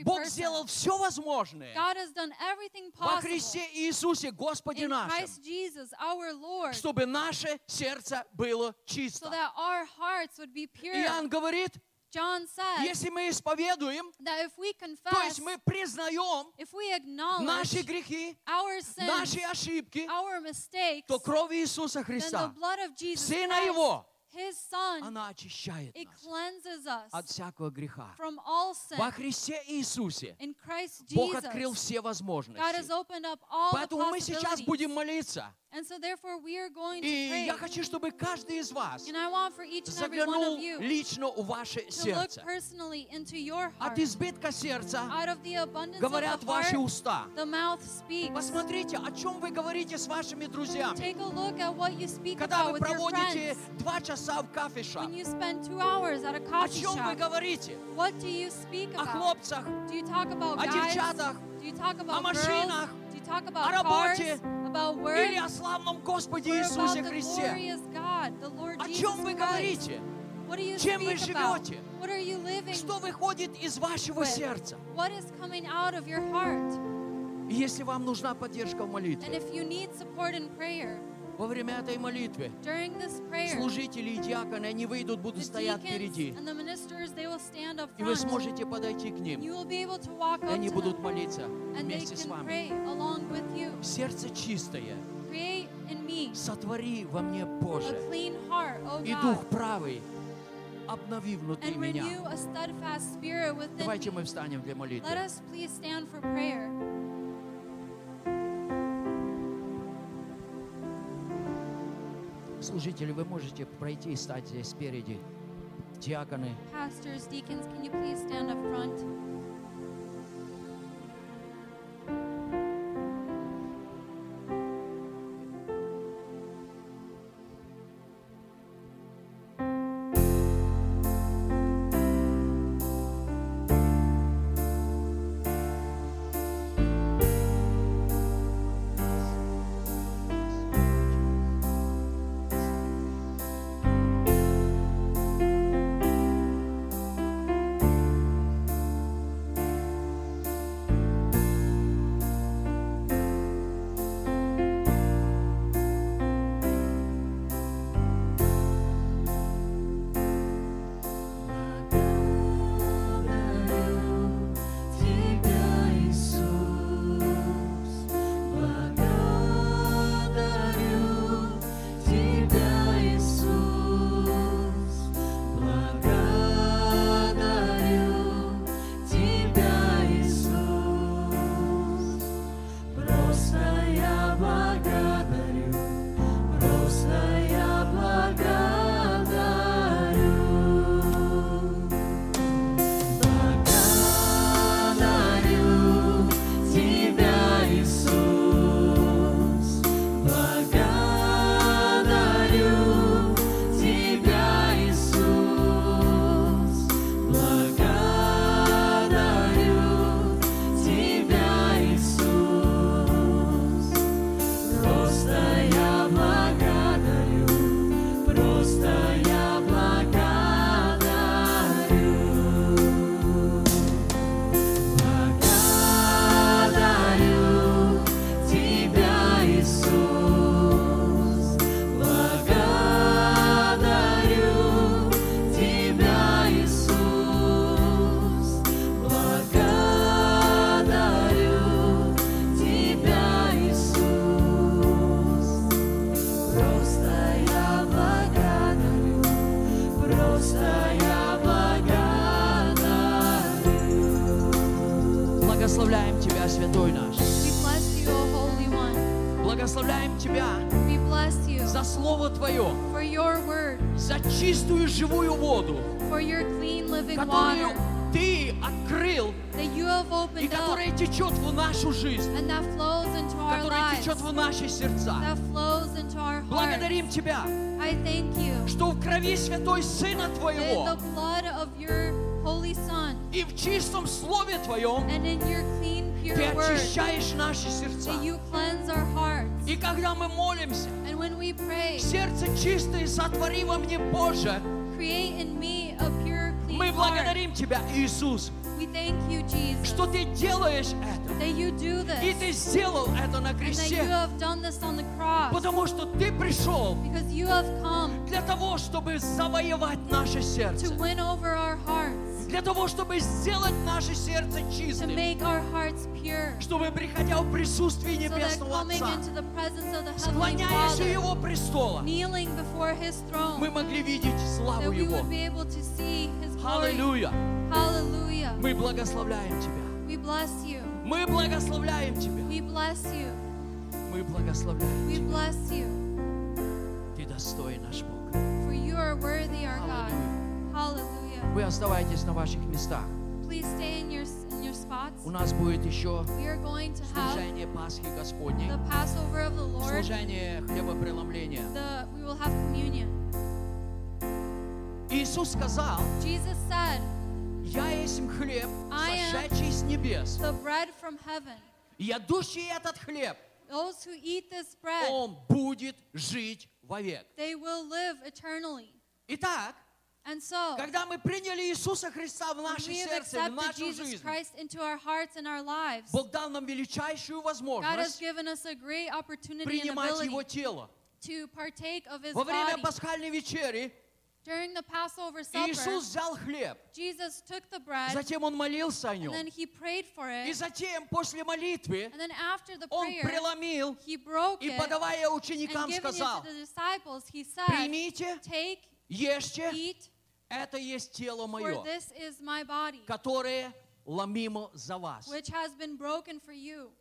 Бог сделал все возможное во Христе Иисусе, Господе Christ Jesus, Lord, so чтобы наше сердце было чисто. pure. Иоанн говорит, John says если мы исповедуем, that if we то confess, есть мы признаем if we acknowledge наши грехи, our sins, наши ошибки, our mistakes, то кровь Иисуса then the Христа, blood of Jesus Сына Christ, Его, His Son, она очищает it нас us от всякого греха. from all sin. Во Христе Иисусе In Christ Бог открыл Jesus, все God has возможности. opened up all the Поэтому мы сейчас будем молиться. And so therefore we are going to И pray. я хочу, чтобы каждый из вас And I want for each and every one заглянул of you лично у ваше to look сердце. personally into your heart. От избытка сердца Out of the abundance говорят of the ваши уста. the mouth speaks. Посмотрите, о чем вы говорите с вашими друзьями. Take a look at what you speak Когда about вы проводите два часа в кафешах, When you spend two hours at a о чем вы говорите? what do you speak О хлопцах, Do you talk about о guys? девчатах, Do you talk о girls? машинах, Do you talk о работе cars? About work? или о славном Господе Иисусе Христе? God, О чем вы говорите? Чем вы живете? Что выходит из вашего with? сердца? Если вам нужна поддержка в молитве, во время этой молитвы служители и диаконы, они выйдут, будут стоять впереди. И вы сможете подойти к ним. И они будут молиться вместе с вами. Сердце чистое. Сотвори во мне, Боже. И Дух правый обнови внутри меня. Давайте мы встанем для молитвы. Служители, вы можете пройти и стать здесь спереди. Диаконы, Pastors, deacons, can you please stand up front? Сердца. Благодарим Тебя, I thank you что в крови Святой Сына Твоего the blood of your Holy Son и в чистом Слове Твоем and in your clean, pure Ты очищаешь наши сердца. that you cleanse our hearts. И когда мы молимся, And when we pray, сердце чистое сотвори во мне, Боже, create in me a pure, clean мы благодарим Тебя, Иисус, We thank you, Jesus, что Ты делаешь это. И Ты сделал это на кресте, потому что Ты пришел для того, чтобы завоевать наше сердце. для того, чтобы сделать наше сердце чистым, чтобы, приходя в присутствие Небесного Отца, склоняясь у Его престола, мы могли видеть славу Его. Аллилуйя! Мы благословляем Тебя. Мы благословляем Тебя. We bless you. Мы благословляем We Тебя. bless you. Ты достоин наш Бог. For you are worthy, our God. Hallelujah. Вы оставайтесь на ваших местах. Please stay in your in your spots. У нас будет еще We are going to have служение Пасхи Господней, the Passover of the Lord. служение хлебопреломления. The we will have communion. Иисус сказал, Jesus said, «Я есть хлеб, небес. "The bread from heaven. Ядущий этот хлеб, Those who eat this bread, он будет жить вовек». they will live eternally." Итак, And so, когда мы приняли Иисуса Христа в наше сердце, в нашу Jesus жизнь, Christ into our hearts and our lives, Бог дал нам величайшую God has возможность given us a great opportunity and принимать Его тело. to partake of His Во время пасхальной вечери During the Passover supper, Иисус взял хлеб, Jesus took the bread затем Он молился о and нем. then He prayed for И it. затем, после молитвы, And then after the Он prayer, преломил He broke и, it подавая and ученикам, giving it to сказал, the disciples. He said, примите, Take, ешьте, eat, это есть тело for мое, this is my body, которое ломимо за вас. which has been broken for you.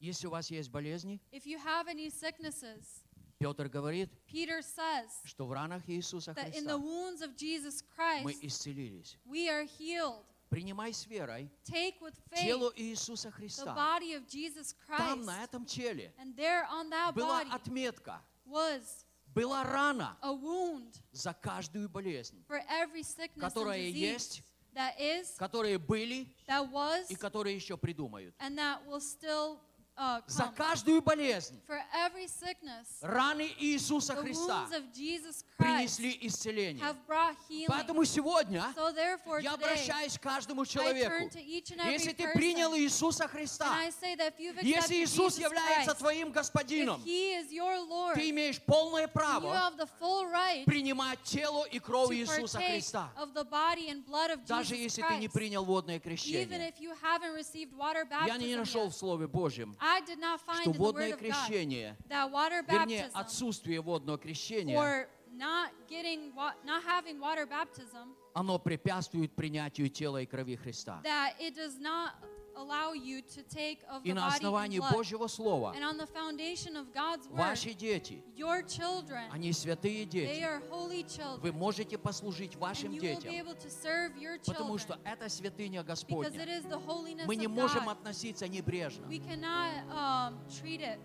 Если у вас есть болезни, If you have any sicknesses, Петр говорит, Peter says что в ранах Иисуса that in the Христа wounds of Jesus мы Christ, исцелились. we are healed. Принимай с верой Take with faith тело Иисуса the Христа. body of Jesus Там, Christ. на этом теле, And there on that была body отметка, was была рана a wound за каждую болезнь, for every sickness and которая disease есть, that is, которые были that was, и которые еще придумают. and that will still uh, За каждую болезнь For every sickness, раны Иисуса the Христа wounds of Jesus Christ принесли исцеление. have brought healing. Поэтому сегодня So therefore я today, обращаюсь к каждому I человеку. turn to each and every Если ты person, принял Иисуса and Христа, I say that if you've accepted если Иисус Jesus является Christ, твоим господином, if He is your Lord, ты имеешь полное you право have the full right принимать тело и кровь to Иисуса partake Христа. of the body and blood of Даже Jesus если ты не Christ. принял водное Even крещение. if you haven't received water Я не нашел в Слове Божьем, I did not find что in the водное Word of God крещение, that water вернее, baptism отсутствие водного крещения, or not getting wa- not having water baptism оно препятствует принятию тела и крови Христа. that it does not allow you to take of И the на body основании and blood. Божьего Слова And on the foundation of God's word, ваши дети, your children, они святые they дети, are holy children. вы можете послужить вашим and you will be детям, able to serve your потому children что это святыня because it Господня. is the holiness Мы не of можем God. относиться небрежно. We cannot um, treat it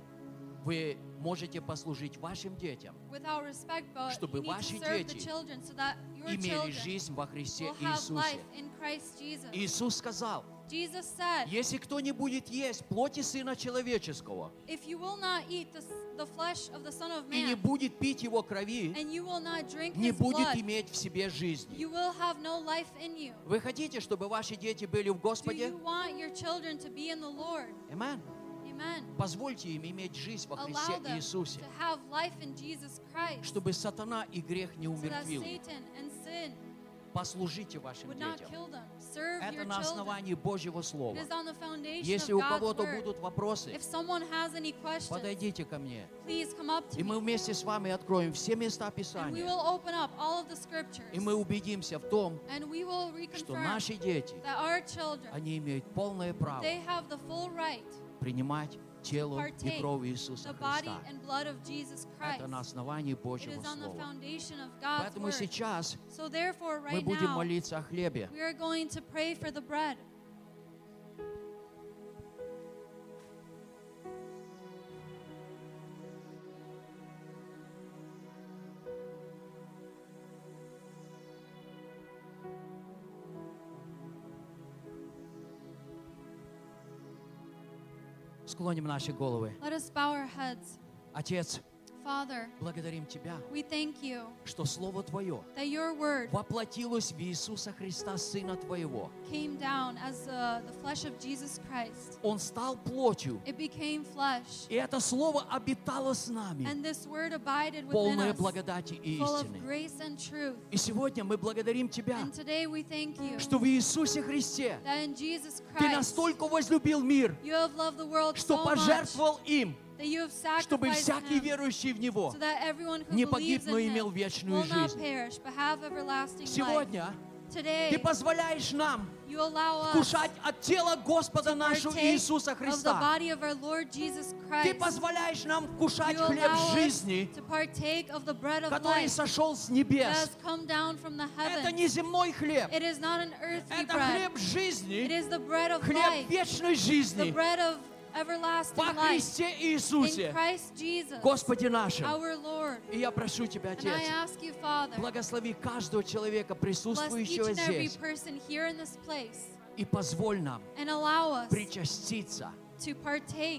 Вы можете послужить вашим детям, without respect, Чтобы ваши дети children so that your имели children жизнь во Христе Иисусе. life in Christ Jesus. Иисус сказал, Jesus said, если кто не будет есть плоти Сына Человеческого if you will not eat the, s- the flesh of the Son of и не Man, будет пить Его крови, and you will not drink не his будет blood, иметь в себе жизни. you will have no life in you. Вы хотите, чтобы ваши дети были в Do Господе? you want your children to be in the Lord? Amen. Amen. Позвольте им иметь жизнь во Христе Иисусе, чтобы сатана и грех не умертвил. Послужите вашим детям. Serve Это your на основании Божьего It Слова. is on the foundation Если of у кого-то будут вопросы, If someone has any questions, подойдите ко мне. please come up to И мы вместе с вами откроем все места And we Писания. will open up all of the scriptures. И мы убедимся в том, And we will что наши дети, that our children, они имеют полное право they have the full right принимать тело и partake кровь Иисуса the body Христа. and blood of Jesus Christ. Это на основании It Божьего is on the Слова. foundation of God's Поэтому word. сейчас So therefore, мы right будем now, молиться о хлебе. Склоним наши головы. Let us bow our heads. Отец, Father, благодарим Тебя, we thank you что Слово Твое that your word воплотилось в Иисуса Христа, Сына Твоего. came down as uh, the flesh of Jesus Christ. Он стал плотью, It became flesh. и это Слово обитало с нами, And this word abided within полное us, благодати и full of истины. grace and truth. И сегодня мы благодарим Тебя, And today we thank you что в Иисусе Христе that in Jesus Ты Christ настолько возлюбил мир, you have loved the world что so much пожертвовал им, you have чтобы всякий верующий в Него не погиб, но имел вечную жизнь. Сегодня Ты позволяешь нам вкушать от тела Господа нашего Иисуса Христа. Ты позволяешь нам вкушать хлеб жизни, который сошел с небес. Это не земной хлеб, это хлеб жизни, хлеб вечной жизни во Христе Иисусе, our Lord. И я прошу Тебя, Отец, благослови каждого человека, присутствующего здесь, и позволь нам причаститься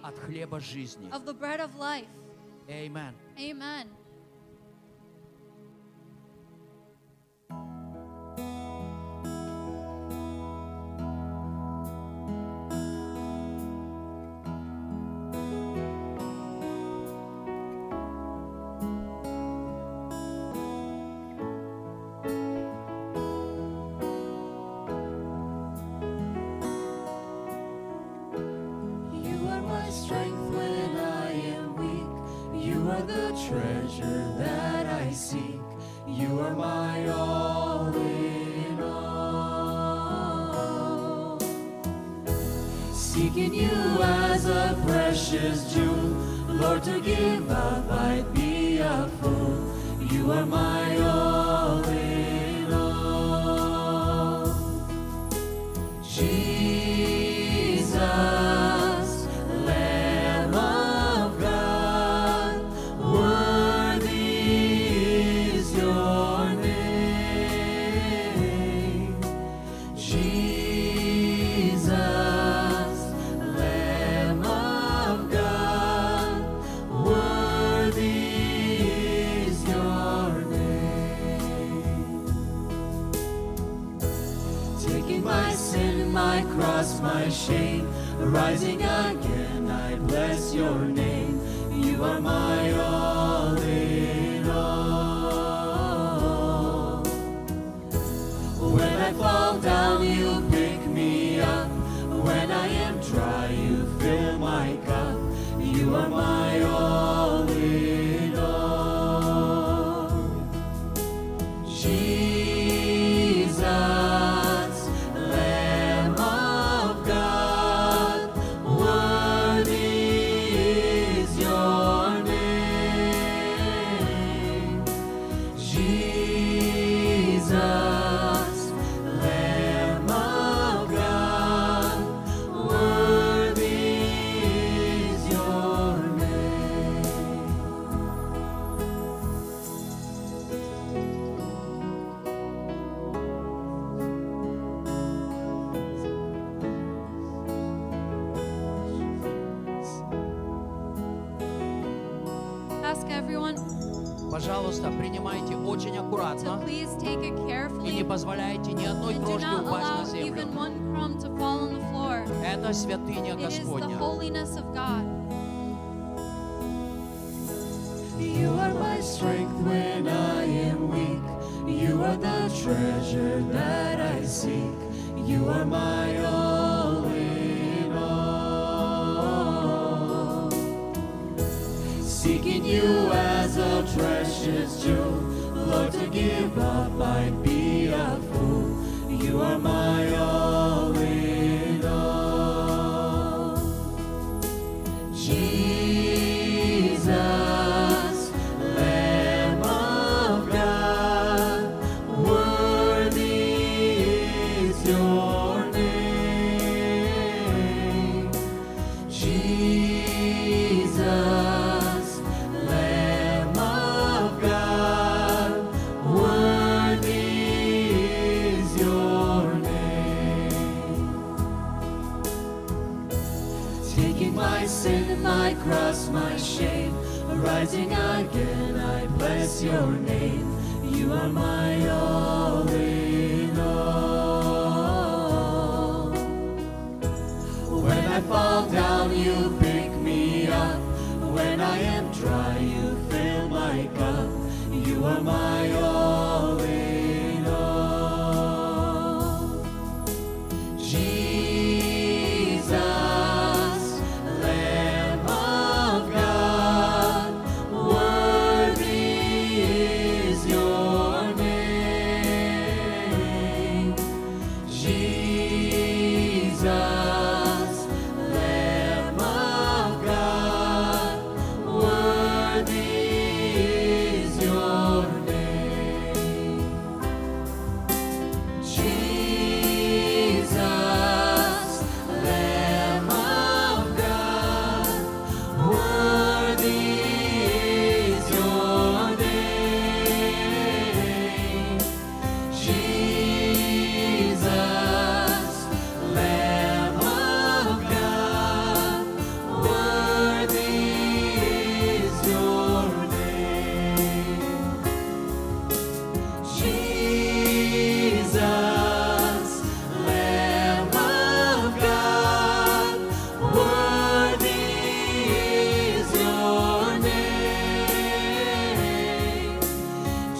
от хлеба жизни. Amen. Seeking you as a precious jewel, Lord, to give up I'd be a fool. You are my all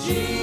Jesus,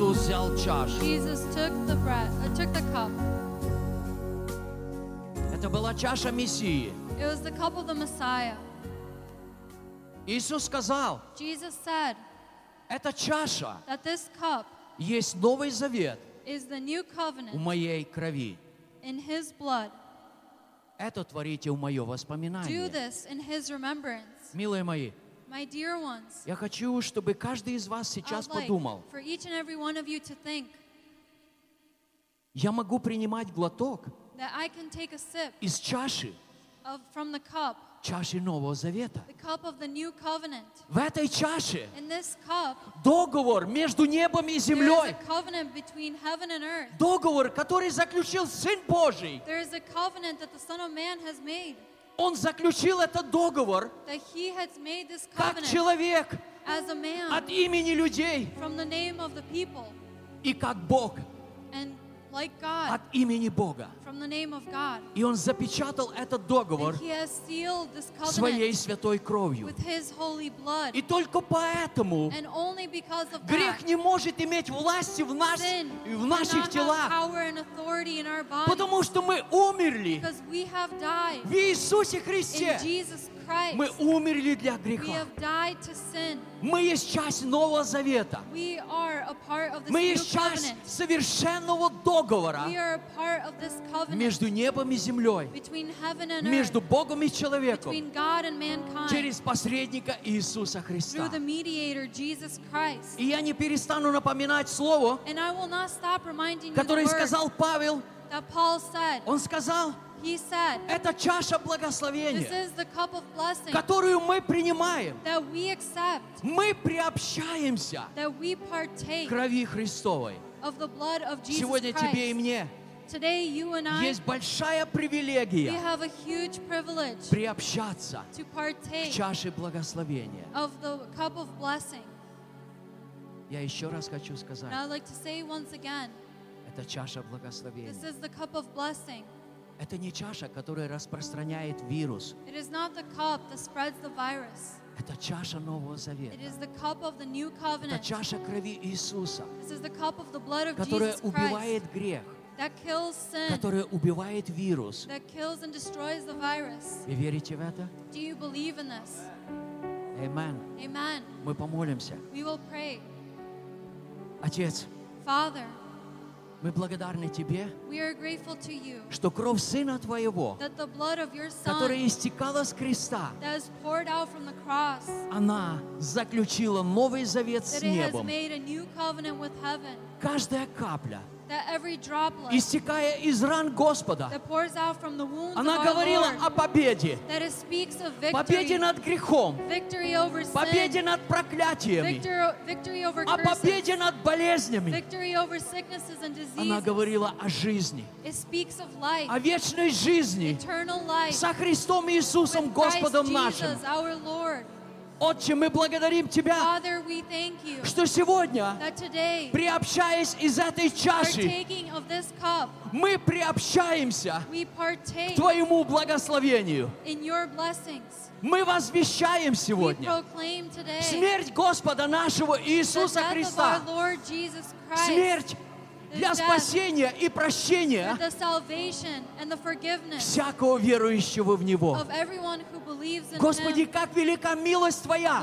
Иисус взял чашу. Jesus took the bread, uh, took the cup. Это была чаша Мессии. It was the cup of the Messiah. Иисус сказал, Jesus said эта чаша that this cup есть Новый Завет is the new в covenant моей крови. in His blood. Это творите в мое Do воспоминание. this in His remembrance. Милые мои, я хочу, чтобы каждый из вас сейчас подумал, я могу принимать глоток из чаши, чаши Нового Завета. В этой чаше договор между небом и землей. Договор, который заключил Сын Божий. Он заключил этот договор как человек от имени людей и как Бог like God от имени Бога. from the name of God. И он запечатал этот договор And He has sealed this своей святой кровью. with His holy blood. И только поэтому And only because of грех that, не может иметь власти в, нас, sin в наших телах, power and authority in our bodies потому что мы умерли because we have died в Иисусе in Христе. Jesus Christ. Мы умерли для греха. Мы есть часть Нового Завета. Мы есть часть совершенного договора между небом и землей, между Богом и человеком, через посредника Иисуса Христа. И я не перестану напоминать слово, которое сказал Павел. Он сказал, said, это чаша This благословения, is the cup of blessing которую мы принимаем. we accept, Мы приобщаемся we к partake крови Христовой. of the blood of Jesus Сегодня тебе и Christ. мне Today, you and I, есть большая we привилегия have a huge privilege приобщаться to к partake чаше благословения. of the cup of blessing. Я еще раз хочу сказать, like to say once again, это чаша this благословения. is the cup of blessing. Это не чаша, которая распространяет вирус. It is not the cup that spreads the virus. Это чаша Нового It Завета. is the cup of the new Это covenant. чаша крови Иисуса, This is the cup of the blood of которая Jesus Christ убивает грех, that kills sin, которая убивает вирус. that kills and destroys the virus. Вы верите в это? Do you believe in this? Amen. Amen. Мы помолимся. We will pray. Отец, Father, мы благодарны Тебе, you что кровь Сына Твоего, your которая Son истекала с креста, cross, она заключила новый завет с небом. Каждая капля, истекая из ран Господа, она говорила о победе. Победе над грехом, победе над проклятиями, о победе над болезнями. Она говорила о жизни, о вечной жизни со Христом Иисусом Господом нашим. Отче, мы благодарим Тебя, Father, we thank you что сегодня, that today, приобщаясь из этой чаши, partaking of this cup, мы приобщаемся we к Твоему благословению. in your blessings. Мы возвещаем сегодня today смерть Господа нашего Иисуса Христа, смерть для спасения и прощения всякого верующего в Него. Господи, как велика милость Твоя,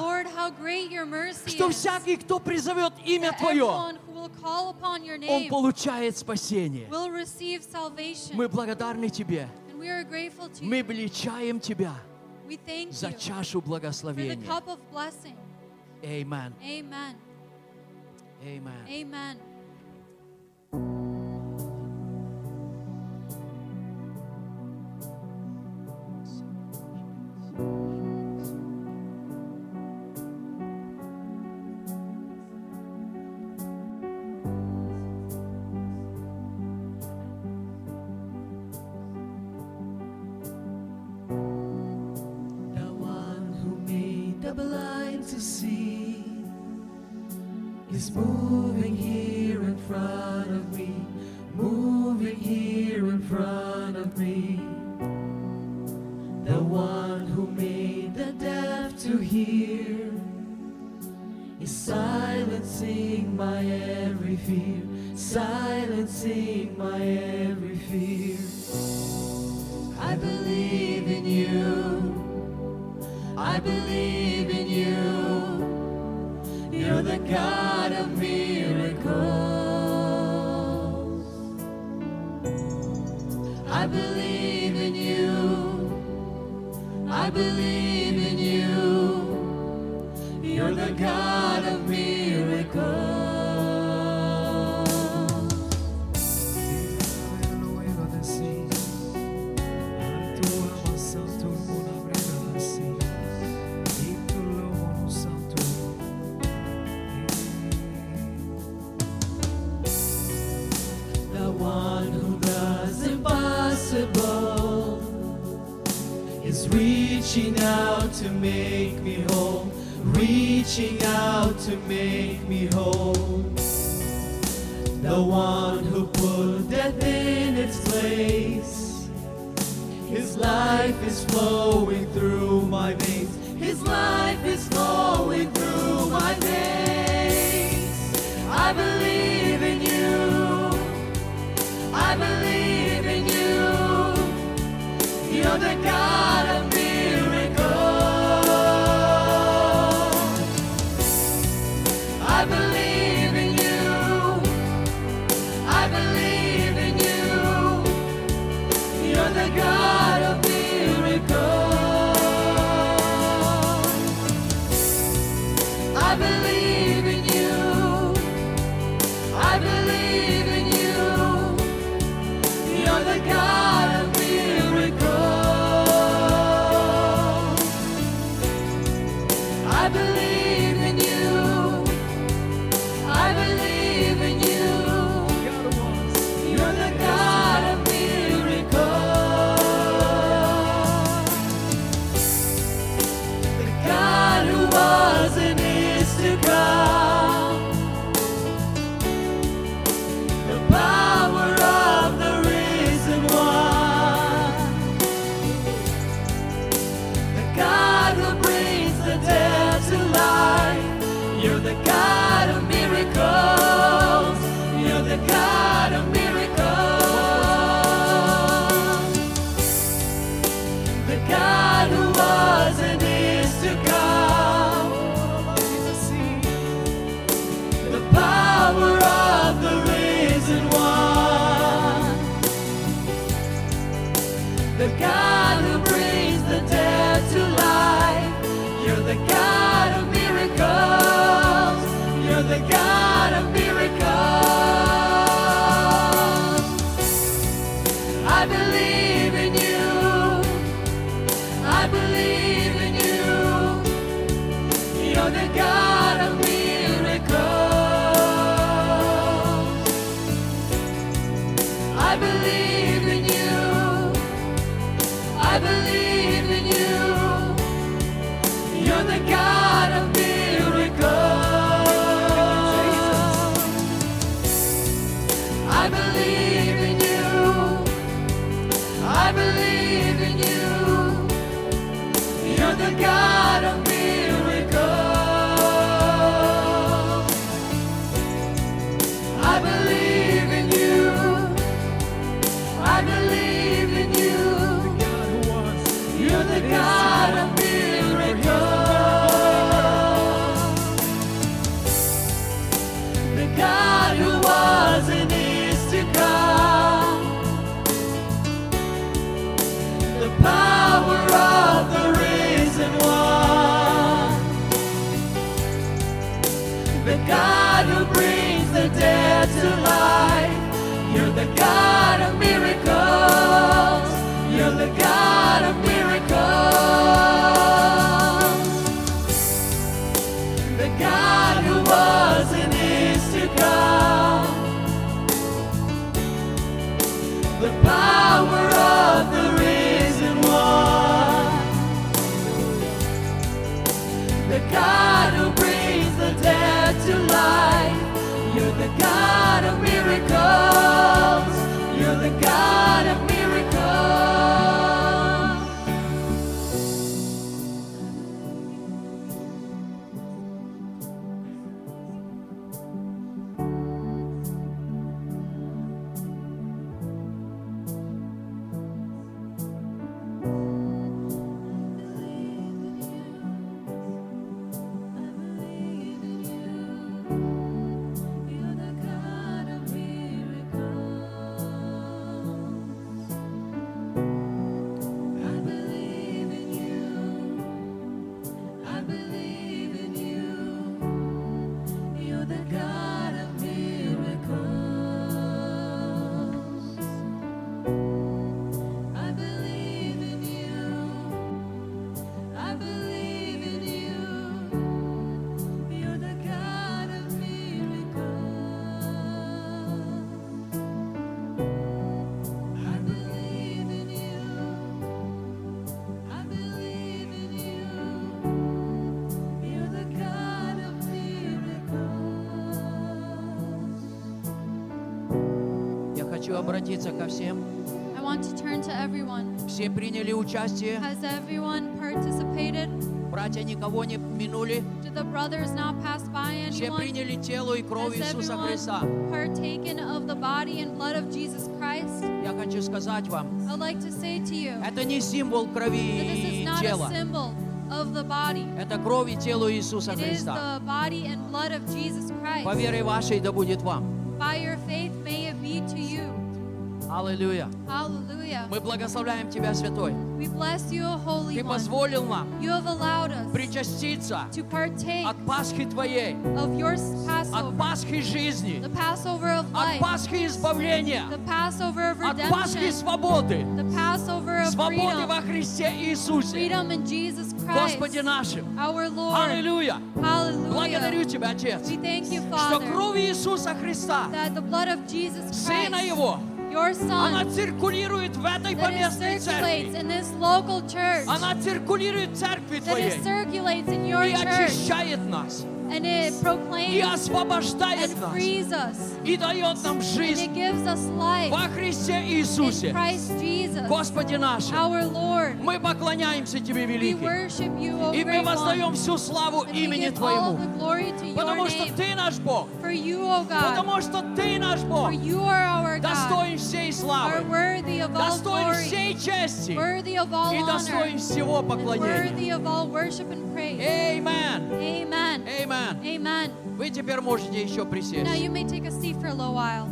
что всякий, кто призовет имя Твое, он получает спасение. Мы благодарны Тебе. Мы величаем Тебя за чашу благословения. Amen. Amen. Amen. Все приняли участие. Has everyone participated? Братья никого не минули. Did the brothers not pass by Все anyone? приняли тело и кровь Has Иисуса Христа. partaken of the body and blood of Jesus Christ? Я хочу сказать вам, I'd like to say to you это не символ крови that this is и not a тела. symbol of the body. Это кровь и тело Иисуса It is Христа. the body and blood of Jesus По Christ. вере вашей да будет вам. By your faith may it be to you. Аллилуйя. Hallelujah. Мы благословляем Тебя, Святой. Ты позволил нам причаститься от Пасхи Твоей, от Пасхи жизни, от Пасхи избавления, от Пасхи свободы, свободы во Христе Иисусе, Господе нашим. Аллилуйя. Благодарю. Тебя, Отец, что кровь Иисуса Христа, Сына Его, your она Son, циркулирует в этой that it поместной circulates церкви. in this local church, Она циркулирует в церкви that it Твоей circulates in your и church, очищает нас, and it И proclaims and освобождает нас, frees us, и дает нам and жизнь it gives us life во Христе in Иисусе, our Lord. Мы поклоняемся Тебе, We Великий, worship you, O и мы воздаем всю славу имени Твоему, потому что. Ты наш Бог, потому что Ты наш Бог, достоин всей славы, достоин всей чести и достоин всего поклонения. praise. Amen. Amen. Amen. Amen. Вы теперь можете еще Now присесть. you may take a seat for a little while.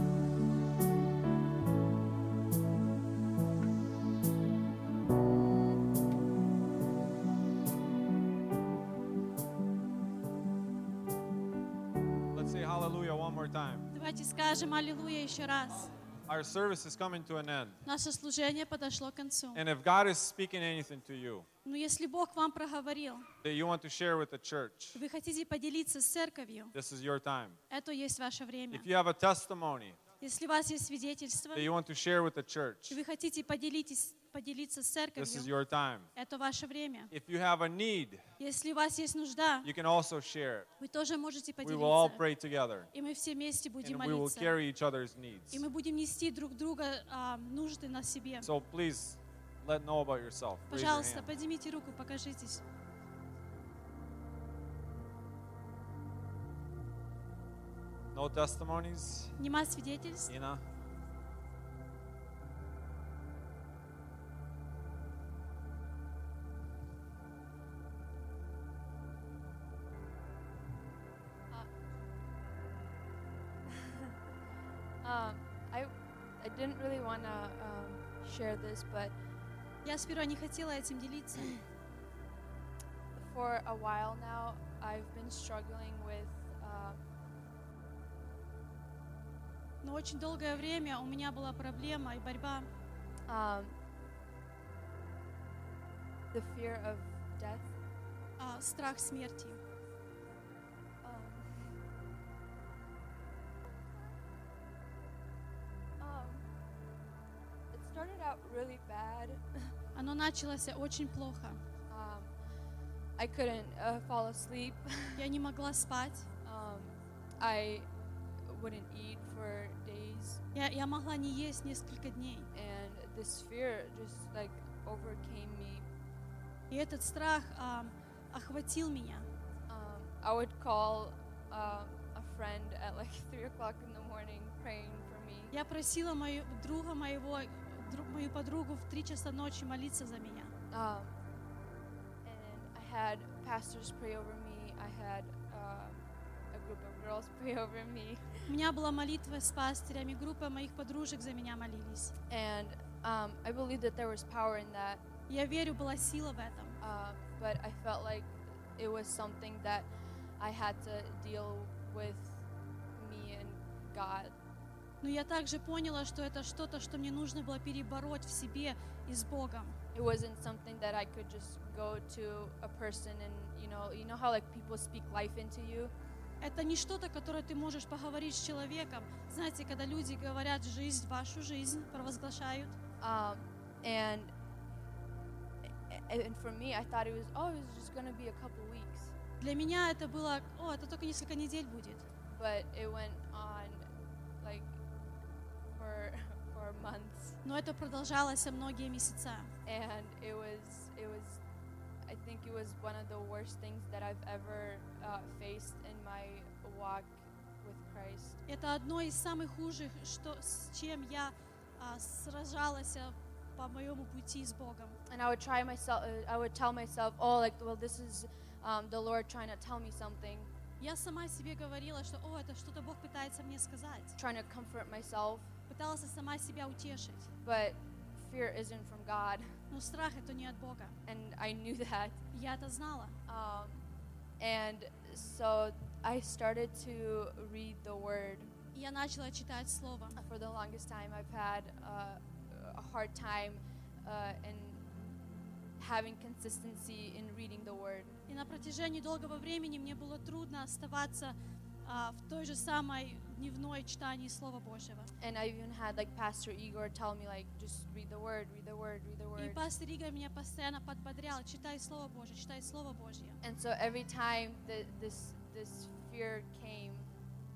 Let's say hallelujah one more time. Давайте скажем аллилуйя еще раз. Our service is coming to an end. Наше служение подошло к концу. And if God is speaking anything to you Но если Бог вам проговорил, that you want to share with the church, вы хотите поделиться с церковью, this is your time. это есть ваше время. If you have a testimony Если у вас есть свидетельство, that you want to share with the church, и вы хотите поделитесь, поделиться с this is церковью, your time. это ваше время. If you have a need, Если у вас есть нужда, you can also share it. вы тоже можете We will all поделиться. pray together И мы все вместе будем and we will молиться. carry each other's needs. И мы будем нести друг друга а, нужды на себе. So please let know about yourself. Raise your Пожалуйста, hand. поднимите руку, покажитесь. No testimonies? Нема свидетельств? Ina? Um, I, I didn't really want to um, share this, but Я сперва не хотела этим делиться. for a while now, I've been struggling with um, Но очень долгое время у меня была проблема и борьба um, the fear of death. а, страх смерти. Out really bad. Оно началось очень плохо. Um, I couldn't uh, fall asleep. Я не могла спать. Um, I wouldn't eat for days, Я, я могла не есть несколько дней. and this fear just like overcame me. И этот страх ам, охватил меня. Um, I would call um, a friend at like three o'clock in the morning, praying for me. Я просила мою, друга моего, дру- мою подругу в три часа ночи молиться за меня. Um, and I had pastors pray over me. I had um, a group of girls pray over me. У меня была молитва с пастырями, группа моих подружек за меня молились. And um, I believe that there was power in that. Я верю, была сила в этом. Uh, but I felt like it was something that I had to deal with me and God. Но я также поняла, что это что-то, что мне нужно было перебороть в себе и с Богом. It wasn't something that I could just go to a person and you know, you know how like people speak life into you. Это не что-то, которое ты можешь поговорить с человеком. Знаете, когда люди говорят жизнь, вашу жизнь, провозглашают. Um, and and for me, I thought it was oh, it was just gonna be a couple weeks, Для меня это было, о, это только несколько недель будет. but it went for for months, Но это продолжалось многие месяца. and it was it was. I think it was one of the worst things that I've ever uh, faced in my walk with Christ. Это одно из самых худших, что, с чем я а, сражалась а, по моему пути с Богом. And I would try myself. Uh, I would tell myself, oh, like well, this is um, the Lord trying to tell me something, Я сама себе говорила, что, о, это что-то Бог пытается мне сказать. trying to comfort myself. Пыталась сама себя утешить. But fear isn't from God, Но страх это не от Бога. and I knew that. Я это знала. Um, and so I started to read the Word. Я начала читать Слово. For the longest time, I've had uh, a hard time uh, in having consistency in reading the Word. И на протяжении долгого времени мне было трудно оставаться а, в той же самой дневной читании Слова Божьего. And I even had like Pastor Igor tell me like, just read the Word, read the Word, read the И Word. пастор Игорь меня постоянно подбодрял, читай Слово Божье, читай Слово Божье. And so every time that this this fear came,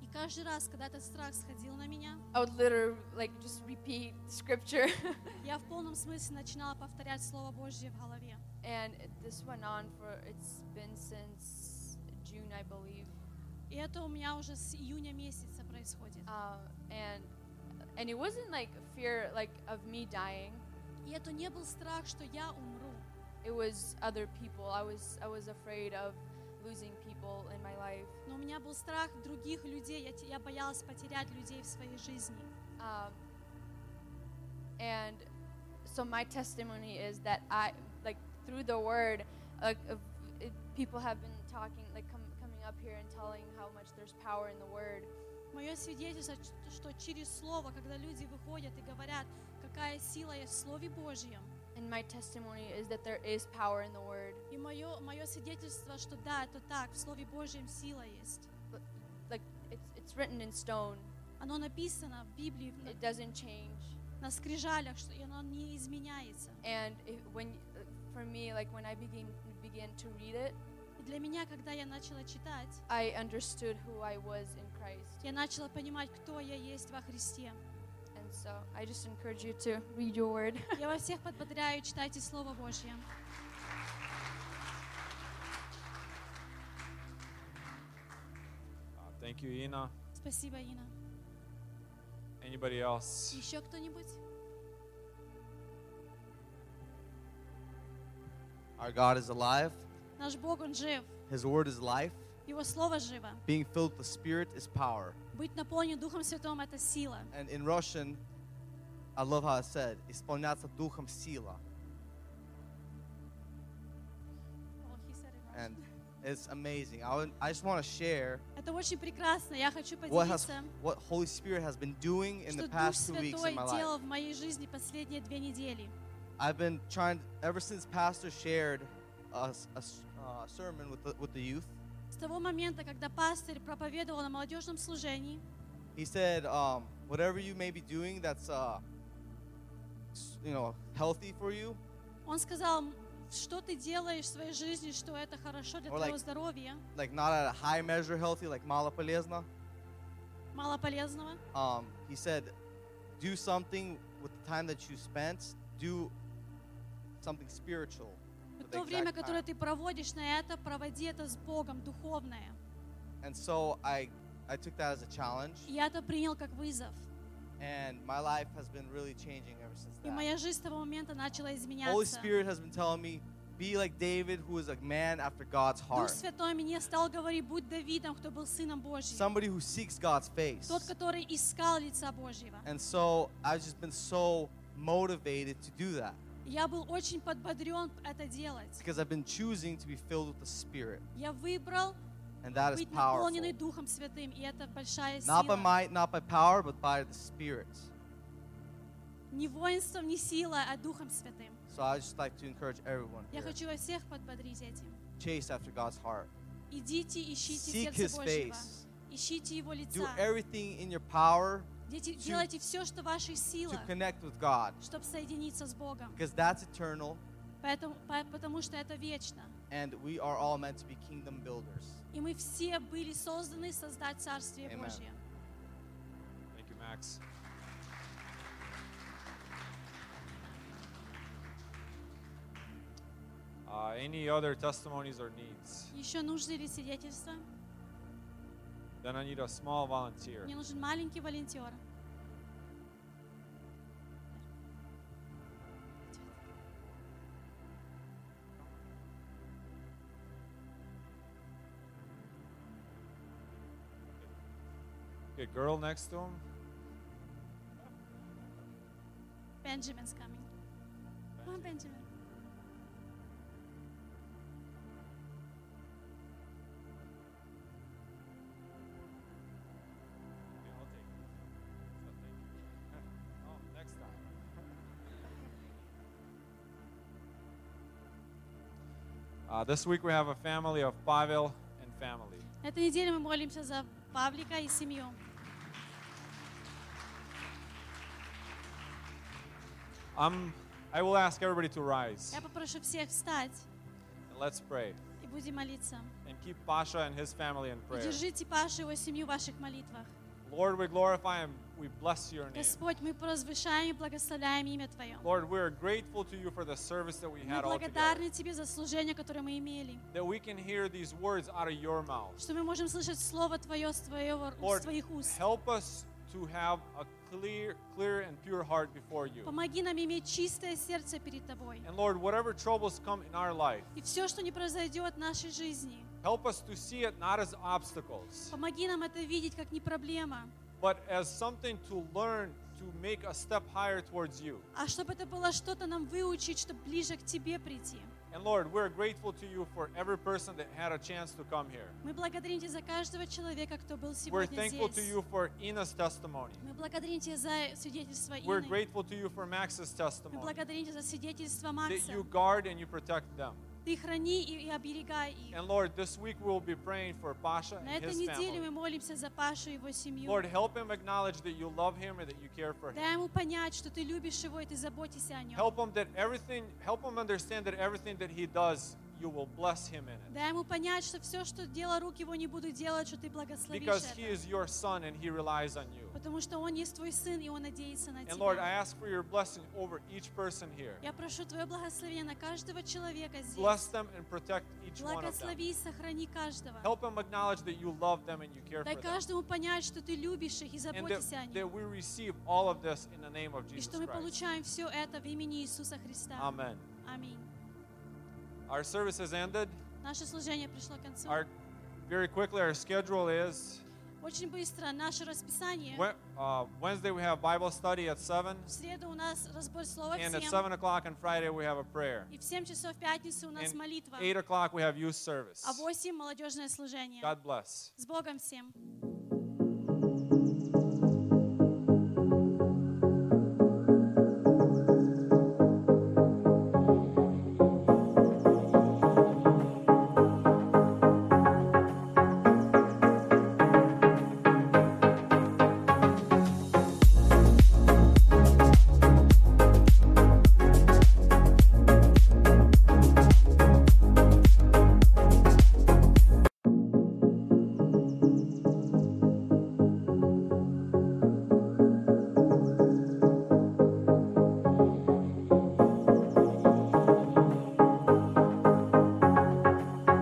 И каждый раз, когда этот страх сходил на меня, I would literally like just repeat scripture. я в полном смысле начинала повторять Слово Божье в голове. and this went on for it's been since June, I believe. И это у меня уже с июня месяца происходит. Uh, and and it wasn't like fear like of me dying. И это не был страх, что я умру. It was other people. I was I was afraid of losing people in my life. Но у меня был страх других людей. Я, те- я боялась потерять людей в своей жизни. Um, and so my testimony is that I like through the word, like of- it, people have been talking like com- coming up here and telling how much there's power in the word. Мое свидетельство, ч- что через Слово, когда люди выходят и говорят, какая сила есть в Слове Божьем, And my testimony is that there is power in the word. и мое, мое свидетельство, что да, это так, в Слове Божьем сила есть. Like it's it's written in stone. Оно написано в Библии, на, It doesn't change. на скрижалях, что и оно не изменяется. And it, when for me, like when I begin began to read it, И для меня, когда я начала читать, I understood who I was in Christ. я начала понимать, кто я есть во Христе. And so I just encourage you to read your word. Я вас всех подбодряю, читайте Слово Божье. Uh, thank you, Ina. Спасибо, Ина. Anybody else? Еще кто-нибудь? Our God is alive. Наш Бог, Он жив. His word is life. Его Слово живо. Being filled with the Spirit is power. Быть наполнен Духом Святым – это сила. And in Russian, I love how it said, исполняться духом сила. And it's amazing. I, would, I just want to share Это очень прекрасно. Я хочу what, has, поделиться, what Holy Spirit has been doing in что the Дух past two weeks Святой in my life. делал в моей жизни последние две недели. I've been trying, ever since Pastor shared a, s- a s- uh, sermon with the, with the youth, С того момента, когда пастырь проповедовал на молодежном служении, he said, um, whatever you may be doing that's, uh, s- you know, healthy for you, он сказал, что ты делаешь в своей жизни, что это хорошо для Or твоего like- здоровья, like not at a high measure healthy, like mala полезно. мало полезного. Um, he said, do something with the time that you spent. Do something spiritual. И то время, которое ты проводишь на это, проводи это с Богом, духовное. And so I, I took that as a challenge, И я это принял как вызов. and my life has been really changing ever since И that. моя жизнь с того момента начала Holy изменяться. Spirit has been telling me, be like David, who is a man after God's Дух heart. Святой мне стал говорить, будь Давидом, кто был сыном Божьим. Somebody who seeks God's face. Тот, который искал лица Божьего. And so I've just been so motivated to do that Я был очень подбодрен это делать. because I've been choosing to be filled with the Spirit. Я выбрал And that is powerful. Not by might, not by power, but by the Spirit. Не воинством, не сила, а Духом Святым. So I just like to encourage everyone Я хочу вас всех подбодрить этим. Chase after God's heart. Идите, ищите Seek сердце His Божьего. face. Ищите Его Do лица. everything in your power Дети, to- Делайте все, что в ваших to силах, connect with God чтобы соединиться с Богом. because that's eternal Поэтому, по- потому что это вечно. and we are all meant to be kingdom builders. И мы все были созданы создать Царствие Amen. Божье. Thank you, Max. Uh, any other testimonies or needs? Еще нужны ли свидетельства? Then I need a small volunteer. Мне нужен маленький волонтер. Okay, girl next to him. Benjamin's coming. Come on, Benjamin. Uh, this week we have a family of Pavel and family. На этой неделе мы молимся за Павлика и семью. I'm, I will ask everybody to rise Я попрошу всех встать and let's pray и будем молиться. and keep Pasha and his family in И prayer. держите Пашу и его семью в ваших молитвах. Lord, we glorify and We bless your name. Господь, мы провозглашаем и благословляем имя Твое. Lord, we are grateful to you for the service that we Мы had all together. благодарны Тебе за служение, которое мы имели. That we can hear these words out of your mouth. Что мы можем слышать Слово Твое с, твоего, с Твоих уст. help us to have a clear, clear and pure heart before you. Помоги нам иметь чистое сердце перед Тобой. And Lord, whatever troubles come in our life, И все, что не произойдет в нашей жизни, help us to see it not as obstacles, помоги нам это видеть как не проблема, but as something to learn to make a step higher towards you. а чтобы это было что-то нам выучить, чтобы ближе к Тебе прийти. And Lord, we're grateful to you for every person that had a chance to come here. Мы благодарим Тебя за каждого человека, кто был We're сегодня thankful to здесь. you for Ina's testimony. Мы благодарим Тебя за свидетельство We're Ины. grateful to you for Max's Мы testimony. благодарим Тебя за свидетельство That Макса. you guard and you protect them. Ты храни и, и оберегай их. And Lord, this week we'll be praying for Pasha На and этой his неделе мы family. молимся за Пашу и его семью. Lord, help him acknowledge that you love him and that you care for him. Дай ему понять, что ты любишь его и ты заботишься о нем. Help him that everything, help him understand that everything that he does, you will bless him in it. Дай ему понять, что все, что дело рук его, не буду делать, что ты благословишь Because he is your son and he relies on you. Потому что он есть твой сын, и он надеется на And Lord, I тебя. ask for your blessing over each person here. Я прошу Твое благословение на каждого человека Bless здесь. them and protect each one of them. Благослови и сохрани каждого. Help them acknowledge that you love them and you care Дай for them. каждому понять, что ты любишь их и that, заботишься о that них. we receive all of this in the name of И Jesus что мы Christ. получаем все это в имени Иисуса Христа. Amen. Аминь. Our service has ended. Наше служение пришло к концу. Our very quickly, our schedule is Очень быстро наше расписание. Wed- uh, Wednesday we have Bible study at 7, В среду у нас разбор слова в and at 7. 7 o'clock on Friday we have a prayer. И в 7 часов в пятницу у нас And молитва. 8 o'clock we have youth service. А в 8 молодежное служение. God bless. С Богом всем.